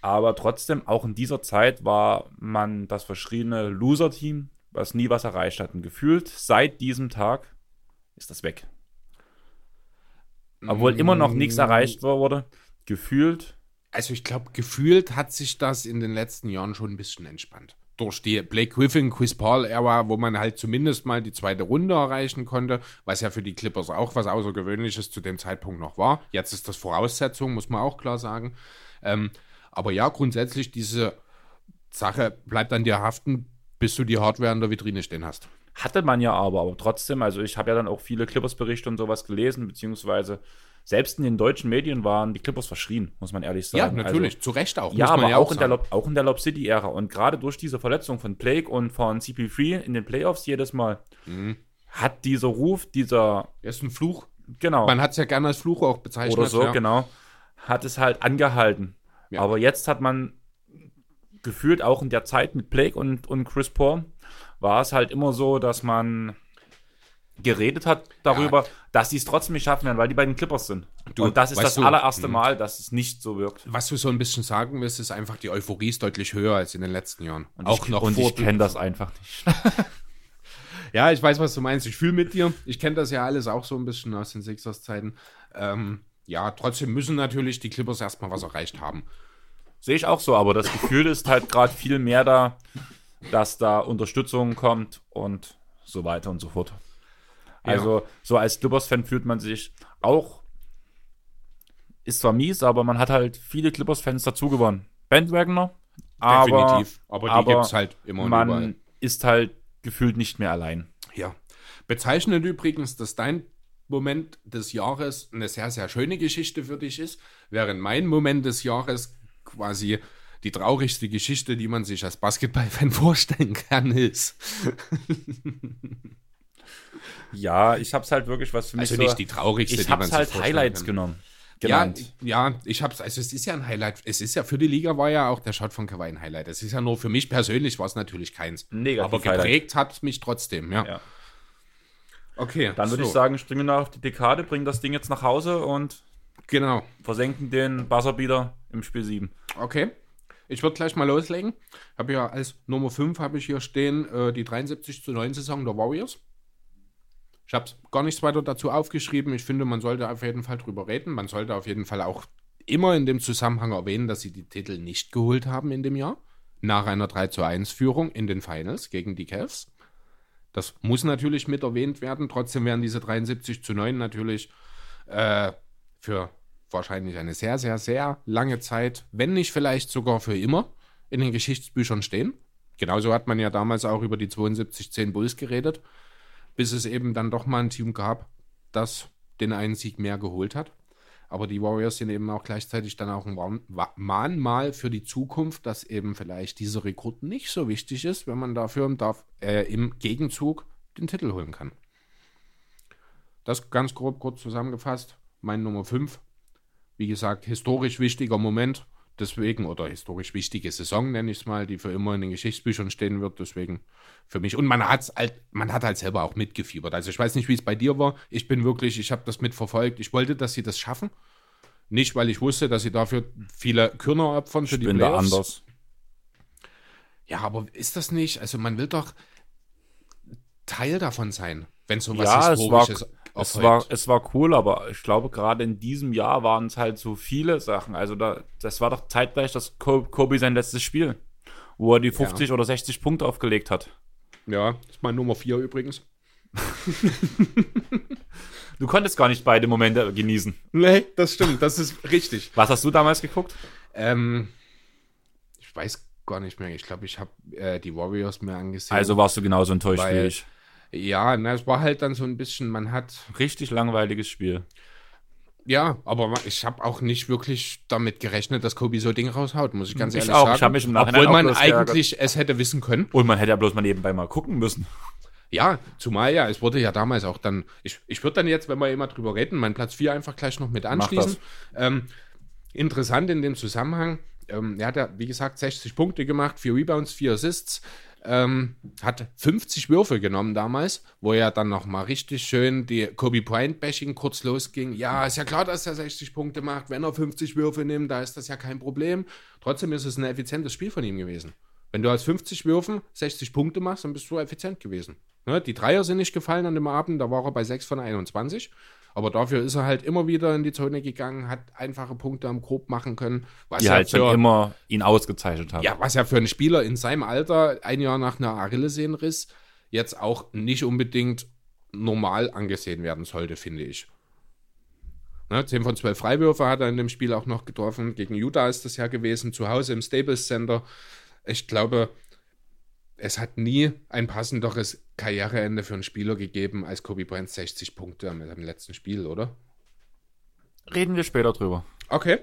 Aber trotzdem, auch in dieser Zeit war man das verschriebene Loser-Team, was nie was erreicht hat. Und gefühlt seit diesem Tag ist das weg. Obwohl immer noch nichts erreicht wurde, gefühlt. Also ich glaube, gefühlt hat sich das in den letzten Jahren schon ein bisschen entspannt durch die Blake Griffin, Chris Paul-Ära, wo man halt zumindest mal die zweite Runde erreichen konnte, was ja für die Clippers auch was Außergewöhnliches zu dem Zeitpunkt noch war. Jetzt ist das Voraussetzung, muss man auch klar sagen. Ähm, aber ja, grundsätzlich, diese Sache bleibt an dir haften, bis du die Hardware in der Vitrine stehen hast. Hatte man ja aber, aber trotzdem, also ich habe ja dann auch viele Clippers-Berichte und sowas gelesen, beziehungsweise selbst in den deutschen Medien waren die Clippers verschrien, muss man ehrlich sagen. Ja, natürlich, also, zu Recht auch. Ja, aber ja auch, in der Lob, auch in der Lob City-Ära. Und gerade durch diese Verletzung von Blake und von CP3 in den Playoffs jedes Mal mhm. hat dieser Ruf, dieser. Er ist ein Fluch. Genau. Man hat es ja gerne als Fluch auch bezeichnet. Oder so, ja. genau. Hat es halt angehalten. Ja. Aber jetzt hat man gefühlt auch in der Zeit mit Blake und, und Chris Paul war es halt immer so, dass man geredet hat darüber, ja. dass sie es trotzdem nicht schaffen werden, weil die bei den Clippers sind. Du, und das ist das du, allererste hm. Mal, dass es nicht so wirkt. Was du so ein bisschen sagen willst, ist einfach, die Euphorie ist deutlich höher als in den letzten Jahren. Und auch ich, noch und ich kenne das einfach nicht. <laughs> ja, ich weiß, was du meinst. Ich fühle mit dir. Ich kenne das ja alles auch so ein bisschen aus den Sixers-Zeiten. Ähm, ja, trotzdem müssen natürlich die Clippers erstmal was erreicht haben. Sehe ich auch so, aber das Gefühl ist halt gerade viel mehr da, dass da Unterstützung kommt und so weiter und so fort. Also, ja. so als Clippers-Fan fühlt man sich auch, ist zwar mies, aber man hat halt viele Clippers-Fans dazu gewonnen. Bandwagoner, aber, Definitiv. aber die aber gibt's halt immer und man ist halt gefühlt nicht mehr allein. Ja. Bezeichnend übrigens, dass dein Moment des Jahres eine sehr, sehr schöne Geschichte für dich ist, während mein Moment des Jahres quasi die traurigste Geschichte, die man sich als Basketballfan <laughs> vorstellen kann, ist. <laughs> Ja, ich hab's halt wirklich was für mich. Also nicht die traurigste, ich hab's halt Highlights kann. genommen. Genannt. Ja, ja, ich hab's, also es ist ja ein Highlight. Es ist ja für die Liga war ja auch der Shot von Kawhi ein Highlight. Es ist ja nur für mich persönlich war es natürlich keins. Negativ aber geprägt hat mich trotzdem, ja. ja. Okay. Dann würde so. ich sagen, springen wir auf die Dekade, bringen das Ding jetzt nach Hause und Genau. versenken den Buzzerbeater im Spiel 7. Okay. Ich würde gleich mal loslegen. Habe ja als Nummer 5 habe ich hier stehen äh, die 73 zu 9 Saison der Warriors. Ich habe gar nichts weiter dazu aufgeschrieben. Ich finde, man sollte auf jeden Fall drüber reden. Man sollte auf jeden Fall auch immer in dem Zusammenhang erwähnen, dass sie die Titel nicht geholt haben in dem Jahr. Nach einer 3 zu 1 Führung in den Finals gegen die Cavs. Das muss natürlich mit erwähnt werden. Trotzdem werden diese 73 zu 9 natürlich äh, für wahrscheinlich eine sehr, sehr, sehr lange Zeit, wenn nicht vielleicht sogar für immer, in den Geschichtsbüchern stehen. Genauso hat man ja damals auch über die 72-10 Bulls geredet, bis es eben dann doch mal ein Team gab, das den einen Sieg mehr geholt hat. Aber die Warriors sind eben auch gleichzeitig dann auch ein Mahnmal für die Zukunft, dass eben vielleicht dieser Rekord nicht so wichtig ist, wenn man dafür im, äh, im Gegenzug den Titel holen kann. Das ganz grob kurz zusammengefasst. Mein Nummer 5. Wie gesagt, historisch wichtiger Moment. Deswegen, oder historisch wichtige Saison, nenne ich es mal, die für immer in den Geschichtsbüchern stehen wird. Deswegen für mich. Und man, hat's halt, man hat halt selber auch mitgefiebert. Also ich weiß nicht, wie es bei dir war. Ich bin wirklich, ich habe das mitverfolgt. Ich wollte, dass sie das schaffen. Nicht, weil ich wusste, dass sie dafür viele Körner opfern für Ich die bin da Playoffs. anders. Ja, aber ist das nicht? Also man will doch Teil davon sein, wenn sowas Ja, es war, Historisches es, war, es war cool, aber ich glaube, gerade in diesem Jahr waren es halt so viele Sachen. Also, da, das war doch zeitgleich das Ko- Kobe sein letztes Spiel, wo er die 50 oder 60 Punkte aufgelegt hat. Ja, das ist mein Nummer 4 übrigens. <laughs> Du konntest gar nicht beide Momente genießen. Nee, das stimmt, das ist richtig. Was hast du damals geguckt? Ähm, ich weiß gar nicht mehr. Ich glaube, ich habe äh, die Warriors mir angesehen. Also warst du genauso enttäuscht wie ich. Ja, na, es war halt dann so ein bisschen, man hat, Richtig langweiliges Spiel. ja, aber ich habe auch nicht wirklich damit gerechnet, dass Kobe so Ding raushaut, muss ich ganz Ich ehrlich auch. sagen. Ich hab mich im Nachhinein Obwohl man geärgert. eigentlich es hätte wissen können. Und man hätte ja bloß mal nebenbei mal gucken müssen. Ja, zumal ja, es wurde ja damals auch dann, ich, ich würde dann jetzt, wenn wir immer drüber reden, meinen Platz 4 einfach gleich noch mit anschließen. Ähm, interessant in dem Zusammenhang, ähm, er hat ja, wie gesagt, 60 Punkte gemacht, 4 Rebounds, 4 Assists, ähm, hat 50 Würfe genommen damals, wo ja dann nochmal richtig schön die Kobe Bryant-Bashing kurz losging. Ja, ist ja klar, dass er 60 Punkte macht, wenn er 50 Würfe nimmt, da ist das ja kein Problem. Trotzdem ist es ein effizientes Spiel von ihm gewesen. Wenn du aus 50 Würfen 60 Punkte machst, dann bist du effizient gewesen. Ne? Die Dreier sind nicht gefallen an dem Abend, da war er bei 6 von 21. Aber dafür ist er halt immer wieder in die Zone gegangen, hat einfache Punkte am Grob machen können. Was Die ja halt für, schon immer ihn ausgezeichnet haben. ja, was ja für einen Spieler in seinem Alter, ein Jahr nach einer Achillessehnenriss, jetzt auch nicht unbedingt normal angesehen werden sollte, finde ich. Ne, 10 von 12 Freiwürfe hat er in dem Spiel auch noch getroffen. Gegen Utah ist das ja gewesen, zu Hause im Staples Center. Ich glaube, es hat nie ein passenderes Karriereende für einen Spieler gegeben als Kobe Bryant 60 Punkte am, am letzten Spiel, oder? Reden wir später drüber. Okay,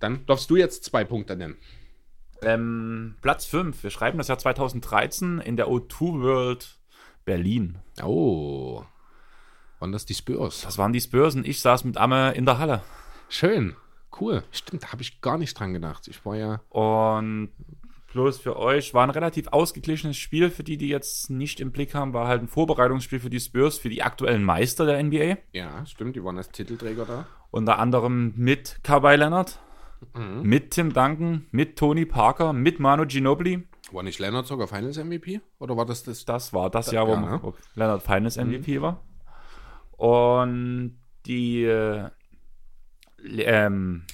dann darfst du jetzt zwei Punkte nennen. Ähm, Platz 5. Wir schreiben das Jahr 2013 in der O2 World Berlin. Oh, waren das die Spurs? Das waren die Spurs und ich saß mit Amme in der Halle. Schön, cool. Stimmt, da habe ich gar nicht dran gedacht. Ich war ja. Und bloß für euch war ein relativ ausgeglichenes Spiel. Für die, die jetzt nicht im Blick haben, war halt ein Vorbereitungsspiel für die Spurs, für die aktuellen Meister der NBA. Ja, stimmt, die waren als Titelträger da. Unter anderem mit Kawhi Leonard, Mhm. mit Tim Duncan, mit Tony Parker, mit Manu Ginobili. War nicht Leonard sogar Finals MVP? Oder war das das? Das war das Jahr, wo, ja, ne? Leonard Finals MVP war. Und die äh, ähm,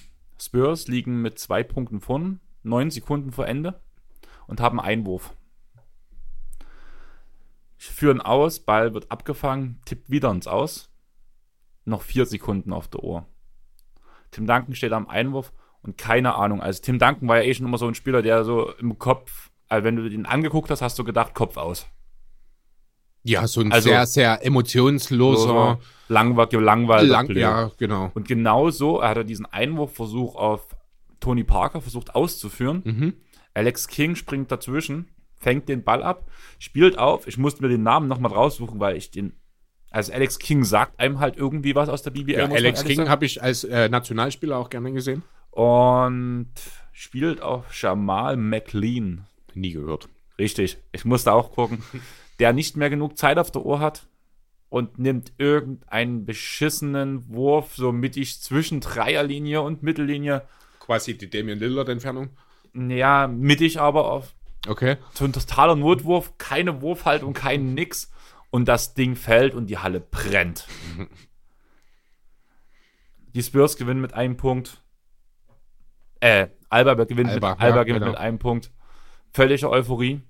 Spurs liegen mit zwei Punkten vorn, neun Sekunden vor Ende und haben Einwurf. Führen aus, Ball wird abgefangen, tippt wieder ins Aus. Noch vier Sekunden auf der Uhr. Tim Duncan steht am Einwurf und keine Ahnung. Also Tim Duncan war ja eh schon immer so ein Spieler, der so im Kopf, also wenn du den angeguckt hast, hast du gedacht, Kopf aus. Ja, so ein Also- sehr, sehr emotionsloser. langweil, gelangweilter Lang, ja, genau. Und genau so hat er diesen Einwurfversuch auf Tony Parker versucht auszuführen. Mhm. Alex King springt dazwischen, fängt den Ball ab, spielt auf. Ich musste mir den Namen nochmal raussuchen, weil ich den. Also Alex King sagt einem halt irgendwie was aus der BBL. Ja, Alex King habe ich als äh, Nationalspieler auch gerne gesehen. Und spielt auf Jamal McLean. Nie gehört. Richtig, ich musste auch gucken. <laughs> Der nicht mehr genug Zeit auf der Uhr hat und nimmt irgendeinen beschissenen Wurf so mittig zwischen Dreierlinie und Mittellinie. Quasi die Damian Lillard-Entfernung. Ja, mittig aber auf Okay. so ein totaler Notwurf, keine Wurfhaltung, kein Nix. Und das Ding fällt und die Halle brennt. <laughs> Die Spurs gewinnen mit einem Punkt. Äh, Alba gewinnt Alba, mit, Alba ja, gewinnt genau. mit einem Punkt. Völlige Euphorie.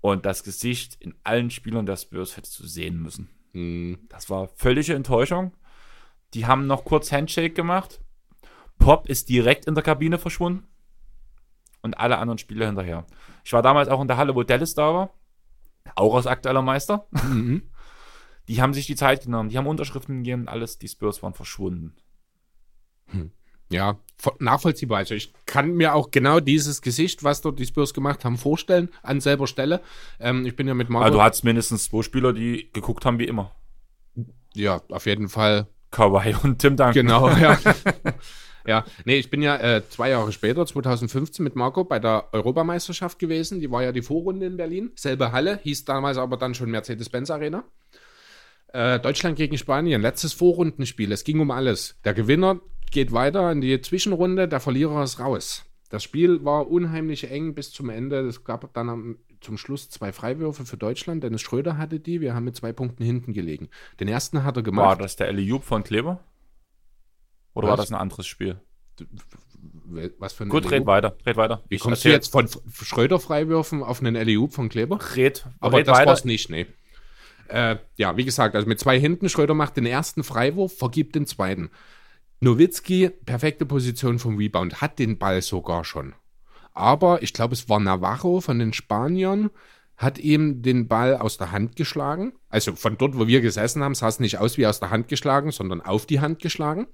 Und das Gesicht in allen Spielern der Spurs hättest du sehen müssen. Hm. Das war völlige Enttäuschung. Die haben noch kurz Handshake gemacht. Pop ist direkt in der Kabine verschwunden. Und alle anderen Spieler hinterher. Ich war damals auch in der Halle, wo Dallas da war. Auch als aktueller Meister. Mhm. <laughs> Die haben sich die Zeit genommen. Die haben Unterschriften gegeben. Alles. Die Spurs waren verschwunden. Ja, vo- nachvollziehbar. Also ich kann mir auch genau dieses Gesicht, was dort die Spurs gemacht haben, vorstellen, an selber Stelle. Ähm, ich bin ja mit Marco. Also du hattest mindestens zwei Spieler, die geguckt haben wie immer. ja, auf jeden Fall. Kawhi und Tim Duncan. Genau, ja. <laughs> ja, nee, ich bin ja äh, zwei Jahre später, 2015, mit Marco bei der Europameisterschaft gewesen. Die war ja die Vorrunde in Berlin. Selbe Halle, hieß damals aber dann schon Mercedes-Benz Arena. Äh, Deutschland gegen Spanien, letztes Vorrundenspiel. Es ging um alles. Der Gewinner geht weiter in die Zwischenrunde, der Verlierer ist raus. Das Spiel war unheimlich eng bis zum Ende. Es gab dann am, zum Schluss zwei Freiwürfe für Deutschland. Dennis Schröder hatte die. Wir haben mit zwei Punkten hinten gelegen. Den ersten hat er gemacht. War das der Eliup von Kleber? Oder war Was? das ein anderes Spiel? Was für ein Gut, LEU? red weiter. Red weiter. Wie Ich kommst du jetzt von F- Schröder-Freiwürfen auf einen LEU von Kleber? Red, Aber red das weiter. war's nicht, nee. Äh, ja, wie gesagt, also mit zwei hinten, Schröder macht den ersten Freiwurf, vergibt den zweiten. Nowitzki, perfekte Position vom Rebound, hat den Ball sogar schon. Aber ich glaube, es war Navarro von den Spaniern, hat ihm den Ball aus der Hand geschlagen. Also von dort, wo wir gesessen haben, sah es nicht aus wie aus der Hand geschlagen, sondern auf die Hand geschlagen.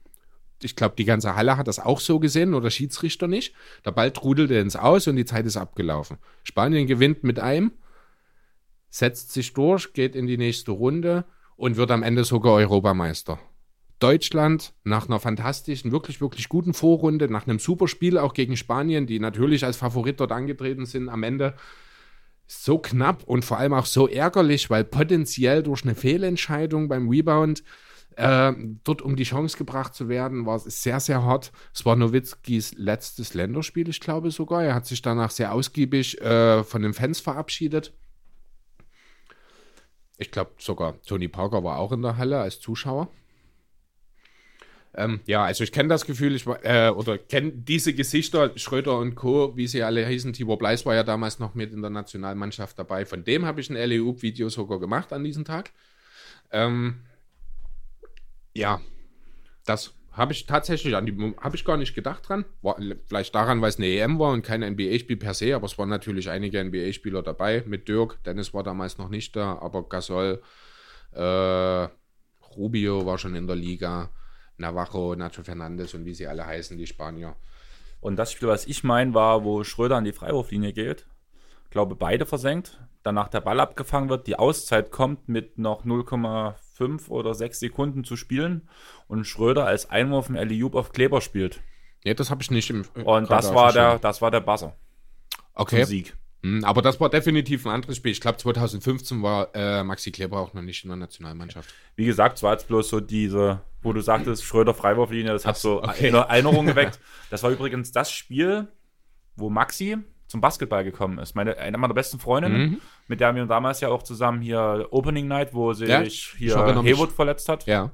Ich glaube, die ganze Halle hat das auch so gesehen, nur der Schiedsrichter nicht. Der Ball trudelte ins Aus und die Zeit ist abgelaufen. Spanien gewinnt mit einem, setzt sich durch, geht in die nächste Runde und wird am Ende sogar Europameister. Deutschland nach einer fantastischen, wirklich, wirklich guten Vorrunde, nach einem super Spiel auch gegen Spanien, die natürlich als Favorit dort angetreten sind, am Ende so knapp und vor allem auch so ärgerlich, weil potenziell durch eine Fehlentscheidung beim Rebound äh, dort um die Chance gebracht zu werden, war es sehr, sehr hart. Es war Nowitzkis letztes Länderspiel, ich glaube sogar. Er hat sich danach sehr ausgiebig äh, von den Fans verabschiedet. Ich glaube sogar Tony Parker war auch in der Halle als Zuschauer. Ähm, ja, also ich kenne das Gefühl, ich äh, oder kenne diese Gesichter, Schröder und Co., wie sie alle hießen. Tibor Bleis war ja damals noch mit in der Nationalmannschaft dabei. Von dem habe ich ein LEU-Video sogar gemacht an diesem Tag. Ähm, ja, das habe ich tatsächlich an die habe ich gar nicht gedacht dran. War, vielleicht daran, weil es eine EM war und kein NBA-Spiel per se, aber es waren natürlich einige NBA-Spieler dabei mit Dirk. Dennis war damals noch nicht da, aber Gasol, äh, Rubio war schon in der Liga, Navarro, Nacho Fernandes und wie sie alle heißen, die Spanier. Und das Spiel, was ich meine, war, wo Schröder an die Freiwurflinie geht. Glaube, beide versenkt. Danach der Ball abgefangen wird, die Auszeit kommt mit noch 0,5 oder 6 Sekunden zu spielen und Schröder als Einwurf im Eliup auf Kleber spielt. Nee, das habe ich nicht im. äh, Und das war, der, das war der Buzzer zum Okay. Sieg. Hm, Aber das war definitiv ein anderes Spiel. Ich glaube, 2015 war äh, Maxi Kleber auch noch nicht in der Nationalmannschaft. Wie gesagt, es war jetzt bloß so diese, wo du sagtest, Schröder Freiwurflinie, das hat Ach so okay. eine Erinnerung <laughs> geweckt. Das war übrigens das Spiel, wo Maxi zum Basketball gekommen ist. Meine, eine meiner besten Freundinnen, Mhm. Mit der wir damals ja auch zusammen hier Opening Night, wo sich Ja, hier. Haywood verletzt hat, Ja.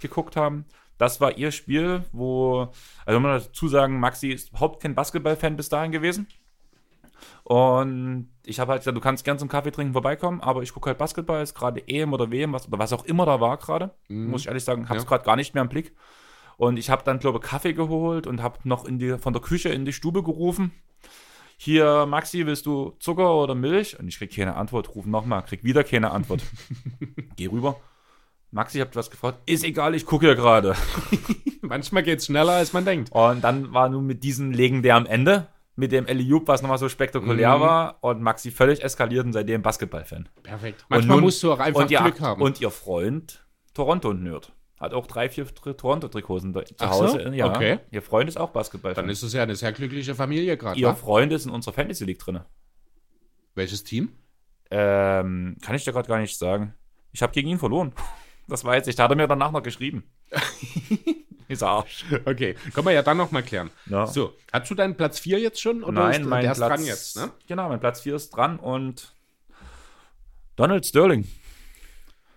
geguckt haben. Das war ihr Spiel, wo, also man dazu sagen, Maxi ist überhaupt kein Basketball-Fan bis dahin gewesen. Und ich habe halt gesagt, du kannst gern zum Kaffee trinken vorbeikommen, aber ich gucke halt Basketball, ist gerade EM oder WM, was, oder was auch immer da war gerade. Muss ich ehrlich sagen, habe es Ja. gerade gar nicht mehr im Blick. Und ich habe dann, glaube ich, Kaffee geholt und habe noch die, von der Küche in die Stube gerufen. Hier, Maxi, willst du Zucker oder Milch? Und ich krieg keine Antwort. Ruf nochmal, krieg wieder keine Antwort. <laughs> Geh rüber. Maxi, ich hab was gefragt. Ist egal, ich gucke ja gerade. <laughs> Manchmal geht es schneller, als man denkt. Und dann war nun mit diesem legendär am Ende, mit dem Eliup, was nochmal so spektakulär Mhm. war, und Maxi völlig eskaliert und seitdem Basketball-Fan. Perfekt. Und Manchmal nun- musst du auch einfach und ihr, Glück haben. Und ihr Freund Toronto-Nerd. Hat auch drei, vier Tr- Toronto-Trikots zu Ach so? Hause. Ja, Okay. Ihr Freund ist auch Basketball-Fan. Dann ist es ja eine sehr glückliche Familie gerade. Ihr wa? Freund ist in unserer Fantasy League drin. Welches Team? Ähm, kann ich dir gerade gar nicht sagen. Ich habe gegen ihn verloren. Das weiß ich. Da hat er mir danach noch geschrieben. <laughs> Dieser Arsch. Okay, können wir ja dann noch mal klären. Ja. So, hast du deinen Platz 4 jetzt schon? Oder Nein, ist, mein der Platz, ist dran jetzt, ne? Genau, mein Platz 4 ist dran und Donald Sterling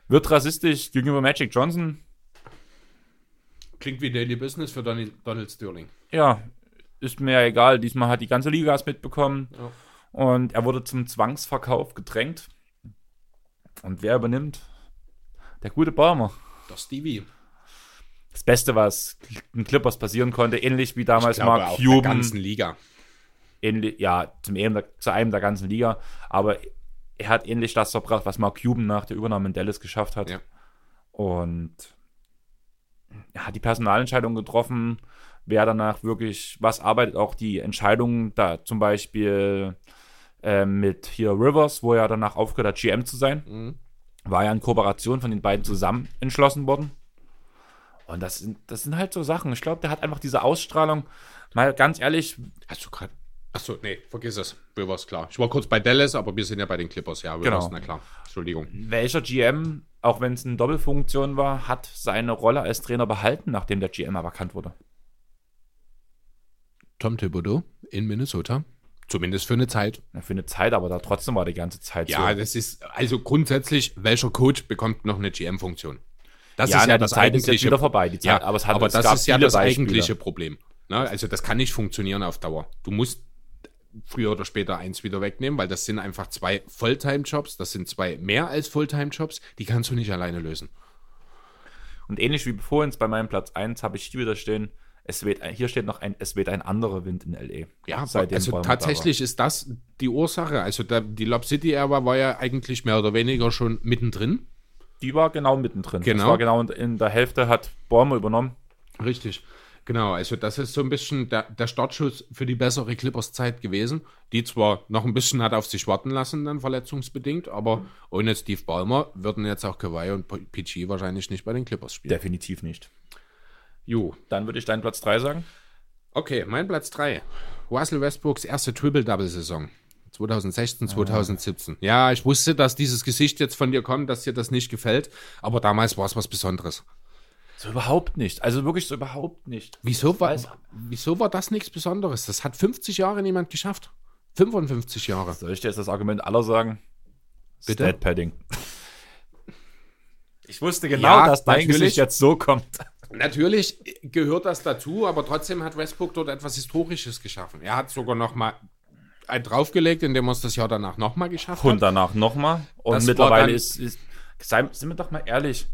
wird rassistisch gegenüber Magic Johnson. Klingt wie Daily Business für Donald, Donald Sterling. Ja, ist mir ja egal. Diesmal hat die ganze Liga es mitbekommen Ja. und er wurde zum Zwangsverkauf gedrängt. Und wer übernimmt? Der gute Balmer. Der Stevie. Das Beste, was den Clippers passieren konnte, ähnlich wie damals Ich glaube, Mark auch der Cuban. ganzen Liga. ähnlich, ja, zum zu einem der ganzen Liga, aber er hat ähnlich das verbracht, was Mark Cuban nach der Übernahme in Dallas geschafft hat. Ja. Und er hat die Personalentscheidung getroffen, wer danach wirklich was arbeitet, auch die Entscheidung da zum Beispiel äh, mit hier Rivers, wo er danach aufgehört hat, GM zu sein, Mhm. war ja in Kooperation von den beiden zusammen entschlossen worden. Und das sind, das sind halt so Sachen. Ich glaube, der hat einfach diese Ausstrahlung. Mal ganz ehrlich, Hast du gerade. Achso, nee, vergiss es. Rivers, klar. Ich war kurz bei Dallas, aber wir sind ja bei den Clippers. Ja, Rivers, Genau. na klar. Entschuldigung. welcher GM, auch wenn es eine Doppelfunktion war, hat seine Rolle als Trainer behalten, nachdem der GM aberkannt wurde? Tom Thibodeau in Minnesota. Zumindest für eine Zeit. Ja, Für eine Zeit, aber da trotzdem war die ganze Zeit Ja, so. das ist, also grundsätzlich, welcher Coach bekommt noch eine GM-Funktion? Das ja, ist ja das Zeit ist jetzt eigentliche wieder vorbei. Die Zeit, Ja, aber es hat, aber es das gab ist ja das Beispiele. eigentliche Problem. Ne? Also das kann nicht funktionieren auf Dauer. Du musst früher oder später eins wieder wegnehmen, weil das sind einfach zwei Fulltime-Jobs, das sind zwei mehr als Fulltime-Jobs, die kannst du nicht alleine lösen. Und ähnlich wie vorhin bei meinem Platz 1 habe ich hier wieder stehen, es weht, ein- hier steht noch ein, es weht ein anderer Wind in L.A. Ja, Seitdem also Bäumer da tatsächlich ist das die Ursache. Also der, die Lob City Ära war ja eigentlich mehr oder weniger schon mittendrin. Die war genau mittendrin. Das Genau. war genau in- in der Hälfte hat Bäumer übernommen. Richtig. Genau, also das ist so ein bisschen der, der Startschuss für die bessere Clippers-Zeit gewesen, die zwar noch ein bisschen hat auf sich warten lassen, dann verletzungsbedingt, aber ohne Steve Ballmer würden jetzt auch Kawhi und PG wahrscheinlich nicht bei den Clippers spielen. Definitiv nicht. Jo. Dann würde ich deinen Platz 3 sagen. Okay, mein Platz 3. Russell Westbrooks erste Triple-Double-Saison. 2016, 2017. Ja, ich wusste, dass dieses Gesicht jetzt von dir kommt, dass dir das nicht gefällt, aber damals war es was Besonderes. So überhaupt nicht. Also wirklich so überhaupt nicht. Wieso war, weiß- wieso war das nichts Besonderes? Das hat 50 Jahre niemand geschafft. 55 Jahre. Soll ich dir jetzt das Argument aller sagen? Bitte? Stat Padding. Ich wusste genau, Ja, dass dein natürlich. Gesicht jetzt so kommt. Natürlich gehört das dazu, aber trotzdem hat Westbrook dort etwas Historisches geschaffen. Er hat sogar noch mal ein draufgelegt, indem er es das Jahr danach noch mal geschafft Und hat. danach nochmal. Und Das mittlerweile dann- ist, ist sei, sind wir doch mal ehrlich,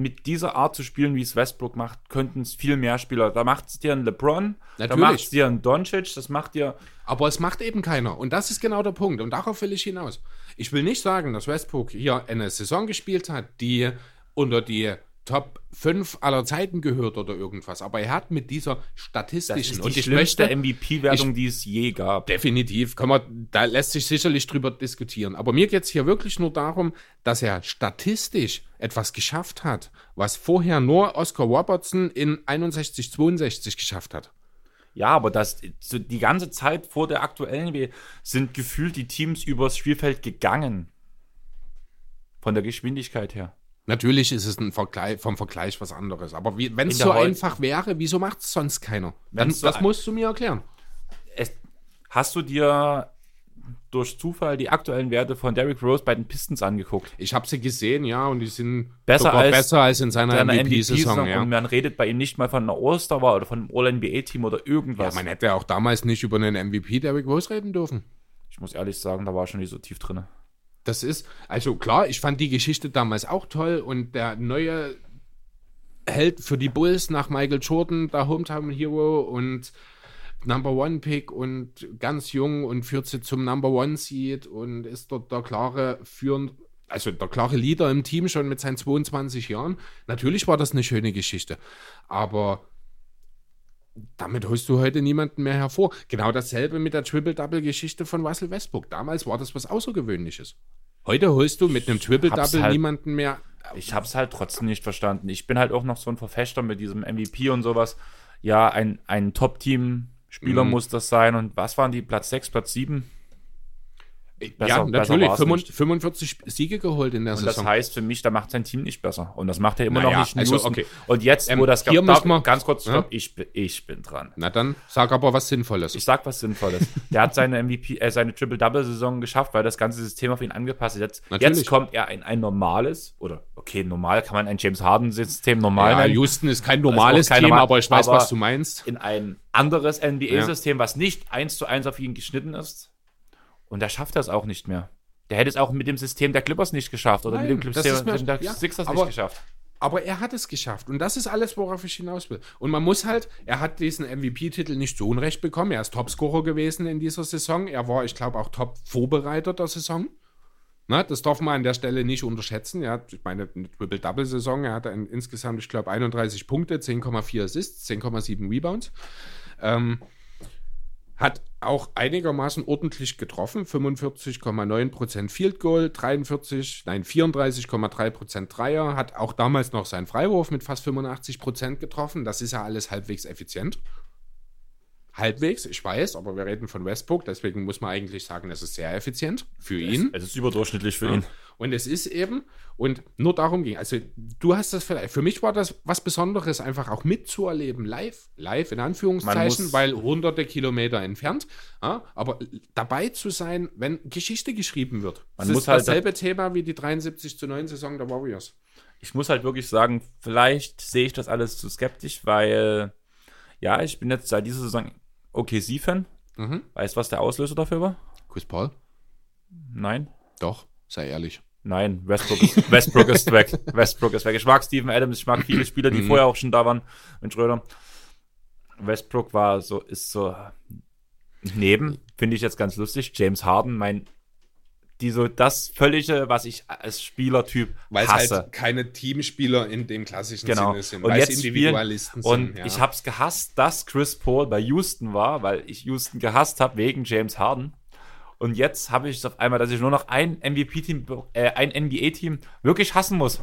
mit dieser Art zu spielen, wie es Westbrook macht, könnten es viel mehr Spieler. Da macht es dir ein LeBron, da Natürlich. macht es dir ein Doncic, das macht dir. Aber es macht eben keiner. Und das ist genau der Punkt. Und darauf will ich hinaus. Ich will nicht sagen, dass Westbrook hier eine Saison gespielt hat, die unter die Top 5 aller Zeiten gehört oder irgendwas. Aber er hat mit dieser statistischen ist die und ich schlimmste möchte MVP-Wertung, die es je gab. Definitiv, kann man, da lässt sich sicherlich drüber diskutieren. Aber mir geht es hier wirklich nur darum, dass er statistisch etwas geschafft hat, was vorher nur Oscar Robertson in 61, 62 geschafft hat. Ja, aber das so die ganze Zeit vor der aktuellen NBA sind gefühlt die Teams übers Spielfeld gegangen. Von der Geschwindigkeit her. Natürlich ist es ein Vergleich, vom Vergleich was anderes. Aber wenn es so einfach wäre, wieso macht es sonst keiner? Dann, so das musst du mir erklären. Es, hast du dir durch Zufall die aktuellen Werte von Derrick Rose bei den Pistons angeguckt? Ich habe sie gesehen, ja, und die sind Besser als besser als in seiner Seine MVP-Saison. MVP-Saison Ja. und man redet bei ihm nicht mal von einer All-Star oder von einem All-NBA-Team oder ja, irgendwas. man hätte auch damals nicht über einen MVP Derrick Rose reden dürfen. ich muss ehrlich sagen, da war schon nicht so tief drin. Das ist, also klar, ich fand die Geschichte damals auch toll und der neue Held für die Bulls nach Michael Jordan, der Hometown Hero und Number One Pick und ganz jung und führt sie zum Number One Seed und ist dort der klare führend, also der klare Leader im Team schon mit seinen 22 Jahren. Natürlich war das eine schöne Geschichte, aber damit holst du heute niemanden mehr hervor. Genau dasselbe mit der Triple-Double-Geschichte von Russell Westbrook. Damals war das was Außergewöhnliches. Heute holst du mit einem Triple-Double halt- niemanden mehr. Ich habe es halt trotzdem nicht verstanden. Ich bin halt auch noch so ein Verfechter mit diesem MVP und sowas. Ja, ein, ein Top-Team-Spieler Mhm. muss das sein. Und was waren die? Platz 6, Platz 7? Ja, natürlich. 45, 45 Siege geholt in der Und Saison. das heißt für mich, da macht sein Team nicht besser. Und das macht er immer Naja, noch nicht. also, okay. Und jetzt, wo Ähm, das hier müssen wir- ganz kurz, Ja? ich, bin- ich bin dran. Na dann, sag aber was Sinnvolles. Ich sag was Sinnvolles. Der hat seine MVP, äh, seine Triple-Double-Saison geschafft, weil das ganze System auf ihn angepasst ist. Jetzt, Natürlich. jetzt kommt er in ein normales, oder okay, normal kann man ein James Harden-System normal ja, nennen, Houston ist kein normales kein Team, normal- aber ich weiß, was du meinst. in ein anderes NBA-System, was nicht eins zu eins auf ihn geschnitten ist. Und da schafft er es auch nicht mehr. Der hätte es auch mit dem System der Clippers nicht geschafft oder Nein, mit dem das System mir- der ja, Sixers aber- nicht geschafft. Aber er hat es geschafft. Und das ist alles, worauf ich hinaus will. Und man muss halt, er hat diesen MVP-Titel nicht so unrecht bekommen. Er ist Topscorer gewesen in dieser Saison. Er war, ich glaube, auch Top-Vorbereiter der Saison. Na, das darf man an der Stelle nicht unterschätzen. Er hat, ich meine, eine Triple-Double-Saison. Er hatte insgesamt, ich glaube, 31 Punkte, 10,4 Assists, 10,7 Rebounds. Ähm, hat auch einigermaßen ordentlich getroffen. 45,9% Field Goal, 43, nein, 34,3% Dreier. Hat auch damals noch seinen Freiwurf mit fast 85% getroffen. Das ist ja alles halbwegs effizient. Halbwegs, ich weiß, aber wir reden von Westbrook, deswegen muss man eigentlich sagen, es ist sehr effizient für ihn. Es ist überdurchschnittlich für Ja. ihn. Und es ist eben, und nur darum ging, also du hast das vielleicht, für mich war das was Besonderes, einfach auch mitzuerleben, live, live in Anführungszeichen, weil hunderte Kilometer entfernt, ja, aber dabei zu sein, wenn Geschichte geschrieben wird. Man das muss ist halt- dasselbe Thema wie die 73 zu 9 Saison der Warriors. Ich muss halt wirklich sagen, vielleicht sehe ich das alles zu skeptisch, weil ja, ich bin jetzt seit dieser Saison OKC-Fan. Mhm. Weißt du, was der Auslöser dafür war? Chris Paul? Nein. Doch, sei ehrlich. Nein, Westbrook ist, <laughs> Westbrook ist weg. Westbrook ist weg. Ich mag Steven Adams, ich mag viele Spieler, die Mhm. vorher auch schon da waren mit Schröder. Westbrook war so, ist so neben, finde ich jetzt ganz lustig. James Harden, mein, die so das völlige, was ich als Spielertyp Weil es hasse. halt keine Teamspieler in dem klassischen Genau. Sinne sind, Und weil es jetzt spielen, Individualisten und sind. ja. ich habe es gehasst, dass Chris Paul bei Houston war, weil ich Houston gehasst habe wegen James Harden. Und jetzt habe ich es auf einmal, dass ich nur noch ein MVP-Team, äh, ein NBA-Team wirklich hassen muss,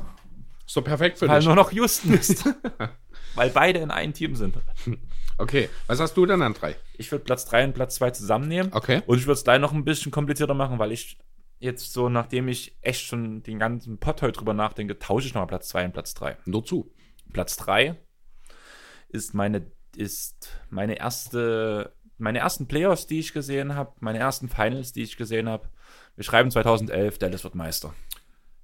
doch perfekt für weil dich. nur noch Houston ist. <laughs> weil beide in einem Team sind. Okay, was hast du denn an drei? Ich würde Platz 3 und Platz 2 zusammennehmen. Okay. Und ich würde es gleich noch ein bisschen komplizierter machen, weil ich jetzt so, nachdem ich echt schon den ganzen Pot heute drüber nachdenke, tausche ich nochmal Platz 2 und Platz 3. Nur zu. Platz 3 ist meine, ist meine erste, meine ersten Playoffs, die ich gesehen habe, meine ersten Finals, die ich gesehen habe. Wir schreiben 2011, Dallas wird Meister.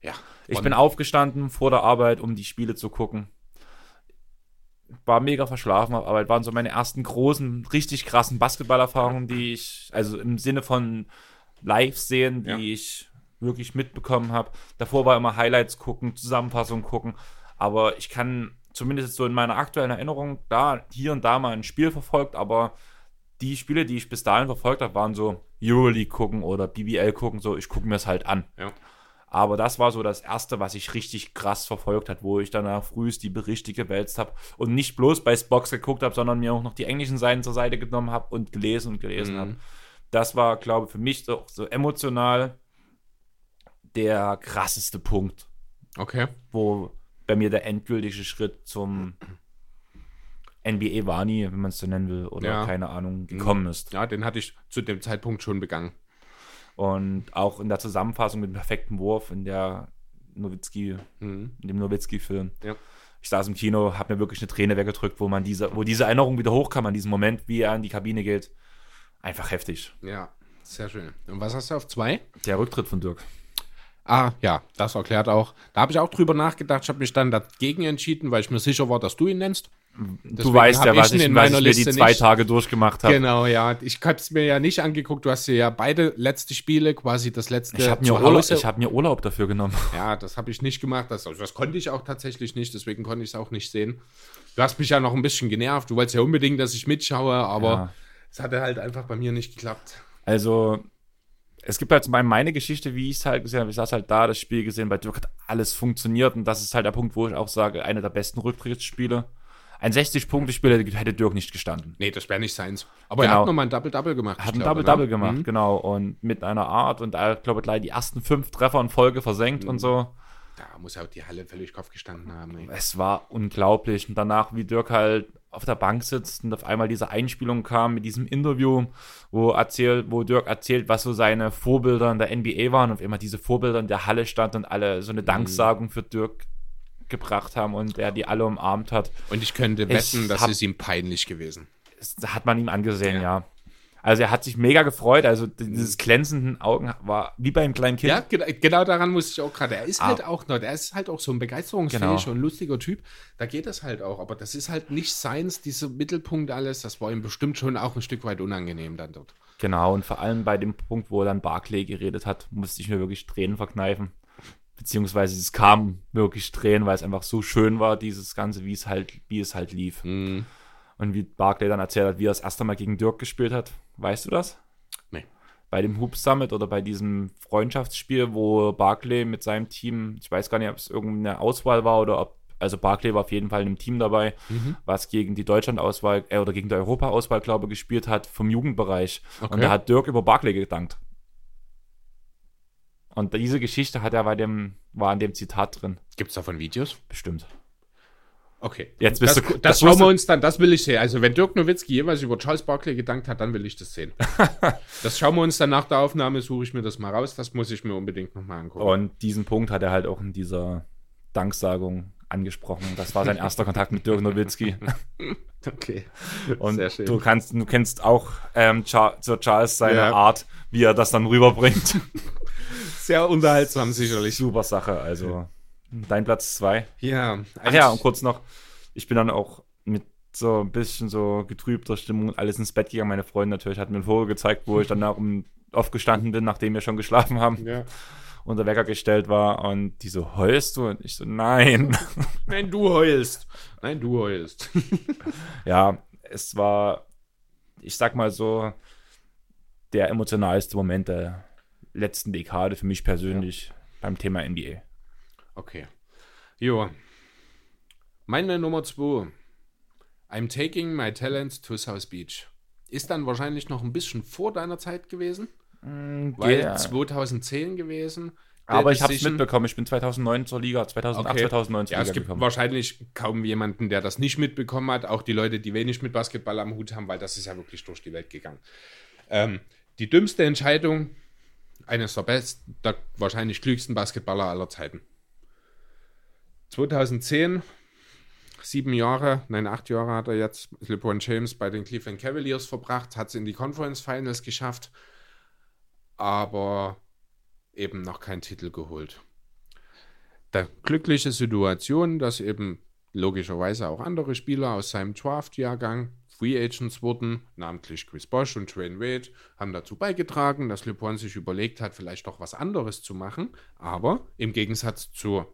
Ja. Ich bin aufgestanden vor der Arbeit, um die Spiele zu gucken. War mega verschlafen auf Arbeit, waren so meine ersten großen, richtig krassen Basketballerfahrungen, die ich, also im Sinne von live sehen, die Ja. ich wirklich mitbekommen habe. Davor war immer Highlights gucken, Zusammenfassung gucken, aber ich kann zumindest so in meiner aktuellen Erinnerung da hier und da mal ein Spiel verfolgt, aber die Spiele, die ich bis dahin verfolgt habe, waren so Euroleague gucken oder BBL gucken, so ich gucke mir es halt an. Ja. Aber das war so das erste, was ich richtig krass verfolgt hat, wo ich danach frühest die Berichte gewälzt habe und nicht bloß bei Spox geguckt habe, sondern mir auch noch die englischen Seiten zur Seite genommen habe und gelesen und gelesen Mhm. habe. Das war, glaube ich, für mich so, so emotional der krasseste Punkt, Okay. wo bei mir der endgültige Schritt zum NBA war nie, wenn man es so nennen will, oder Ja. keine Ahnung, gekommen ist. Ja, den hatte ich zu dem Zeitpunkt schon begangen. Und auch in der Zusammenfassung mit dem perfekten Wurf in der Nowitzki, Mhm. in dem Nowitzki-Film. Ja. Ich saß im Kino, habe mir wirklich eine Träne weggedrückt, wo man diese, wo diese Erinnerung wieder hochkam an diesen Moment, wie er in die Kabine geht. Einfach heftig. Ja, sehr schön. Und was hast du auf zwei? Der Rücktritt von Dirk. Ah, ja, das erklärt auch. Da habe ich auch drüber nachgedacht. Ich habe mich dann dagegen entschieden, weil ich mir sicher war, dass du ihn nennst. du Deswegen weißt hab ja, was ich, in was meiner ich mir die Liste zwei nicht. Tage durchgemacht habe. Genau, ja. Ich habe es mir ja nicht angeguckt. Du hast ja beide letzte Spiele, quasi das letzte Ich habe mir, Urlaub, ich hab mir Urlaub dafür genommen. <laughs> Ja, das habe ich nicht gemacht. Das, also das konnte ich auch tatsächlich nicht, deswegen konnte ich es auch nicht sehen. Du hast mich ja noch ein bisschen genervt. Du wolltest ja unbedingt, dass ich mitschaue, aber Ja. Es hatte halt einfach bei mir nicht geklappt. Also, es gibt halt zum einen meine Geschichte, wie ich es halt gesehen habe. Ich saß halt da, das Spiel gesehen, bei Dirk hat alles funktioniert und das ist halt der Punkt, wo ich auch sage, einer der besten Rücktrittsspiele. Ein 60-Punkte-Spiel hätte- Dirk nicht gestanden. Nee, das wäre nicht seins. Aber er Genau. hat nochmal ein Double-Double gemacht. Hat ich ein glaube, Double-Double ne? gemacht, Mhm. genau. Und mit einer Art und glaube ich, gleich die ersten fünf Treffer in Folge versenkt Mhm. und so. Da muss auch die Halle völlig Kopf gestanden haben. Ey. Es war unglaublich. Und danach, wie Dirk halt auf der Bank sitzt und auf einmal diese Einspielung kam mit diesem Interview, wo erzählt, wo Dirk erzählt, was so seine Vorbilder in der NBA waren und einmal diese Vorbilder in der Halle stand und alle so eine Danksagung für Dirk gebracht haben und er die alle umarmt hat. Und ich könnte Ich wetten, das hab- ist ihm peinlich gewesen. Das hat man ihm angesehen, Ja. ja. Also er hat sich mega gefreut, also dieses glänzenden Augen war wie beim kleinen Kind. Ja, genau, genau daran muss ich auch gerade. Er ist Ah. halt auch noch, der ist halt auch so ein begeisterungsfähiger Genau. und lustiger Typ. Da geht das halt auch. Aber das ist halt nicht seins, dieser Mittelpunkt alles. Das war ihm bestimmt schon auch ein Stück weit unangenehm dann dort. Genau, und vor allem bei dem Punkt, wo dann Barclay geredet hat, musste ich mir wirklich Tränen verkneifen. Beziehungsweise es kam wirklich Tränen, weil es einfach so schön war, dieses Ganze, wie es halt, wie es halt lief. Mhm. Und wie Barclay dann erzählt hat, wie er das erste Mal gegen Dirk gespielt hat. Weißt du das? Nee. Bei dem Hoop Summit oder bei diesem Freundschaftsspiel, wo Barclay mit seinem Team, ich weiß gar nicht, ob es irgendeine Auswahl war oder ob, also Barclay war auf jeden Fall in einem Team dabei, Mhm. was gegen die Deutschland-Auswahl äh, oder gegen die Europa-Auswahl, glaube ich, gespielt hat vom Jugendbereich. Okay. Und da hat Dirk über Barclay gedankt. Und diese Geschichte hat er bei dem, war in dem Zitat drin. Gibt es davon Videos? Bestimmt. Okay. Jetzt bist das, du- das, das schauen wir uns dann, das will ich sehen. Also wenn Dirk Nowitzki jeweils über Charles Barkley gedankt hat, dann will ich das sehen. <laughs> das schauen wir uns dann nach der Aufnahme, suche ich mir das mal raus. Das muss ich mir unbedingt nochmal angucken. Und diesen Punkt hat er halt auch in dieser Danksagung angesprochen. Das war sein erster Kontakt mit Dirk Nowitzki. <laughs> Okay. Und Sehr schön. du kannst, du kennst auch ähm, Sir Charles seine Ja. Art, wie er das dann rüberbringt. Sehr unterhaltsam sicherlich. Super Sache. Also dein Platz zwei. Ja. Ach ja, und kurz noch, ich bin dann auch mit so ein bisschen so getrübter Stimmung und alles ins Bett gegangen. Meine Freundin natürlich hat mir ein Foto gezeigt, wo ich dann <laughs> auch um, aufgestanden bin, nachdem wir schon geschlafen haben Ja. und der Wecker gestellt war. Und die so, heulst du? Und ich so, nein. <laughs> Nein, du heulst. Nein, du heulst. <laughs> ja, es war, ich sag mal so, der emotionalste Moment der letzten Dekade für mich persönlich beim Thema NBA. Okay. Jo. Meine Nummer 2. I'm taking my talents to South Beach. Ist dann wahrscheinlich noch ein bisschen vor deiner Zeit gewesen, weil Ja. 2010 gewesen. Aber ich habe es mitbekommen. Ich bin 2009 zur Liga, 2008, Okay. 2009 zur Ja, es Liga gibt gekommen. wahrscheinlich kaum jemanden, der das nicht mitbekommen hat. Auch die Leute, die wenig mit Basketball am Hut haben, weil das ist ja wirklich durch die Welt gegangen. Ähm, die dümmste Entscheidung eines der besten, der wahrscheinlich klügsten Basketballer aller Zeiten. 2010, sieben Jahre, nein, acht Jahre hat er jetzt LeBron James bei den Cleveland Cavaliers verbracht, hat es in die Conference Finals geschafft, aber eben noch keinen Titel geholt der glückliche Situation, dass eben logischerweise auch andere Spieler aus seinem Draft-Jahrgang Free Agents wurden, namentlich Chris Bosch und Dwayne Wade, haben dazu beigetragen, dass LeBron sich überlegt hat, vielleicht doch was anderes zu machen. Aber im Gegensatz zu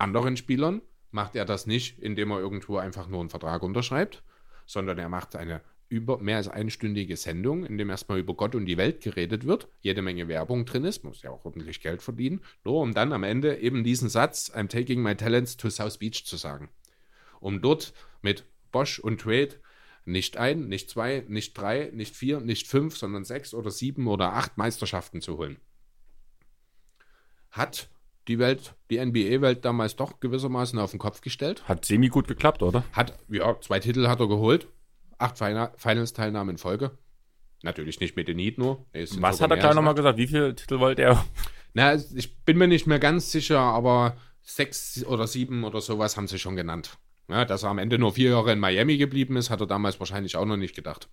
anderen Spielern macht er das nicht, indem er irgendwo einfach nur einen Vertrag unterschreibt, sondern er macht eine über mehr als einstündige Sendung, in dem erstmal über Gott und die Welt geredet wird, jede Menge Werbung drin ist, muss ja auch ordentlich Geld verdienen, nur um dann am Ende eben diesen Satz, I'm taking my talents to South Beach zu sagen. Um dort mit Bosch und Wade nicht ein, nicht zwei, nicht drei, nicht vier, nicht fünf, sondern sechs oder sieben oder acht Meisterschaften zu holen. Hat die Welt, die NBA-Welt damals doch gewissermaßen auf den Kopf gestellt. Hat semi gut geklappt, oder? Hat, ja, zwei Titel hat er geholt. Acht Fina- Finals-Teilnahmen in Folge. Natürlich nicht mit den Heat nur. Nee, Was hat er gleich nochmal gesagt? Wie viele Titel wollte er? Na, ich bin mir nicht mehr ganz sicher, aber sechs oder sieben oder sowas haben sie schon genannt. Ja, dass er am Ende nur vier Jahre in Miami geblieben ist, hat er damals wahrscheinlich auch noch nicht gedacht.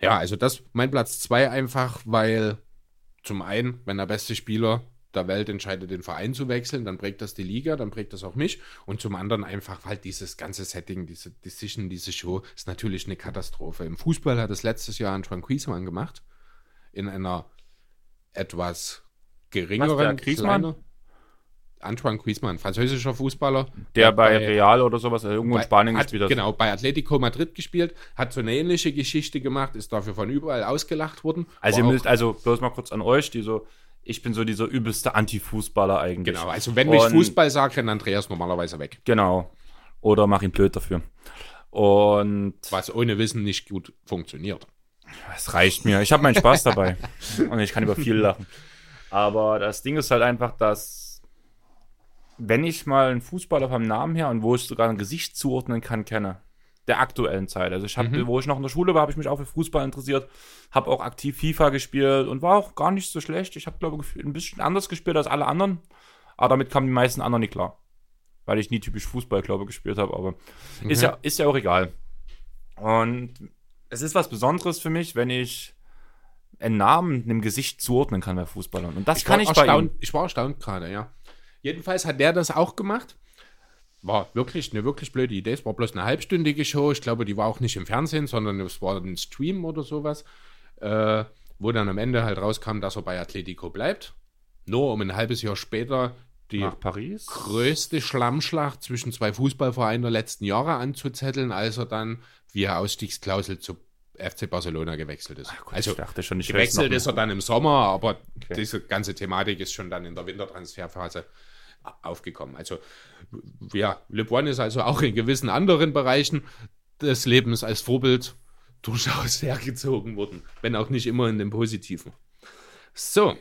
Ja, also das mein Platz zwei einfach, weil zum einen, wenn der beste Spieler der Welt entscheidet, den Verein zu wechseln, dann prägt das die Liga, dann prägt das auch mich. Und zum anderen einfach, weil dieses ganze Setting, diese Decision, diese Show ist natürlich eine Katastrophe. Im Fußball hat es letztes Jahr Antoine Griezmann gemacht. In einer etwas geringeren, Was, kleiner- Antoine Griezmann, französischer Fußballer. Der bei Real oder sowas, also irgendwo in bei- Spanien hat, gespielt hat. Genau, bei Atletico Madrid gespielt, hat so eine ähnliche Geschichte gemacht, ist dafür von überall ausgelacht worden. Also ihr müsst, also bloß mal kurz an euch, die so, ich bin so dieser übelste Anti-Fußballer eigentlich. Genau, also wenn ich Fußball sage, rennt Andreas normalerweise weg. Genau. Oder mach ihn blöd dafür. Und Was ohne Wissen nicht gut funktioniert. es reicht mir. Ich habe meinen Spaß dabei. <laughs> Und ich kann über viel lachen. Aber das Ding ist halt einfach, dass wenn ich mal einen Fußballer vom Namen her und wo ich sogar ein Gesicht zuordnen kann, kenne, der aktuellen Zeit. Also ich habe, Mhm. wo ich noch in der Schule war, habe ich mich auch für Fußball interessiert, habe auch aktiv FIFA gespielt und war auch gar nicht so schlecht. Ich habe, glaube ich, ein bisschen anders gespielt als alle anderen, aber damit kamen die meisten anderen nicht klar. Weil ich nie typisch Fußball, glaube ich, gespielt habe, aber ist, ja, ist ja auch egal. Und es ist was Besonderes für mich, wenn ich einen Namen einem Gesicht zuordnen kann bei Fußballern. Und das Ich kann ich bei ihm. Ich war erstaunt gerade, ja. Jedenfalls hat der das auch gemacht. War wirklich eine wirklich blöde Idee. Es war bloß eine halbstündige Show. Ich glaube, die war auch nicht im Fernsehen, sondern es war ein Stream oder sowas. Äh, wo dann am Ende halt rauskam, dass er bei Atletico bleibt. Nur um ein halbes Jahr später die Nach Paris? größte Schlammschlacht zwischen zwei Fußballvereinen der letzten Jahre anzuzetteln, als er dann via Ausstiegsklausel zu FC Barcelona gewechselt ist. also, ich dachte schon, ich Gewechselt ist er dann im Sommer, aber Okay. diese ganze Thematik ist schon dann in der Wintertransferphase aufgekommen. Also, ja, Le Bon ist also auch in gewissen anderen Bereichen des Lebens als Vorbild durchaus <laughs> hergezogen worden, wenn auch nicht immer in dem Positiven. So,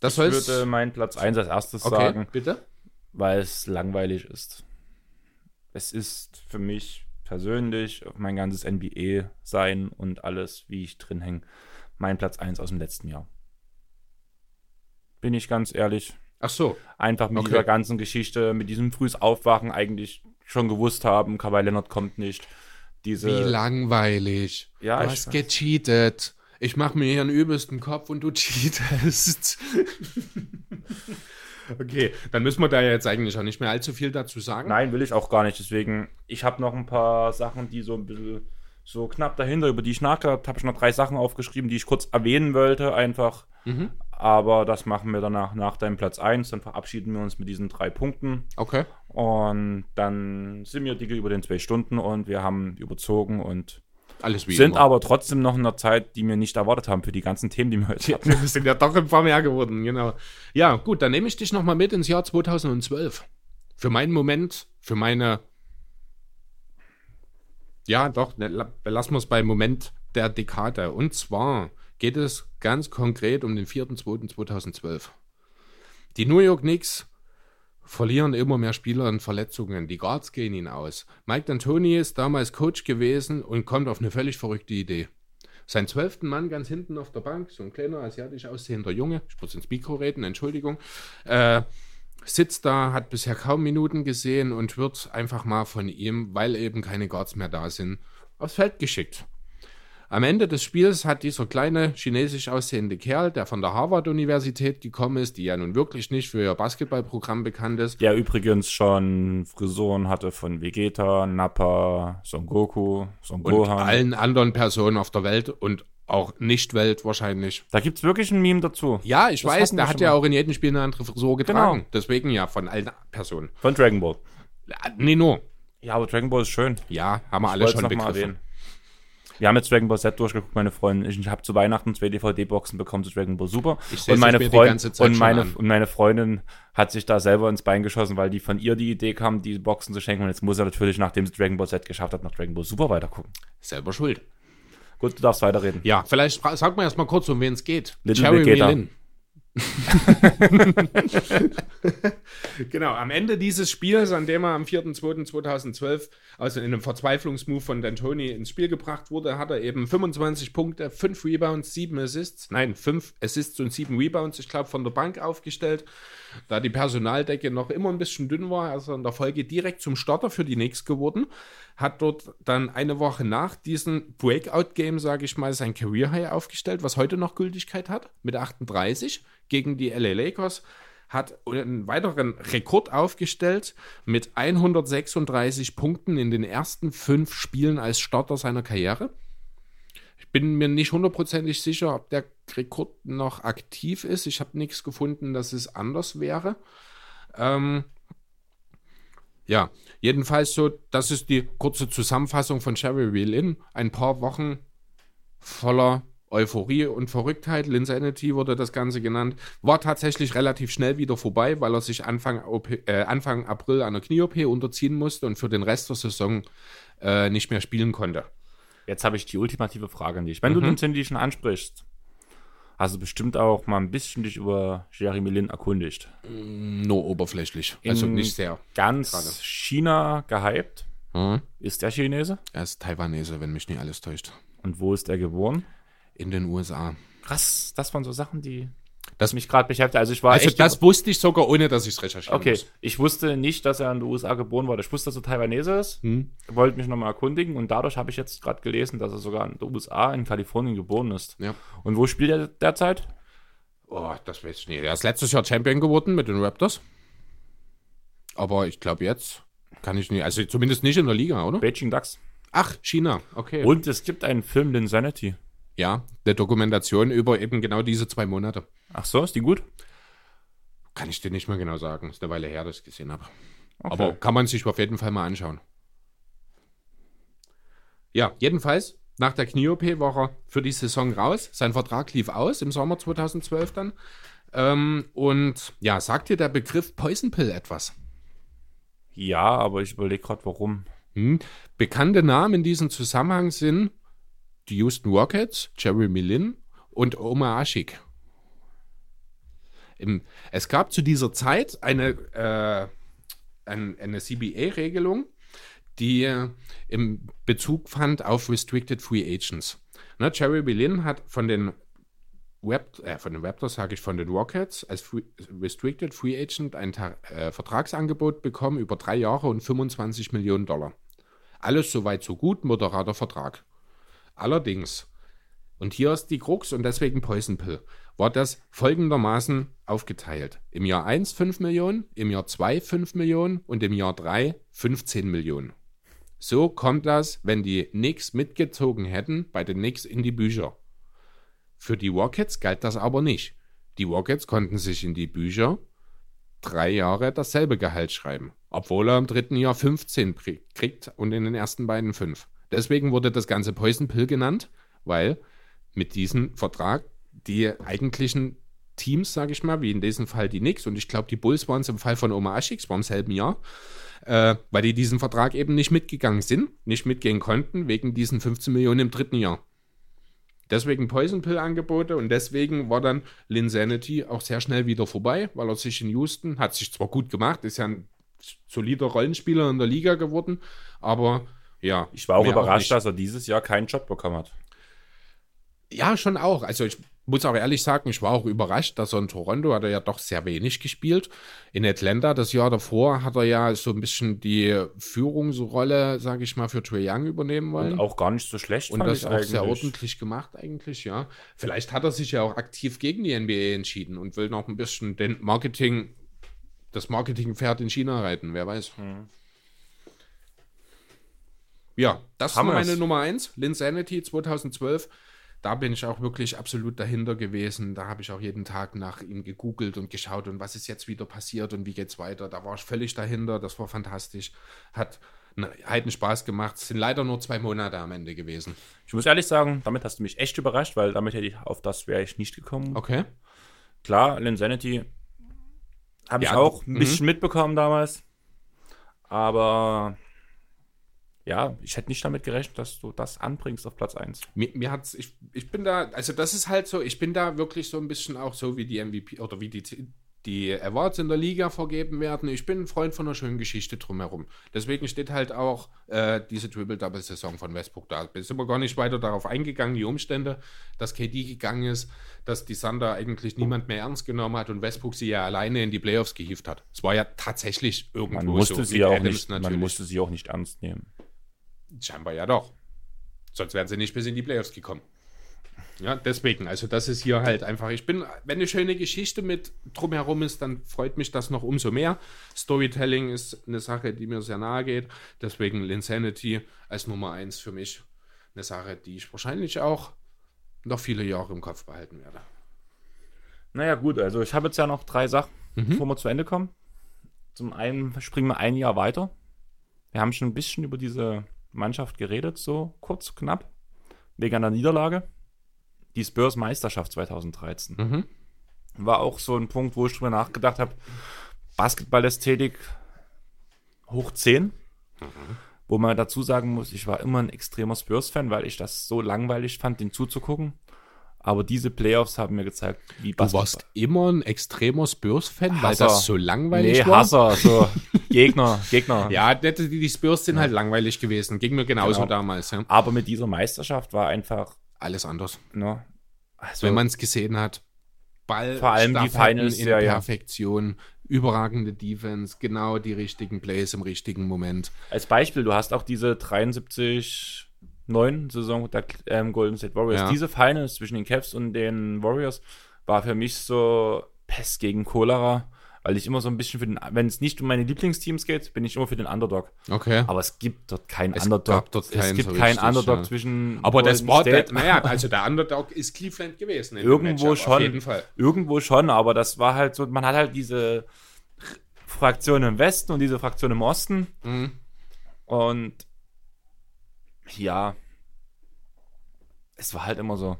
das Ich soll würde meinen Platz 1 als erstes Okay, sagen, bitte. weil es langweilig ist. Es ist für mich persönlich, auf mein ganzes NBA-Sein und alles, wie ich drin hänge, mein Platz 1 aus dem letzten Jahr. Bin ich ganz ehrlich. Ach so, Einfach mit Okay. dieser ganzen Geschichte, mit diesem frühes Aufwachen eigentlich schon gewusst haben, Kawhi Leonard kommt nicht. Diese, wie langweilig. Ja, du ich hast weiß. gecheatet. Ich mache mir hier einen übelsten Kopf und du <laughs> cheatest. Okay, dann müssen wir da jetzt eigentlich auch nicht mehr allzu viel dazu sagen. Nein, will ich auch gar nicht. Deswegen, ich habe noch ein paar Sachen, die so ein bisschen so knapp dahinter, über die ich nachgedacht habe. Ich noch drei Sachen aufgeschrieben, die ich kurz erwähnen wollte, einfach. Mhm. Aber das machen wir danach nach deinem Platz 1. Dann verabschieden wir uns mit diesen drei Punkten. Okay. Und dann sind wir dicke über den zwei Stunden und wir haben überzogen und Alles wie sind immer. aber trotzdem noch in der Zeit, die wir nicht erwartet haben für die ganzen Themen, die wir heute hatten. Wir sind ja doch ein paar mehr geworden, genau. Ja, gut, dann nehme ich dich nochmal mit ins Jahr 2012. Für meinen Moment, für meine. Ja, doch, ne, la- belassen wir es beim Moment der Dekade. Und zwar geht es ganz konkret um den 4.2.2012. Die New York Knicks verlieren immer mehr Spieler an Verletzungen. Die Guards gehen ihn aus. Mike D'Antoni ist damals Coach gewesen und kommt auf eine völlig verrückte Idee. Sein zwölften Mann ganz hinten auf der Bank, so ein kleiner asiatisch aussehender Junge, ich muss ins Mikro reden, Entschuldigung, äh, sitzt da, hat bisher kaum Minuten gesehen und wird einfach mal von ihm, weil eben keine Guards mehr da sind, aufs Feld geschickt. Am Ende des Spiels hat dieser kleine chinesisch aussehende Kerl, der von der Harvard-Universität gekommen ist, die ja nun wirklich nicht für ihr Basketballprogramm bekannt ist, Der übrigens schon Frisuren hatte von Vegeta, Nappa, Son Goku, Son und Gohan. allen anderen Personen auf der Welt und auch Nicht-Welt wahrscheinlich. Da gibt es wirklich ein Meme dazu. Ja, ich Das weiß, der hat ja mal. auch in jedem Spiel eine andere Frisur getragen. Genau. Deswegen ja, von allen Personen. Von Dragon Ball. Nee, nur. Ja, aber Dragon Ball ist schön. Ja, haben wir Ich alle schon begriffen. Wir haben jetzt Dragon Ball Z durchgeguckt, meine Freundin. Ich habe zu Weihnachten zwei DVD-Boxen bekommen zu Dragon Ball Super. Ich und meine, Freund, ganze Zeit und, meine, und meine Freundin hat sich da selber ins Bein geschossen, weil die von ihr die Idee kam, die Boxen zu schenken. Und jetzt muss er natürlich, nachdem sie Dragon Ball Z geschafft hat, nach Dragon Ball Super weitergucken. Selber schuld. Gut, du darfst weiterreden. Ja, vielleicht sag mal erst mal kurz, um wen es geht. Little Vegeta. Millen. <laughs> genau, am Ende dieses Spiels, an dem er am 4.2.2012 also in einem Verzweiflungsmove von D'Antoni ins Spiel gebracht wurde, hat er eben 25 Punkte, 5 Rebounds, 7 Assists, nein, 5 Assists und 7 Rebounds, ich glaube, von der Bank aufgestellt. Da die Personaldecke noch immer ein bisschen dünn war, also in der Folge direkt zum Starter für die Knicks geworden, hat dort dann eine Woche nach diesem Breakout-Game, sage ich mal, sein Career High aufgestellt, was heute noch Gültigkeit hat, mit 38 gegen die LA Lakers hat einen weiteren Rekord aufgestellt mit 136 Punkten in den ersten fünf Spielen als Starter seiner Karriere. Bin mir nicht hundertprozentig sicher, ob der Rekord noch aktiv ist. Ich habe nichts gefunden, dass es anders wäre. Ähm, ja, jedenfalls so, das ist die kurze Zusammenfassung von Sherry Wheel Lin. Ein paar Wochen voller Euphorie und Verrücktheit. Linsanity wurde das Ganze genannt. War tatsächlich relativ schnell wieder vorbei, weil er sich Anfang, äh, Anfang April einer Knie-OP unterziehen musste und für den Rest der Saison äh, nicht mehr spielen konnte. Jetzt habe ich die ultimative Frage an dich. Wenn du Mhm. den Cindy schon ansprichst, Hast du bestimmt auch mal ein bisschen dich über Jeremy Lin erkundigt. Nur oberflächlich. Also In nicht sehr. Ganz Gerade. China gehypt. Hm? Ist der Chinese? Er ist Taiwanese, wenn mich nicht alles täuscht. Und wo ist er geboren? In den USA. Krass, das waren so Sachen, die Das, mich gerade beschäftigt. Also ich war also echt das wusste ich sogar, ohne dass ich es recherchieren Okay, muss. ich wusste nicht, dass er in den USA geboren wurde. Ich wusste, dass er Taiwanese ist, Hm? wollte mich nochmal erkundigen und dadurch habe ich jetzt gerade gelesen, dass er sogar in den USA, in Kalifornien geboren ist. Ja. Und wo spielt er derzeit? Oh, das weiß ich nicht. Er ist letztes Jahr Champion geworden mit den Raptors. Aber ich glaube jetzt kann ich nicht, also zumindest nicht in der Liga, oder? Beijing Ducks. Ach, China, okay. Und es gibt einen Film, Linsanity. Ja, eine Dokumentation über eben genau diese zwei Monate. Ach so, ist die gut? Kann ich dir nicht mehr genau sagen. Ist eine Weile her, dass ich gesehen habe. Okay. Aber kann man sich auf jeden Fall mal anschauen. Ja, jedenfalls, nach der Knie-OP war er für die Saison raus. Sein Vertrag lief aus im Sommer 2012 dann. Ähm, und ja, sagt dir der Begriff Poison Pill etwas? ja, aber ich überlege gerade, warum. Hm? Bekannte Namen in diesem Zusammenhang sind die Houston Rockets, Jeremy Lin und Omar Ashik. Im, es gab zu dieser Zeit eine, äh, ein, eine CBA-Regelung, die äh, im Bezug fand auf Restricted Free Agents. Ne, Jeremy Lin hat von den Web, äh, von den Raptors, sage ich, von den Rockets als Free, Restricted Free Agent ein äh, Vertragsangebot bekommen über drei Jahre und 25 Millionen Dollar. Alles soweit so gut, moderater Vertrag. Allerdings, und hier ist die Krux und deswegen Poison Pill, war das folgendermaßen aufgeteilt. Im Jahr 1 5 Millionen, im Jahr 2 5 Millionen und im Jahr 3 15 Millionen. So kommt das, wenn die Knicks mitgezogen hätten, bei den Knicks in die Bücher. Für die Rockets galt das aber nicht. Die Rockets konnten sich in die Bücher drei Jahre dasselbe Gehalt schreiben, obwohl er im dritten Jahr 15 pri- kriegt und in den ersten beiden 5. Deswegen wurde das Ganze Poison Pill genannt, weil mit diesem Vertrag die eigentlichen Teams, sage ich mal, wie in diesem Fall die Knicks und ich glaube, die Bulls waren es im Fall von Omar Ashik, war im selben Jahr, äh, weil die diesen Vertrag eben nicht mitgegangen sind, nicht mitgehen konnten, wegen diesen 15 Millionen im dritten Jahr. Deswegen Poison Pill Angebote und deswegen war dann Linsanity auch sehr schnell wieder vorbei, weil er sich in Houston, hat sich zwar gut gemacht, ist ja ein solider Rollenspieler in der Liga geworden, aber ja. Ich war auch überrascht, nicht. dass er dieses Jahr keinen Job bekommen hat. Ja, schon auch. Also ich muss auch ehrlich sagen, ich war auch überrascht, dass er in Toronto hat er ja doch sehr wenig gespielt. In Atlanta das Jahr davor hat er ja so ein bisschen die Führungsrolle, sage ich mal, für Trae Young übernehmen wollen. Und auch gar nicht so schlecht. Und das auch sehr eigentlich. ordentlich gemacht eigentlich, ja. Vielleicht hat er sich ja auch aktiv gegen die NBA entschieden und will noch ein bisschen den Marketing, das Marketingpferd in China reiten, wer weiß. Ja, das war wir's. meine Nummer 1, Linsanity 2012. Da bin ich auch wirklich absolut dahinter gewesen. Da habe ich auch jeden Tag nach ihm gegoogelt und geschaut und was ist jetzt wieder passiert und wie geht's weiter. Da war ich völlig dahinter. Das war fantastisch. Hat einen heiden Spaß gemacht. Es sind leider nur zwei Monate am Ende gewesen. Ich muss ehrlich sagen, damit hast du mich echt überrascht, weil damit hätte ich auf das wäre ich nicht gekommen. Okay. Klar, Linsanity habe ich Ja, auch ein mhm. bisschen mitbekommen damals. Aber ja, ich hätte nicht damit gerechnet, dass du das anbringst auf Platz 1. Mir, mir hat's, ich, ich bin da, also das ist halt so, ich bin da wirklich so ein bisschen auch so, wie die MVP oder wie die, die Awards in der Liga vergeben werden. Ich bin ein Freund von einer schönen Geschichte drumherum. Deswegen steht halt auch äh, diese Triple-Double-Saison von Westbrook da. Bin sind wir gar nicht weiter darauf eingegangen, die Umstände, dass KD gegangen ist, dass die Thunder eigentlich niemand mehr ernst genommen hat und Westbrook sie ja alleine in die Playoffs gehievt hat. Es war ja tatsächlich irgendwo Man musste, so. sie auch Adams nicht, man musste sie auch nicht ernst nehmen. Scheinbar ja doch. Sonst wären sie nicht bis in die Playoffs gekommen. Ja, deswegen, also das ist hier halt einfach, ich bin, wenn eine schöne Geschichte mit drumherum ist, dann freut mich das noch umso mehr. Storytelling ist eine Sache, die mir sehr nahe geht. Deswegen Linsanity als Nummer eins für mich eine Sache, die ich wahrscheinlich auch noch viele Jahre im Kopf behalten werde. Naja, gut, also ich habe jetzt ja noch drei Sachen, Mhm. bevor wir zu Ende kommen. Zum einen springen wir ein Jahr weiter. Wir haben schon ein bisschen über diese Mannschaft geredet, so kurz, knapp, wegen einer Niederlage. Die Spurs Meisterschaft 2013. Mhm. War auch so ein Punkt, wo ich drüber nachgedacht habe. Basketballästhetik hoch 10. Wo man dazu sagen muss, ich war immer ein extremer Spurs-Fan, weil ich das so langweilig fand, den zuzugucken. Aber diese Playoffs haben mir gezeigt, wie Du Basketball. warst immer ein extremer Spurs-Fan, weil das so langweilig Nee, war. Hasser, so <laughs> Gegner, Gegner. Ja, die, die Spurs sind halt langweilig gewesen. Ging mir genauso Genau. damals. Ja. Aber mit dieser Meisterschaft war einfach, Alles anders. ne, also, Wenn man es gesehen hat. Ball, Vor allem die Finals, in ja, ja. Perfektion, überragende Defense, genau die richtigen Plays im richtigen Moment. als Beispiel, du hast auch diese 73 9 Saison der ähm, Golden State Warriors. Ja. Diese Finals zwischen den Cavs und den Warriors war für mich so Pest gegen Cholera, weil ich immer so ein bisschen für den, wenn es nicht um meine Lieblingsteams geht, bin ich immer für den Underdog. Okay. Aber es gibt dort keinen Es Underdog. dort es keinen gibt so keinen Underdog ja. zwischen. Aber das Golden war, der, State- naja, <laughs> also der Underdog ist Cleveland gewesen. Irgendwo Matchup, schon. Irgendwo schon, aber das war halt so, man hat halt diese Fraktion im Westen und diese Fraktion im Osten. Mhm. Und ja, es war halt immer so.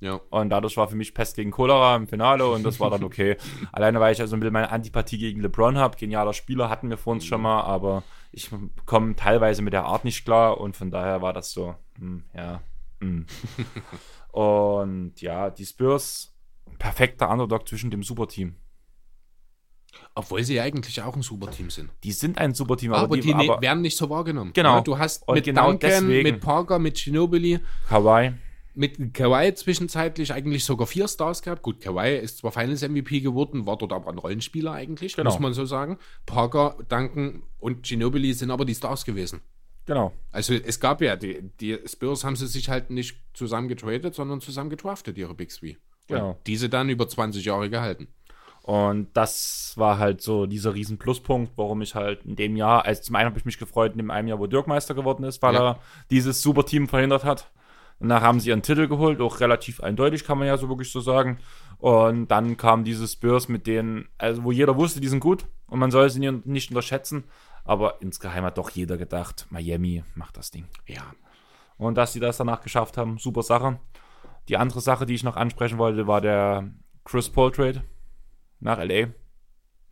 Ja. Und dadurch war für mich Pest gegen Cholera im Finale und das war dann <laughs> okay. Alleine, weil ich also ein bisschen meine Antipathie gegen LeBron habe. Genialer Spieler hatten wir vor uns schon mal, aber ich komme teilweise mit der Art nicht klar und von daher war das so, hm, ja. Hm. <laughs> und ja, die Spurs, perfekter Underdog zwischen dem Superteam. Obwohl sie ja eigentlich auch ein super Team sind. Die sind ein Superteam, Aber, aber, die ne- aber werden nicht so wahrgenommen. Genau. Ja, du hast Und mit genau Duncan, deswegen- mit Parker, mit Ginobili, Kawhi, mit Kawhi zwischenzeitlich eigentlich sogar vier Stars gehabt. Gut, Kawhi ist zwar Finals MVP geworden, war dort aber ein Rollenspieler eigentlich, Genau. muss man so sagen. Parker, Duncan und Ginobili sind aber die Stars gewesen. genau. Also es gab ja, die, die Spurs haben sie sich halt nicht zusammen getradet, sondern zusammen gedraftet, ihre Big Three. Und Genau. diese dann über 20 Jahre gehalten. Und das war halt so dieser riesen Pluspunkt, warum ich halt in dem Jahr, also zum einen habe ich mich gefreut in dem einen Jahr, wo Dirk Meister geworden ist, weil Ja. er dieses super Team verhindert hat. Danach haben sie ihren Titel geholt, auch relativ eindeutig, kann man ja so wirklich so sagen. Und dann kam diese Spurs mit denen, also wo jeder wusste, die sind gut und man soll sie nicht unterschätzen. Aber insgeheim hat doch jeder gedacht, Miami macht das Ding. Ja. Und dass sie das danach geschafft haben, super Sache. Die andere Sache, die ich noch ansprechen wollte, war der Chris Paul Trade nach LA.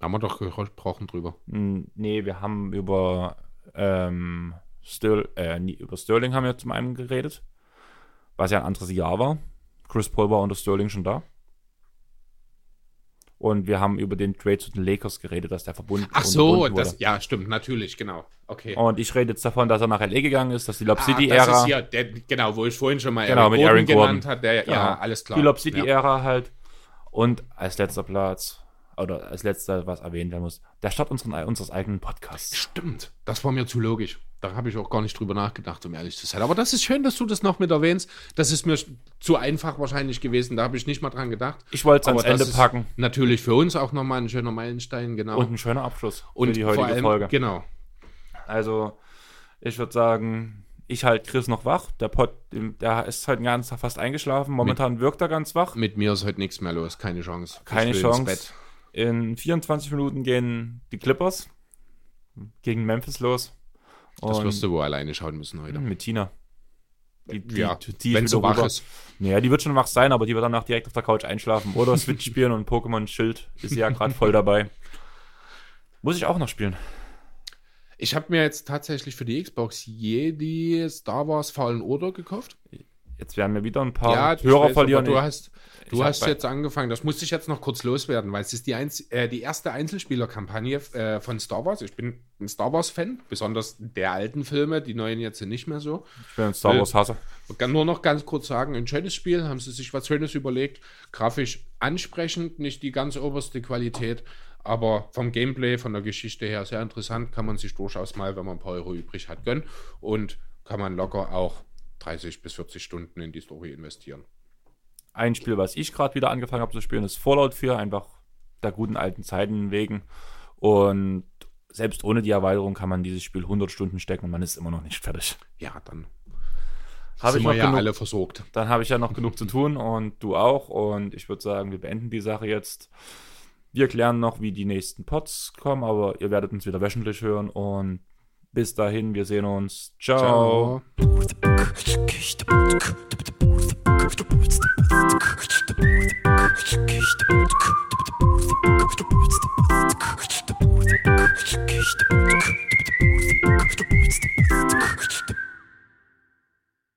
Haben wir doch gesprochen drüber. Hm, Nee, wir haben über, ähm, Sterl äh, über Sterling haben wir zum einen geredet, was ja ein anderes Jahr war. Chris Paul war unter Sterling schon da. Und wir haben über den Trade zu den Lakers geredet, dass der verbunden Ach so, das, ja, stimmt, natürlich, genau. Okay. Und ich rede jetzt davon, dass er nach LA gegangen ist, dass die Lob Ah, City-Ära, der, genau, wo ich vorhin schon mal Genau, mit Aaron Gordon. genannt hat. Der, Genau. Ja, alles klar. die Lob ja. City-Ära halt. Und als letzter Platz, oder als letzter, was erwähnt werden muss, der Start unseren, unseres eigenen Podcasts. Stimmt, das war mir zu logisch. Da habe ich auch gar nicht drüber nachgedacht, um ehrlich zu sein. Aber das ist schön, dass du das noch mit erwähnst. Das ist mir zu einfach wahrscheinlich gewesen. Da habe ich nicht mal dran gedacht. Ich wollte es ans Ende packen. Natürlich für uns auch nochmal ein schöner Meilenstein, genau. Und ein schöner Abschluss Und für die heutige allem, Folge. Genau. Also, ich würde sagen, ich halte Chris noch wach. Der Pod, der ist heute den ganzen Tag fast eingeschlafen. Momentan wirkt er ganz wach. Mit mir ist heute nichts mehr los. Keine Chance. Keine Chance. In 24 Minuten gehen die Clippers gegen Memphis los. Das Und wirst du wohl alleine schauen müssen heute. mit Tina. Die, die, ja, die, die wenn so wach rüber. ist. Naja, die wird schon wach sein, aber die wird danach direkt auf der Couch einschlafen. Oder Switch spielen und Pokémon Schild ist ja gerade voll dabei. Muss ich auch noch spielen. Ich habe mir jetzt tatsächlich für die Xbox Jedi Star Wars Fallen Order gekauft. Jetzt werden wir wieder ein paar ja, Hörer weiß, verlieren. Du hast, du hast jetzt angefangen. Das musste ich jetzt noch kurz loswerden, weil es ist die, Einz äh, die erste Einzelspielerkampagne äh, von Star Wars. Ich bin ein Star Wars-Fan, besonders der alten Filme. Die neuen jetzt sind nicht mehr so. ich bin ein Star Wars Hasser. Ich kann nur noch ganz kurz sagen, ein schönes Spiel, haben sie sich was Schönes überlegt. Grafisch ansprechend, nicht die ganz oberste Qualität, aber vom Gameplay, von der Geschichte her sehr interessant, kann man sich durchaus mal, wenn man ein paar Euro übrig hat, gönnen und kann man locker auch 30 bis 40 Stunden in die Story investieren. Ein Spiel, was ich gerade wieder angefangen habe zu spielen, ist Fallout 4, einfach der guten alten Zeiten wegen. Und selbst ohne die Erweiterung kann man dieses Spiel 100 Stunden stecken und man ist immer noch nicht fertig. Ja, dann Habe sind ich wir noch ja genug, alle versorgt. dann habe ich ja noch genug zu tun und du auch. Und ich würde sagen, wir beenden die Sache jetzt. Wir klären noch, wie die nächsten Pods kommen, aber ihr werdet uns wieder wöchentlich hören und bis dahin, wir sehen uns. Ciao. Ciao.